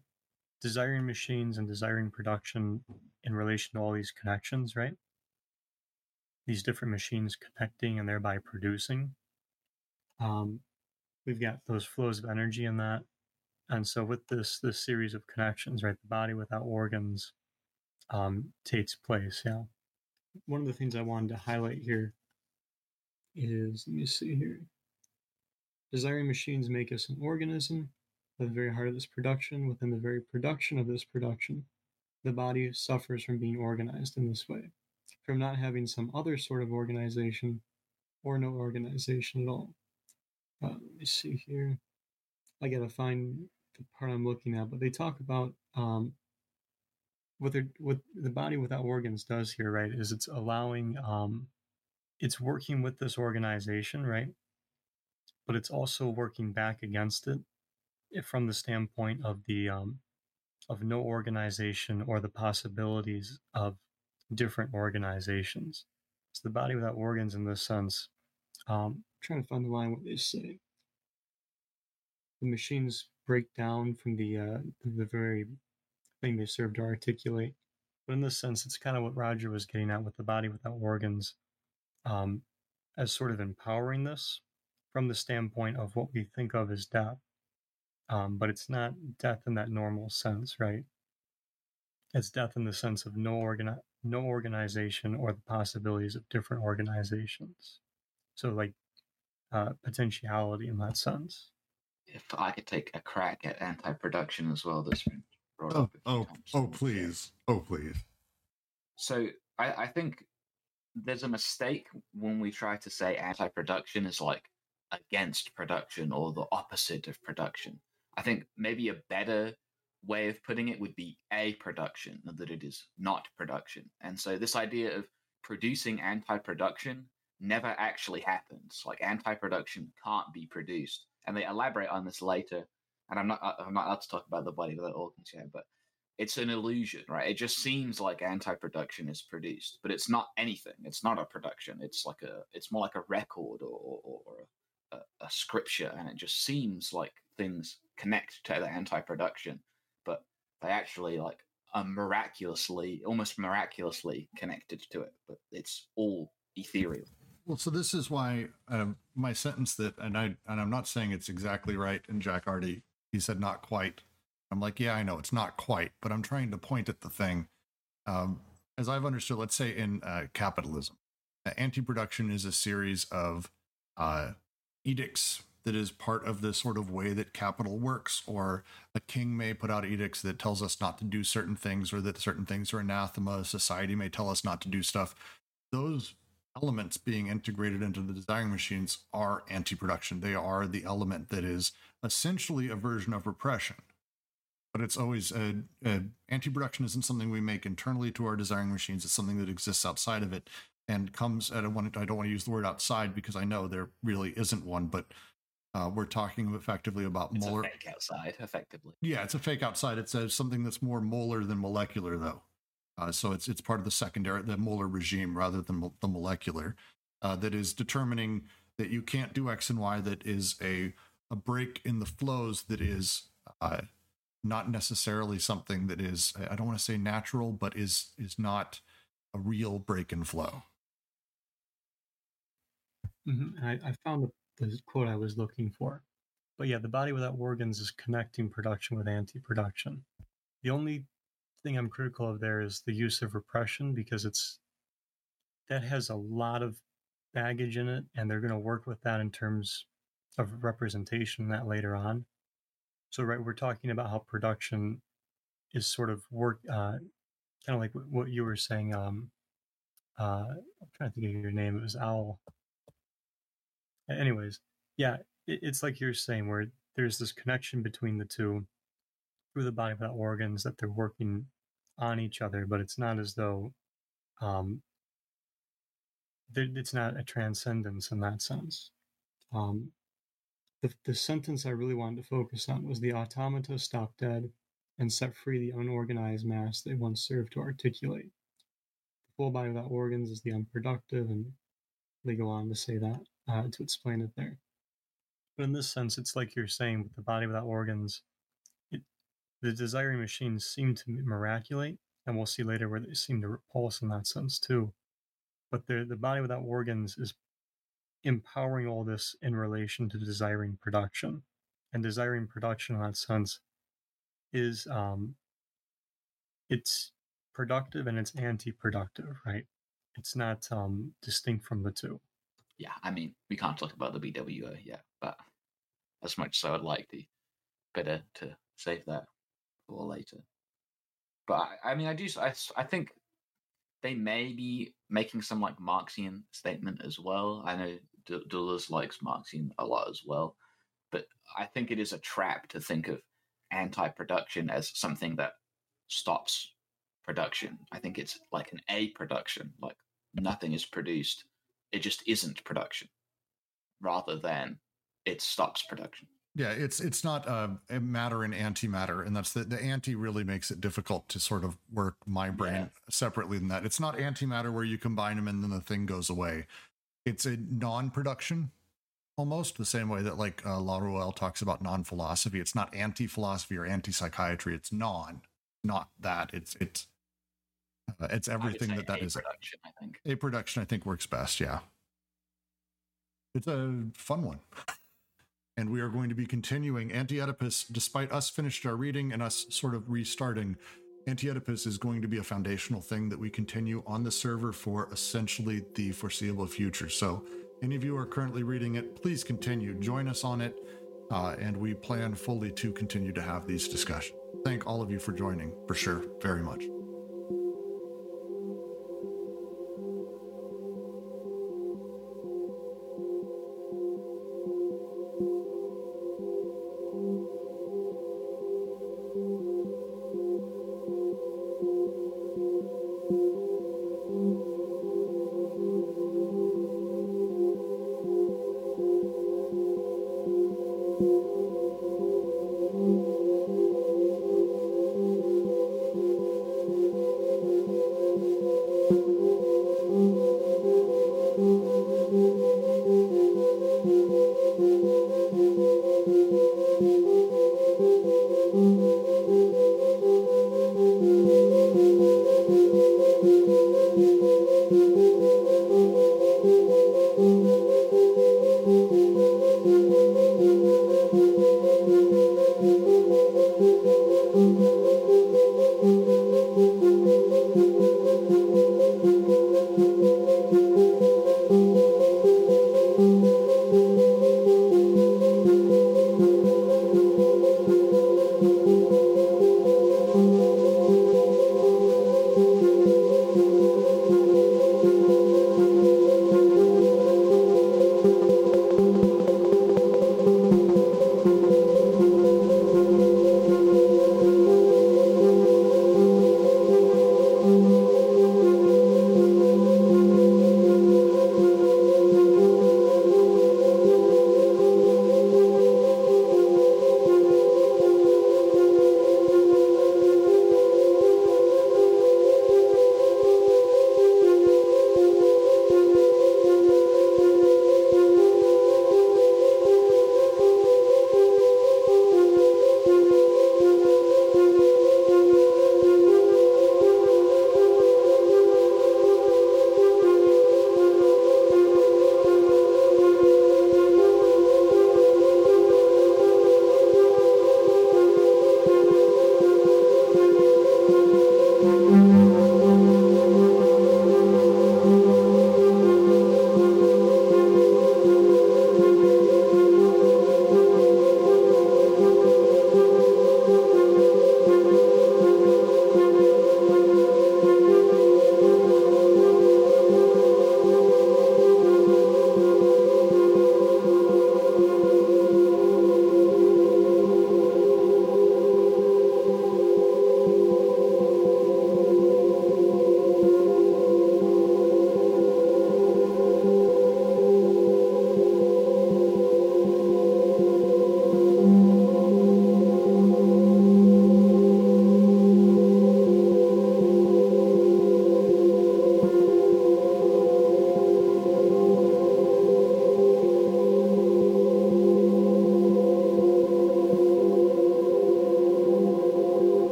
desiring machines and desiring production in relation to all these connections, right? These different machines connecting and thereby producing. Um, we've got those flows of energy in that. And so with this this series of connections, right, the body without organs um, takes place. Yeah. One of the things I wanted to highlight here is let me see here. Desiring machines make us an organism the very heart of this production, within the very production of this production, the body suffers from being organized in this way, from not having some other sort of organization or no organization at all. Uh, let me see here. I gotta find the part I'm looking at, but they talk about um, what what the body without organs does here, right? Is it's allowing um, it's working with this organization, right? But it's also working back against it from the standpoint of the um, of no organization or the possibilities of different organizations. It's the body without organs in this sense. Um, trying to find the line what they say. The machines break down from the uh, the very thing they serve to articulate. But in this sense, it's kind of what Roger was getting at with the body without organs, um, as sort of empowering this from the standpoint of what we think of as death. Um, but it's not death in that normal sense, right? It's death in the sense of no organi- no organization or the possibilities of different organizations. So like uh, potentiality in that sense. If I could take a crack at anti-production as well, this been brought oh, up. Oh, oh, please, oh, please. So I, I think there's a mistake when we try to say anti-production is like against production or the opposite of production. I think maybe a better way of putting it would be a production, that it is not production. And so this idea of producing anti-production never actually happens. Like anti-production can't be produced, and they elaborate on this later. And I'm not I'm not allowed to talk about the body without organs yet, but it's an illusion, right? It just seems like anti-production is produced, but it's not anything. It's not a production. It's like a it's more like a record or or, or a, a scripture, and it just seems like things connect to the anti-production, but they actually like are miraculously, almost miraculously connected to it. But it's all ethereal. Well, so this is why um, my sentence that, and I and I'm not saying it's exactly right. And Jack already he said not quite. I'm like, yeah, I know it's not quite, but I'm trying to point at the thing. Um, as I've understood, let's say in uh, capitalism, uh, anti-production is a series of uh, edicts that is part of the sort of way that capital works, or a king may put out edicts that tells us not to do certain things, or that certain things are anathema. Society may tell us not to do stuff. Those elements being integrated into the desiring machines are anti-production. They are the element that is essentially a version of repression. But it's always a, a anti-production isn't something we make internally to our desiring machines. It's something that exists outside of it and comes at a one. I don't want to use the word outside because I know there really isn't one, but uh, we're talking effectively about it's molar. fake outside, effectively. Yeah, it's a fake outside. It's a, something that's more molar than molecular, though. Uh, so it's it's part of the secondary, the molar regime rather than the molecular, uh, that is determining that you can't do X and Y. That is a a break in the flows. That is uh, not necessarily something that is I don't want to say natural, but is is not a real break in flow. Mm-hmm. I, I found the the quote I was looking for. But yeah, the body without organs is connecting production with anti production. The only thing I'm critical of there is the use of repression because it's that has a lot of baggage in it, and they're going to work with that in terms of representation that later on. So, right, we're talking about how production is sort of work, uh, kind of like what you were saying. Um, uh, I'm trying to think of your name. It was Owl. Anyways, yeah, it, it's like you're saying where there's this connection between the two through the body without organs that they're working on each other, but it's not as though um, it's not a transcendence in that sense. Um, the, the sentence I really wanted to focus on was the automata stop dead and set free the unorganized mass they once served to articulate. The full body without organs is the unproductive, and they go on to say that uh, to explain it there. But in this sense, it's like you're saying with the body without organs, it, the desiring machines seem to miraculate, and we'll see later where they seem to repulse in that sense too. But the the body without organs is empowering all this in relation to desiring production, and desiring production in that sense is um, it's productive and it's anti-productive, right? It's not um, distinct from the two. Yeah, I mean, we can't talk about the BWO yet, but as much as I would like to, better to save that for later. But I, I mean, I do. I, I think they may be making some like Marxian statement as well. I know D- Deleuze likes Marxian a lot as well, but I think it is a trap to think of anti-production as something that stops production. I think it's like an a production, like nothing is produced. It just isn't production, rather than it stops production. Yeah, it's it's not uh, a matter and antimatter, and that's the the anti really makes it difficult to sort of work my brain yeah. separately than that. It's not antimatter where you combine them and then the thing goes away. It's a non-production almost the same way that like uh, Laruelle talks about non-philosophy. It's not anti-philosophy or anti-psychiatry. It's non, not that. It's it's uh, it's everything that that is. Production, I think. A production, I think, works best. Yeah, it's a fun one and we are going to be continuing Anti-Oedipus. Despite us finished our reading and us sort of restarting, Anti-Oedipus is going to be a foundational thing that we continue on the server for essentially the foreseeable future. So, any of you who are currently reading it, please continue. Join us on it, uh, and we plan fully to continue to have these discussions. Thank all of you for joining, for sure, very much.